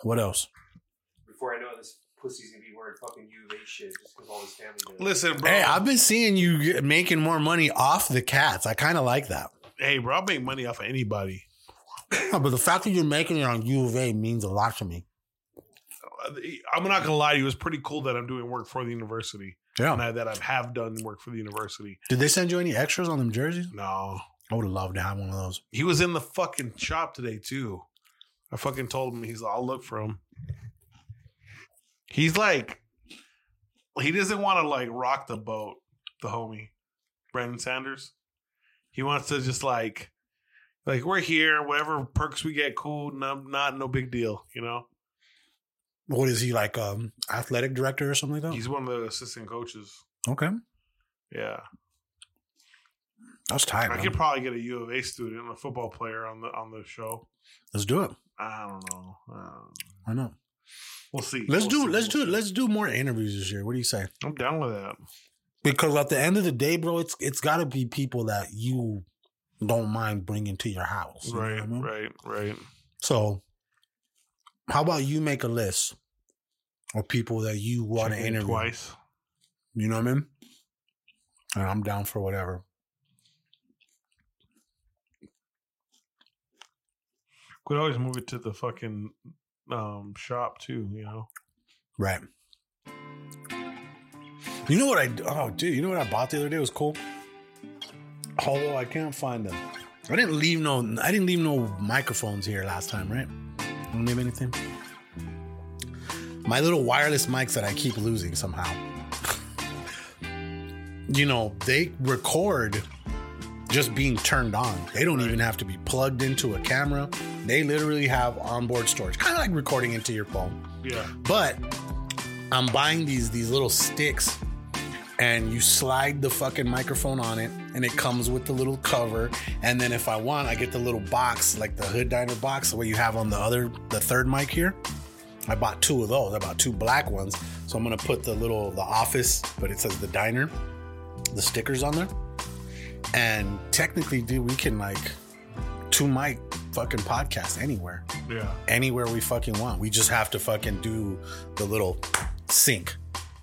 S1: What else?
S9: Before I know it, this pussy's gonna be wearing fucking U of A shit just because all his family does.
S2: Listen, bro.
S1: Hey, I've been seeing you making more money off the cats. I kind of like that.
S2: hey, bro. I'll make money off of anybody.
S1: But the fact that you're making it on U of A means a lot to me.
S2: Uh, I'm not gonna lie to you. It was pretty cool that I'm doing work for the university.
S1: Yeah.
S2: And I, that I have done work for the university.
S1: Did they send you any extras on them jerseys?
S2: No,
S1: I would have loved to have one of those.
S2: he was in the fucking shop today too. I fucking told him he's. I'll look for him. He's like, he doesn't want to like rock the boat. The homie, Brandon Sanders. He wants to just like, like we're here. Whatever perks we get, cool. No, not no big deal. You know.
S1: What is he like? Um, athletic director or something like that?
S2: He's one of the assistant coaches.
S1: okay,
S2: Yeah.
S1: that's tight.
S2: I
S1: man.
S2: could probably get a U of A student, a football player on the on the show.
S1: Let's do it.
S2: I don't know. Um,
S1: I know.
S2: we'll see.
S1: Let's
S2: We'll
S1: do.
S2: see.
S1: Let's do
S2: We'll
S1: it.
S2: see.
S1: Let's do more interviews this year. What do you say?
S2: I'm down with that.
S1: Because at the end of the day, bro, it's it's got to be people that you don't mind bringing to your house. you
S2: Right,
S1: I mean?
S2: right, right.
S1: So, how about you make a list of people that you want to interview
S2: twice.
S1: You know what I mean? And I'm down for whatever.
S2: Could always move it to the fucking um, shop too. You know.
S1: Right. You know what I? Oh, dude, you know what I bought the other day? It was cool. Although I can't find them. I didn't leave no. I didn't leave no microphones here last time, right? I didn't leave anything. My little wireless mics that I keep losing somehow. you know, they record just being turned on. They don't even have to be plugged into a camera. They literally have onboard storage, kind of like recording into your phone.
S2: Yeah.
S1: But I'm buying these these little sticks and you slide the fucking microphone on it and it comes with the little cover and then if I want I get the little box like the hood diner box the way you have on the other the third mic here I bought two of those. I bought two black ones. So I'm gonna put the little the office, but it says the diner, the stickers on there. And technically, dude, we can like two mic fucking podcast anywhere.
S2: Yeah.
S1: Anywhere we fucking want. We just have to fucking do the little sync.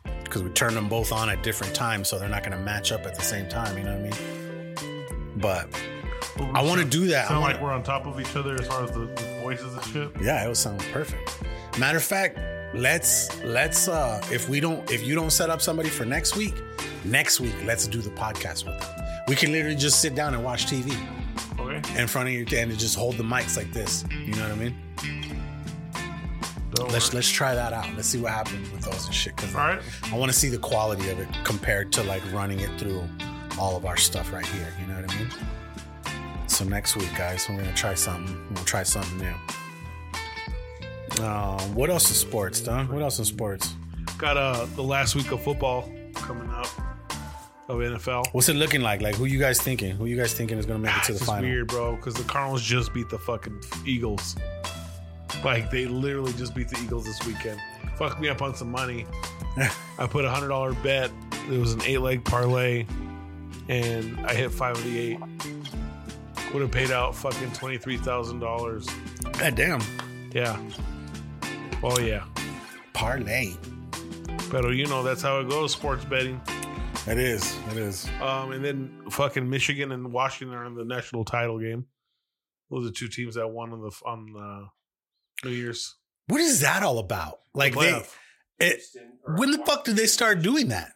S1: Because we turn them both on at different times, so they're not gonna match up at the same time, you know what I mean? But I want to do that. I
S2: Sound
S1: wanna-
S2: like we're on top of each other as far as the, the voices and shit.
S1: yeah, it would sound perfect. Matter of fact, let's let's uh if we don't if you don't set up somebody for next week, next week let's do the podcast with them. We can literally just sit down and watch TV
S2: Okay.
S1: in front of you and just hold the mics like this. You know what I mean?
S2: Don't
S1: Let's
S2: worry.
S1: let's try that out. Let's see what happens with those and shit. Cause
S2: All right.
S1: I want to see the quality of it compared to like running it through all of our stuff right here. You know what I mean? So next week, guys, we're gonna try something. We'll try something new. Uh, what else is sports, Don? What else in sports?
S2: Got uh the last week of football coming up of NFL.
S1: What's it looking like? Like, who you guys thinking? Who you guys thinking is gonna make it to the final?
S2: weird, bro, because the Cardinals just beat the fucking Eagles. Like they literally just beat the Eagles this weekend. Fucked me up on some money. I put a hundred dollar bet. It was an eight leg parlay, and I hit five of the eight. Would have paid out fucking twenty three thousand dollars.
S1: God damn.
S2: Yeah. Oh yeah.
S1: Parlay.
S2: But you know that's how it goes. Sports betting.
S1: It is. It is.
S2: Um, and then fucking Michigan and Washington are in the national title game. Those are two teams that won on the on uh, New Year's.
S1: What is that all about? Like, they, it, when the fuck did they start doing that?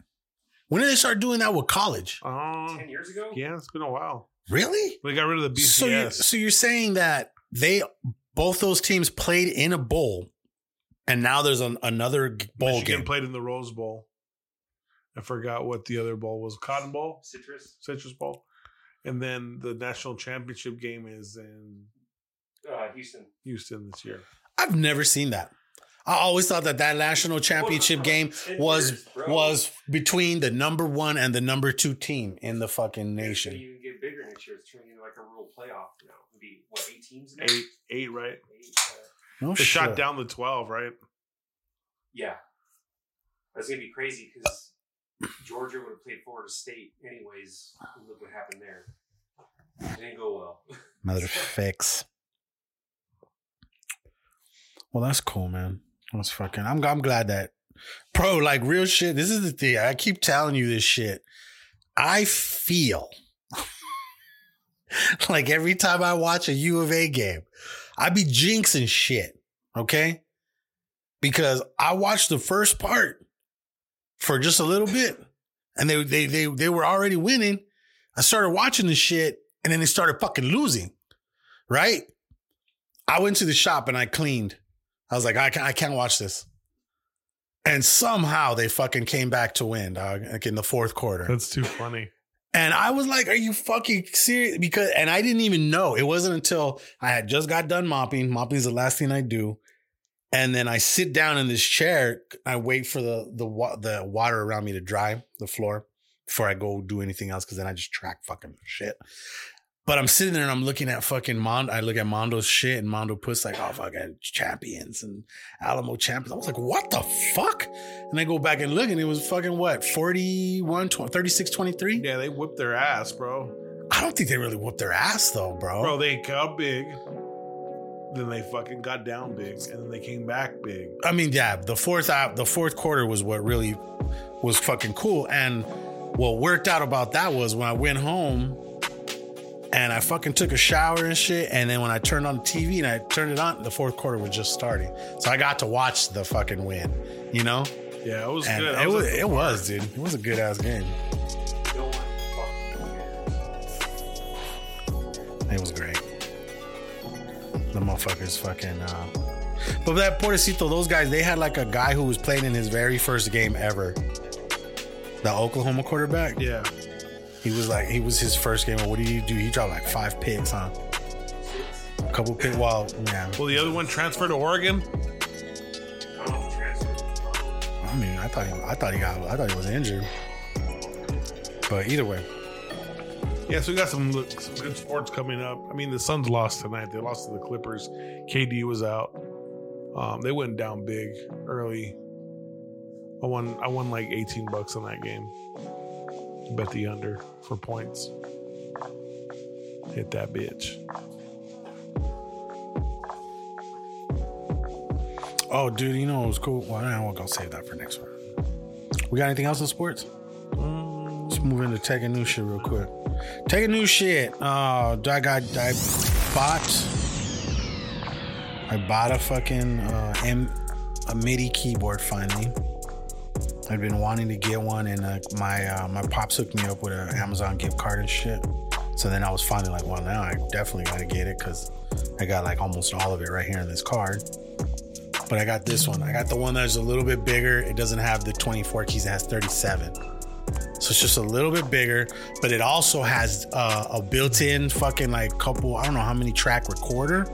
S1: When did they start doing that with college?
S2: Um,
S9: Ten years ago?
S2: yeah, it's been a while.
S1: Really?
S2: They got rid of the BCS.
S1: So you're, so you're saying that they both those teams played in a bowl, and now there's an, another bowl
S2: Michigan
S1: game.
S2: played in the Rose Bowl. I forgot what the other bowl was. Cotton Bowl,
S9: Citrus.
S2: Citrus Bowl, and then the national championship game is in
S9: Uh, Houston.
S2: Houston this year.
S1: I've never seen that. I always thought that that national championship game was was between the number one and the number two team in the fucking
S9: It's
S1: nation.
S9: even get bigger next year. It's turning into like a real playoff now. It'll be what eight teams now?
S2: Eight, eight, right?
S9: Eight, uh,
S1: No
S2: they
S1: shit.
S2: shot down the twelve, right?
S9: yeah. That's gonna be crazy because Georgia would have played Florida State anyways. Look what happened there. It didn't go well.
S1: Mother fix. Well, that's cool, man. That's fucking. I'm I'm glad that, bro. Like real shit. This is the thing. I keep telling you this shit. I feel like every time I watch a U of A game, I be jinxing shit. Okay, because I watched the first part for just a little bit, and they they they they were already winning. I started watching the shit, and then they started fucking losing. Right? I went to the shop and I cleaned. I was like, I can't, I can't watch this. And somehow they fucking came back to win, dog, like in the fourth quarter.
S2: That's too funny.
S1: And I was like, are you fucking serious? Because, and I didn't even know. It wasn't until I had just got done mopping. Mopping's the last thing I do. And then I sit down in this chair. I wait for the, the, the water around me to dry the floor before I go do anything else. Cause then I just track fucking shit. But I'm sitting there and I'm looking at fucking Mondo. I look at Mondo's shit and Mondo puts like, oh, fucking champions and Alamo champions. I was like, what the fuck? And I go back and look and it was fucking what, 41, 20, 36, 23?
S2: Yeah, they whipped their ass, bro.
S1: I don't think they really whooped their ass though, bro.
S2: Bro, they got big. Then they fucking got down big, and then they came back big.
S1: I mean, yeah, the fourth out, the fourth quarter was what really was fucking cool. And what worked out about that was when I went home and I fucking took a shower and shit. And then when I turned on the TV and I turned it on, the fourth quarter was just starting. So I got to watch the fucking win, you know?
S2: Yeah, it was
S1: And
S2: good.
S1: It was, it was, dude. It was a good ass game. It was great. The motherfuckers fucking. Uh... But that Portecito, those guys, they had like a guy who was playing in his very first game ever. The Oklahoma quarterback.
S2: Yeah.
S1: He was like, he was his first game. What did he do? He dropped like five picks, huh? A couple picks. Well, yeah.
S2: Well, the other one transferred to Oregon.
S1: I mean, I thought he, I thought he got, I thought he was injured. But either way,
S2: Yeah, so we got some, some good sports coming up. I mean, the Suns lost tonight. They lost to the Clippers. KD was out. Um, they went down big early. I won. I won like eighteen bucks on that game. Bet the under for points. Hit that bitch.
S1: Oh, dude, you know what was cool? Well, I'm gonna save that for next one. We got anything else in sports? Let's move into taking new shit real quick. Taking new shit. Oh, I got I bought I bought a fucking uh, M a MIDI keyboard finally. I've been wanting to get one, and uh, my uh, my pops hooked me up with an Amazon gift card and shit. So then I was finally like, well, now I definitely gotta get it because I got like almost all of it right here in this card. But I got this one. I got the one that's a little bit bigger. It doesn't have the 24 keys, it has 37. So it's just a little bit bigger, but it also has uh, a built-in fucking like couple, I don't know how many track recorder.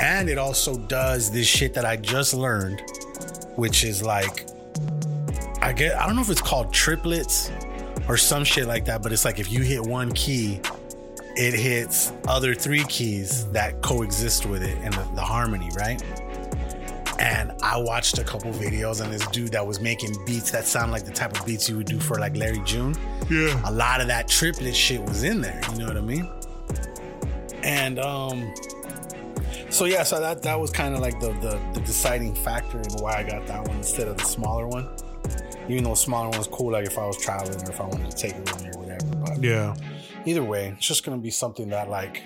S1: And it also does this shit that I just learned, which is like I get I don't know if it's called triplets or some shit like that, but it's like if you hit one key, it hits other three keys that coexist with it and the, the harmony, right? And I watched a couple videos on this dude that was making beats that sound like the type of beats you would do for like Larry June.
S2: Yeah.
S1: A lot of that triplet shit was in there, you know what I mean? And um so yeah, so that that was kind of like the, the the deciding factor in why I got that one instead of the smaller one. Even though smaller one was cool, like if I was traveling or if I wanted to take it with me or whatever. But
S2: Yeah.
S1: either way, it's just gonna be something that like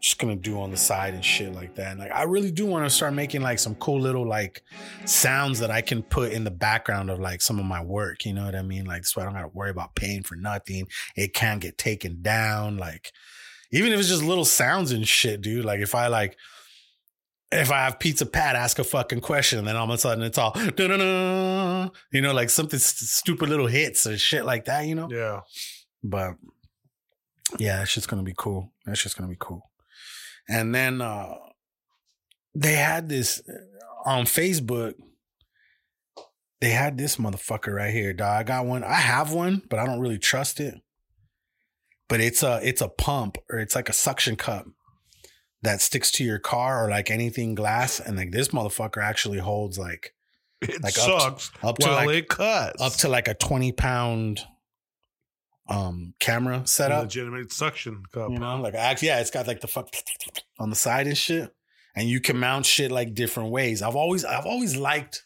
S1: just gonna do on the side and shit like that. And like I really do want to start making like some cool little like sounds that I can put in the background of like some of my work. You know what I mean? Like so I don't gotta worry about paying for nothing. It can't get taken down. Like even if it's just little sounds and shit, dude. Like if I like if I have Pizza Pat ask a fucking question, and then all of a sudden it's all, "Dun-dun-dun," you know, like something st- stupid little hits or shit like that, you know?
S2: Yeah.
S1: But yeah, that's just gonna be cool. That's just gonna be cool. And then uh they had this uh, on Facebook. They had this motherfucker right here, dog. I got one. I have one, but I don't really trust it. But it's a it's a pump or it's like a suction cup that sticks to your car or like anything glass, and like this motherfucker actually holds like
S2: It
S1: Like up to-
S2: sucks.
S1: up to like-
S2: it cuts.
S1: up to like a twenty pound um camera setup.
S2: legitimate suction cup.
S1: You know, like actually, yeah, it's got like the fuck on the side and shit, and you can mount shit like different ways. I've always, I've always liked,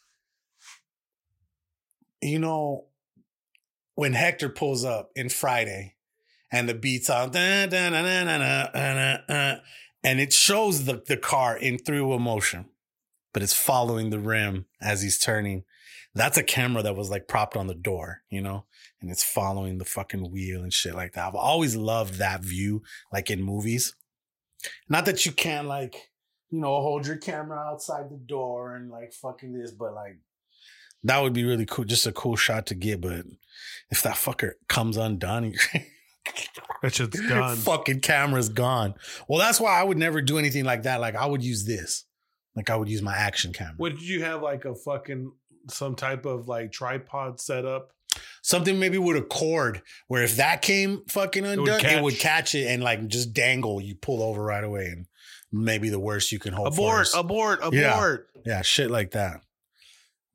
S1: you know, when Hector pulls up in Friday, and the beats on, dun, dun, dun, dun, dun, dun, dun, dun, and it shows the the car in through motion, but it's following the rim as he's turning. That's a camera that was like propped on the door, you know, and it's following the fucking wheel and shit like that. I've always loved that view, like in movies. Not that you can't like, you know, hold your camera outside the door and like fucking this, but like that would be really cool. Just a cool shot to get. But if that fucker comes undone,
S2: That shit's done.
S1: fucking camera's gone. Well, that's why I would never do anything like that. Like I would use this. Like I would use my action camera.
S2: What did you have like a fucking some type of like tripod setup?
S1: Something maybe with a cord where if that came fucking undone, it would,
S2: catch.
S1: it and like just dangle. You pull over right away, and maybe the worst you can hope for
S2: Abort,
S1: is-
S2: abort,
S1: Yeah.
S2: abort.
S1: yeah, shit like that.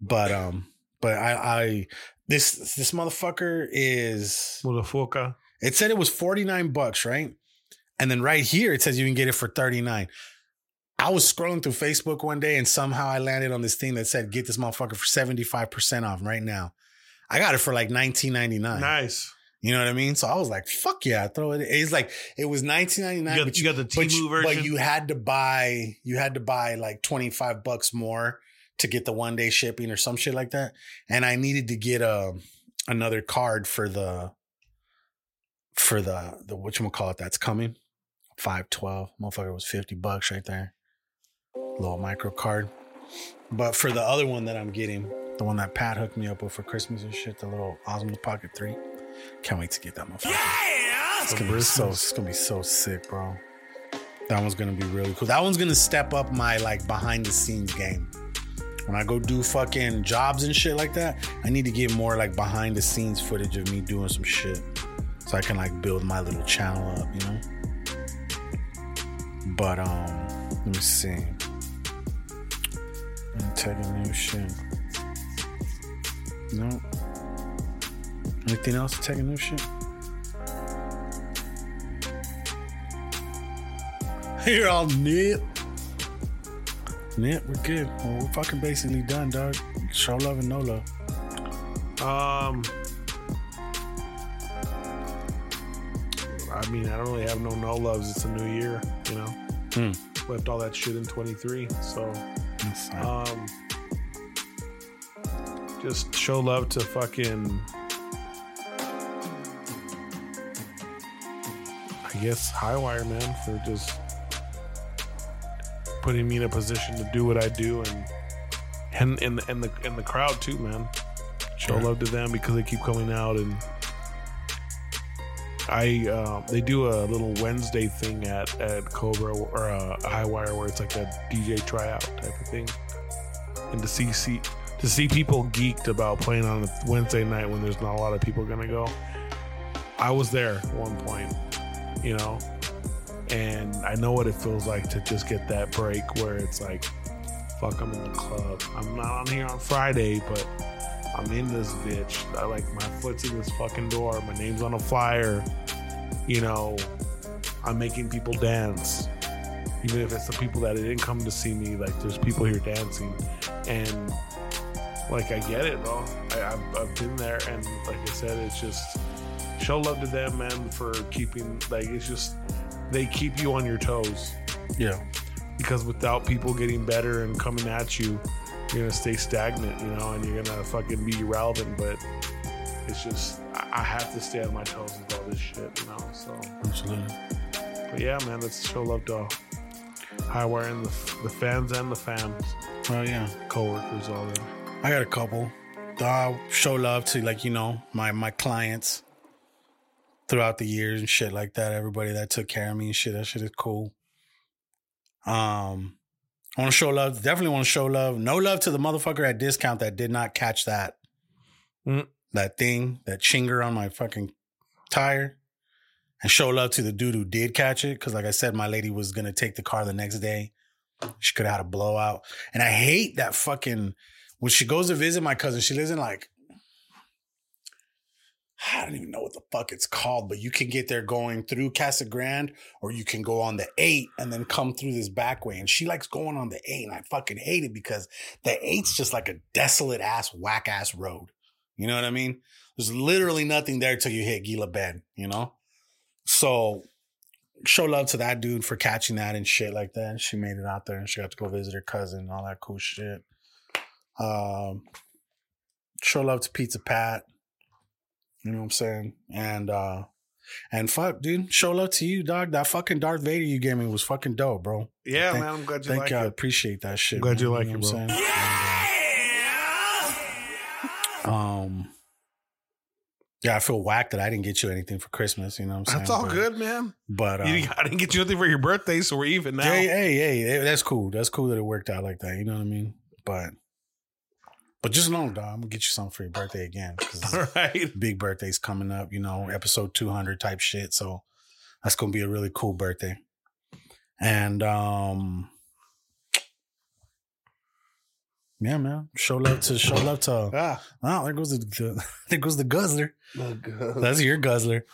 S1: But um, but I I this this motherfucker is
S2: Motherfucker.
S1: It said it was 49 bucks, right? And then right here it says you can get it for 39. I was scrolling through Facebook one day and somehow I landed on this thing that said get this motherfucker for 75% off right now. I got it for like 19.99.
S2: Nice.
S1: You know what I mean? So I was like, fuck yeah, I throw it. It's like it was 19.99.
S2: You got,
S1: but
S2: you got the
S1: you,
S2: version.
S1: but you had to buy you had to buy like 25 bucks more to get the one day shipping or some shit like that. And I needed to get a another card for the for the the what you call it that's coming. 512. Motherfucker was 50 bucks right there. Little micro card. But for the other one that I'm getting, the one that Pat hooked me up with for Christmas and shit, the little Osmo Pocket 3. Can't wait to get that motherfucker. Yeah! It's gonna be so it's gonna be so sick, bro. That one's gonna be really cool. That one's gonna step up my like behind the scenes game. When I go do fucking jobs and shit like that, I need to get more like behind the scenes footage of me doing some shit. So I can like build my little channel up, you know? But um let me see. I'm taking new shit. No. Anything else? Taking new shit. You're all nip. Nip, we're good. Well, we're fucking basically done, dog. Show love and no love.
S2: Um, I mean, I don't really have no no loves. It's a new year, you know.
S1: Hmm.
S2: Left all that shit in 23, so um, just show love to fucking. I guess Highwire man for just putting me in a position to do what I do and and and and the and the crowd too, man. Show
S1: Sure.
S2: love to them because they keep coming out and I uh, they do a little Wednesday thing at at Cobra or uh, Highwire where it's like a DJ tryout type of thing, and to see see to see people geeked about playing on a Wednesday night when there's not a lot of people gonna go. I was there at one point, you know, and I know what it feels like to just get that break where it's like, fuck, I'm in the club. I'm not on here on Friday, but I'm in this bitch. I like my foot's in this fucking door. My name's on a flyer. You know, I'm making people dance. Even if it's the people that didn't come to see me, like there's people here dancing. And like I get it, bro. I, I've, I've been there, and like I said, it's just show love to them, man, for keeping like it's just they keep you on your toes
S1: Yeah.
S2: because without people getting better and coming at you, you're gonna stay stagnant, you know, and you're gonna fucking be irrelevant. But it's just I I have to stay on my toes with all this shit, you know. So,
S1: Absolutely.
S2: but yeah, man, let's show love to all. Highwire and the, the fans and the fams,
S1: Oh yeah.
S2: coworkers, all them.
S1: I got a couple. I'll show love to like you know my my clients throughout the years and shit like that. Everybody that took care of me and shit. That shit is cool. Um, I want to show love. Definitely want to show love. No love to the motherfucker at discount that did not catch that
S2: Mm.
S1: that thing that chinger on my fucking tire. And show love to the dude who did catch it because, like I said, my lady was gonna take the car the next day. She could have had a blowout, and I hate that fucking when she goes to visit my cousin, she lives in like I don't even know what the fuck it's called, but you can get there going through Casa Grande or you can go on the eight and then come through this back way. And she likes going on the eight, and I fucking hate it because the eight's just like a desolate ass, whack ass road. You know what I mean? There's literally nothing there till you hit Gila Bend, you know? So show love to that dude for catching that and shit like that. She made it out there and she got to go visit her cousin and all that cool shit. Um, show love to Pizza Pat. You know what I'm saying? And uh and fuck, dude, show love to you, dog. That fucking Darth Vader you gave me was fucking dope, bro.
S2: Yeah,
S1: Thank-
S2: man, I'm glad you
S1: Thank
S2: like
S1: you. I appreciate that shit.
S2: I'm glad
S1: man.
S2: you like
S1: know
S2: it,
S1: what
S2: bro.
S1: I'm saying? And, uh, um yeah, I feel whacked that I didn't get you anything for Christmas. You know what I'm saying?
S2: That's all
S1: But-
S2: good, man.
S1: But uh,
S2: You I didn't get you anything for your birthday, so we're even now.
S1: Hey, hey, hey, that's cool. That's cool that it worked out like that. You know what I mean? But, but just know, dog, I'm gonna get you something for your birthday again.
S2: All right,
S1: big birthday's coming up. You know, episode 200 type shit. So that's gonna be a really cool birthday. And um, yeah, man, show love to show love to.
S2: Ah,
S1: Oh, there goes the there goes the guzzler. That's your guzzler.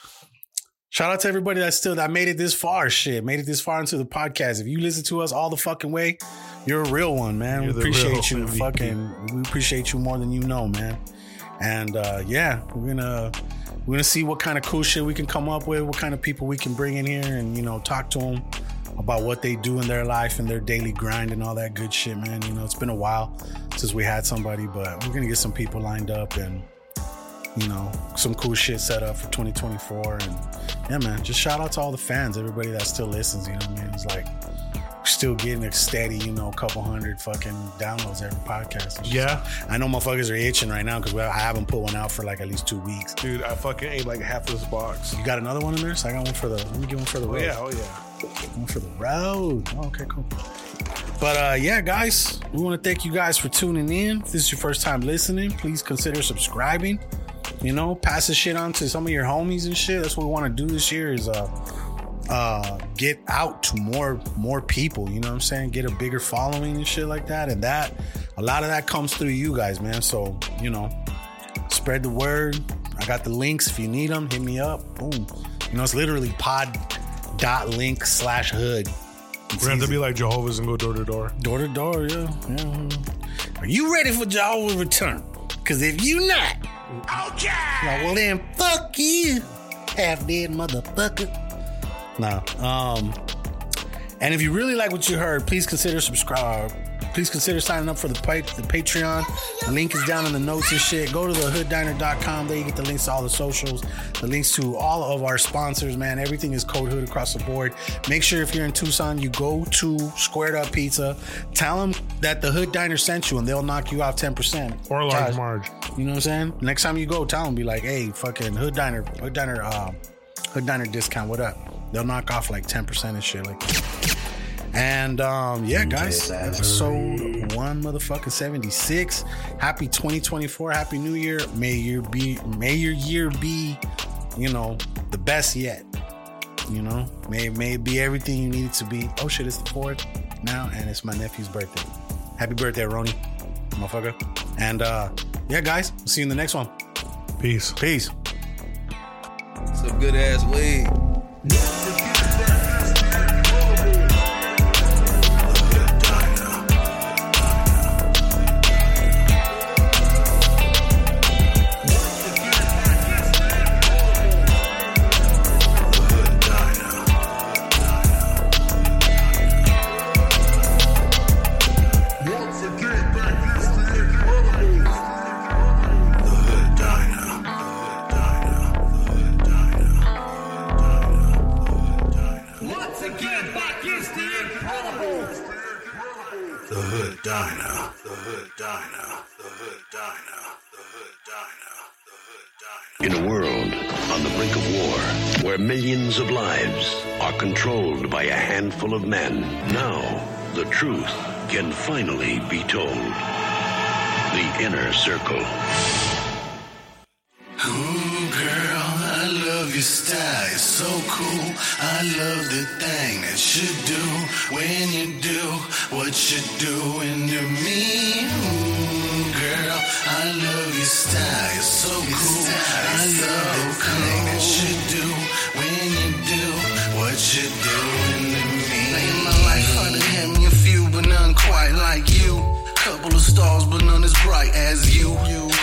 S1: Shout out to everybody that still that made it this far. Shit, made it this far into the podcast. If you listen to us all the fucking way, you're a real one, man.
S2: You're
S1: we appreciate you.
S2: MVP.
S1: Fucking, we appreciate you more than you know, man. And uh, yeah, we're gonna we're gonna see what kind of cool shit we can come up with, what kind of people we can bring in here, and you know, talk to them about what they do in their life and their daily grind and all that good shit, man. You know, it's been a while since we had somebody, but we're gonna get some people lined up and you know, some cool shit set up for 2024. And yeah, man, just shout out to all the fans, everybody that still listens. You know what I mean? It's like still getting a steady, you know, couple hundred fucking downloads every podcast. Just-
S2: yeah,
S1: I know motherfuckers are itching right now because I haven't put one out for like at least two weeks.
S2: dude, I fucking ate like half of this box.
S1: You got another one in there? So I got one for the, let me get one for the
S2: Oh
S1: road.
S2: yeah, oh yeah.
S1: One for the road. Oh, okay, cool. But uh, yeah, guys, we want to thank you guys for tuning in. If this is your first time listening, please consider subscribing. You know, pass the shit on to some of your homies and shit. That's what we want to do this year is uh uh get out to more more people, you know what I'm saying? Get a bigger following and shit like that. And that a lot of that comes through you guys, man. So you know, spread the word. I got the links if you need them. Hit me up. Boom. You know, it's literally pod dot link slash hood.
S2: We're gonna have to be like Jehovah's and go door to door.
S1: Door to door, yeah. yeah. Are you ready for Jehovah's return? Because if you not, okay. well then fuck you, half dead motherfucker. Nah. Um. And if you really like what you heard, please consider subscribe. Please consider signing up for the, pa- the Patreon. The link is down in the notes and shit. Go to the hooddiner.com. There you get the links to all the socials, the links to all of our sponsors, man. Everything is Code Hood across the board. Make sure if you're in Tucson, you go to Squared Up Pizza. Tell them that the Hood Diner sent you and they'll knock you off 10%.
S2: Or large
S1: Guys,
S2: Marge.
S1: You know what I'm saying? Next time you go, tell them, be like, hey, fucking Hood Diner, Hood Diner, uh, Hood Diner discount, what up? They'll knock off like 10% and shit like. And um, yeah, guys, episode one, motherfucking seventy six. Happy twenty twenty four. Happy New Year. May your be may your year be, you know, the best yet. You know, may may it be everything you need it to be. Oh shit, it's the fourth now, and it's my nephew's birthday. Happy birthday, Ronnie, motherfucker. And uh, yeah, guys, we'll see you in the next one.
S2: Peace.
S1: Peace.
S12: Some good ass weed.
S4: Diner. The Hood Diner. The Hood Diner. The Hood Diner. The Hood Diner.
S13: In a world on the brink of war, where millions of lives are controlled by a handful of men, now the truth can finally be told. The Inner Circle.
S4: Ooh, girl, I love your style. It's so cool. I love the thing that you do when you do what you're doing to me. Ooh, girl, I love your style. It's so cool. I love the thing that you do when you do what you're doing stars, but none as bright as you.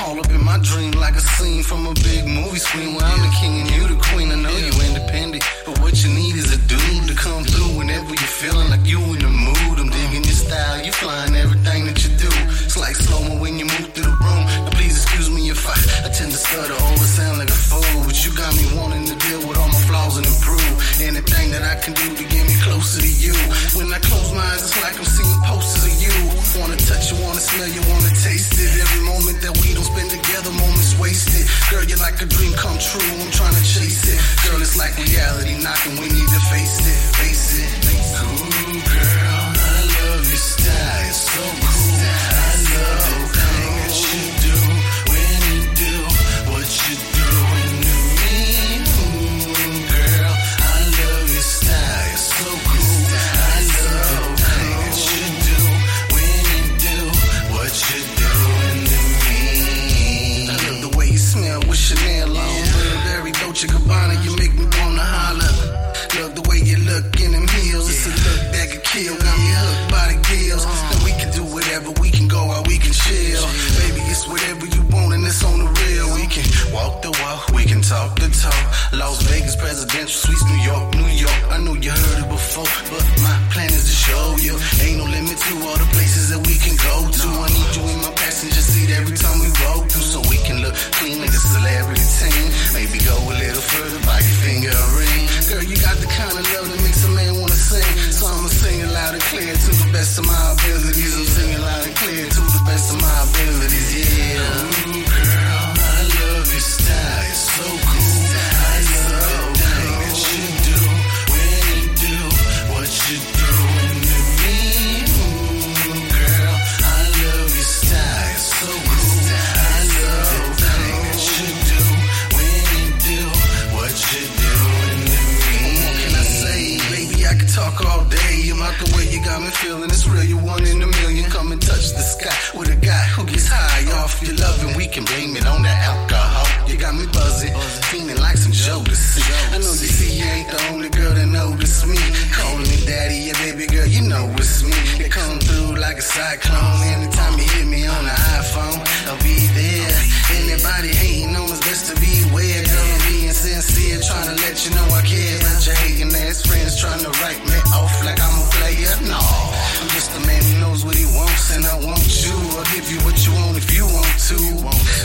S4: All up in my dream like a scene from a big movie screen where I'm the king and you the queen. I know you independent, but what you need is a dude to come through whenever you're feeling like you in the mood. I'm digging your style, you flying everything that you do. It's like slow mo when you move through the room. Now please excuse me if I, I tend to stutter or sound like a fool, but you got me wanting to deal with all my flaws and improve. Anything that I can do to get me closer to you. When I close my eyes, it's like I'm seeing posters of you. Wanna touch you, wanna smell you, wanna taste it. Every moment that we don't spend together, moments wasted. Girl, you're like a dream come true. I'm trying to chase it. Girl, it's like reality knocking. We need to face it, face it. Ooh, girl, I love your style. It's so cool. I love the thing that you do when you do what you're doing to me. Ooh, girl, I love your style. It's so cool. Kill. Got me hooked by the gills. Do whatever. We can go out, we can chill. Baby, it's whatever you want and it's on the real. We can walk the walk, we can talk the talk. Las Vegas presidential suites, New York, New York. I know you heard it before, but my plan is to show you. Ain't no limit to all the places that we can go to. I need you in my passenger seat every time we roll through, so we can look clean like a celebrity team. Maybe go a little further by your finger ring. Girl, you got the kind of love that makes a man wanna sing. So I'ma sing it loud and clear to the best of my abilities. I'm singing loud and clear to the best of my abilities, yeah. Ooh, girl, I love your style, it's so cool. I love you do when you do what you doing to me. Ooh, girl, I love your style, it's so cool. I love you do when you do what you doing to me. What can I say, baby? I could talk all day. The way you got me feeling sky with a guy who gets high off your love, and we can blame it on the alcohol. You got me buzzing, feeling like some Jodeci. I know you see you ain't the only girl that notice me. Calling me daddy, yeah, baby girl, you know it's me. They come through like a cyclone. Anytime you hit me on the iPhone, I'll be there. Anybody hating on us, best to beware. Girl, I'm being sincere, trying to let you know I care. About your hating ass friends trying to write me off like I'm and I want you, I'll give you what you want if you want to.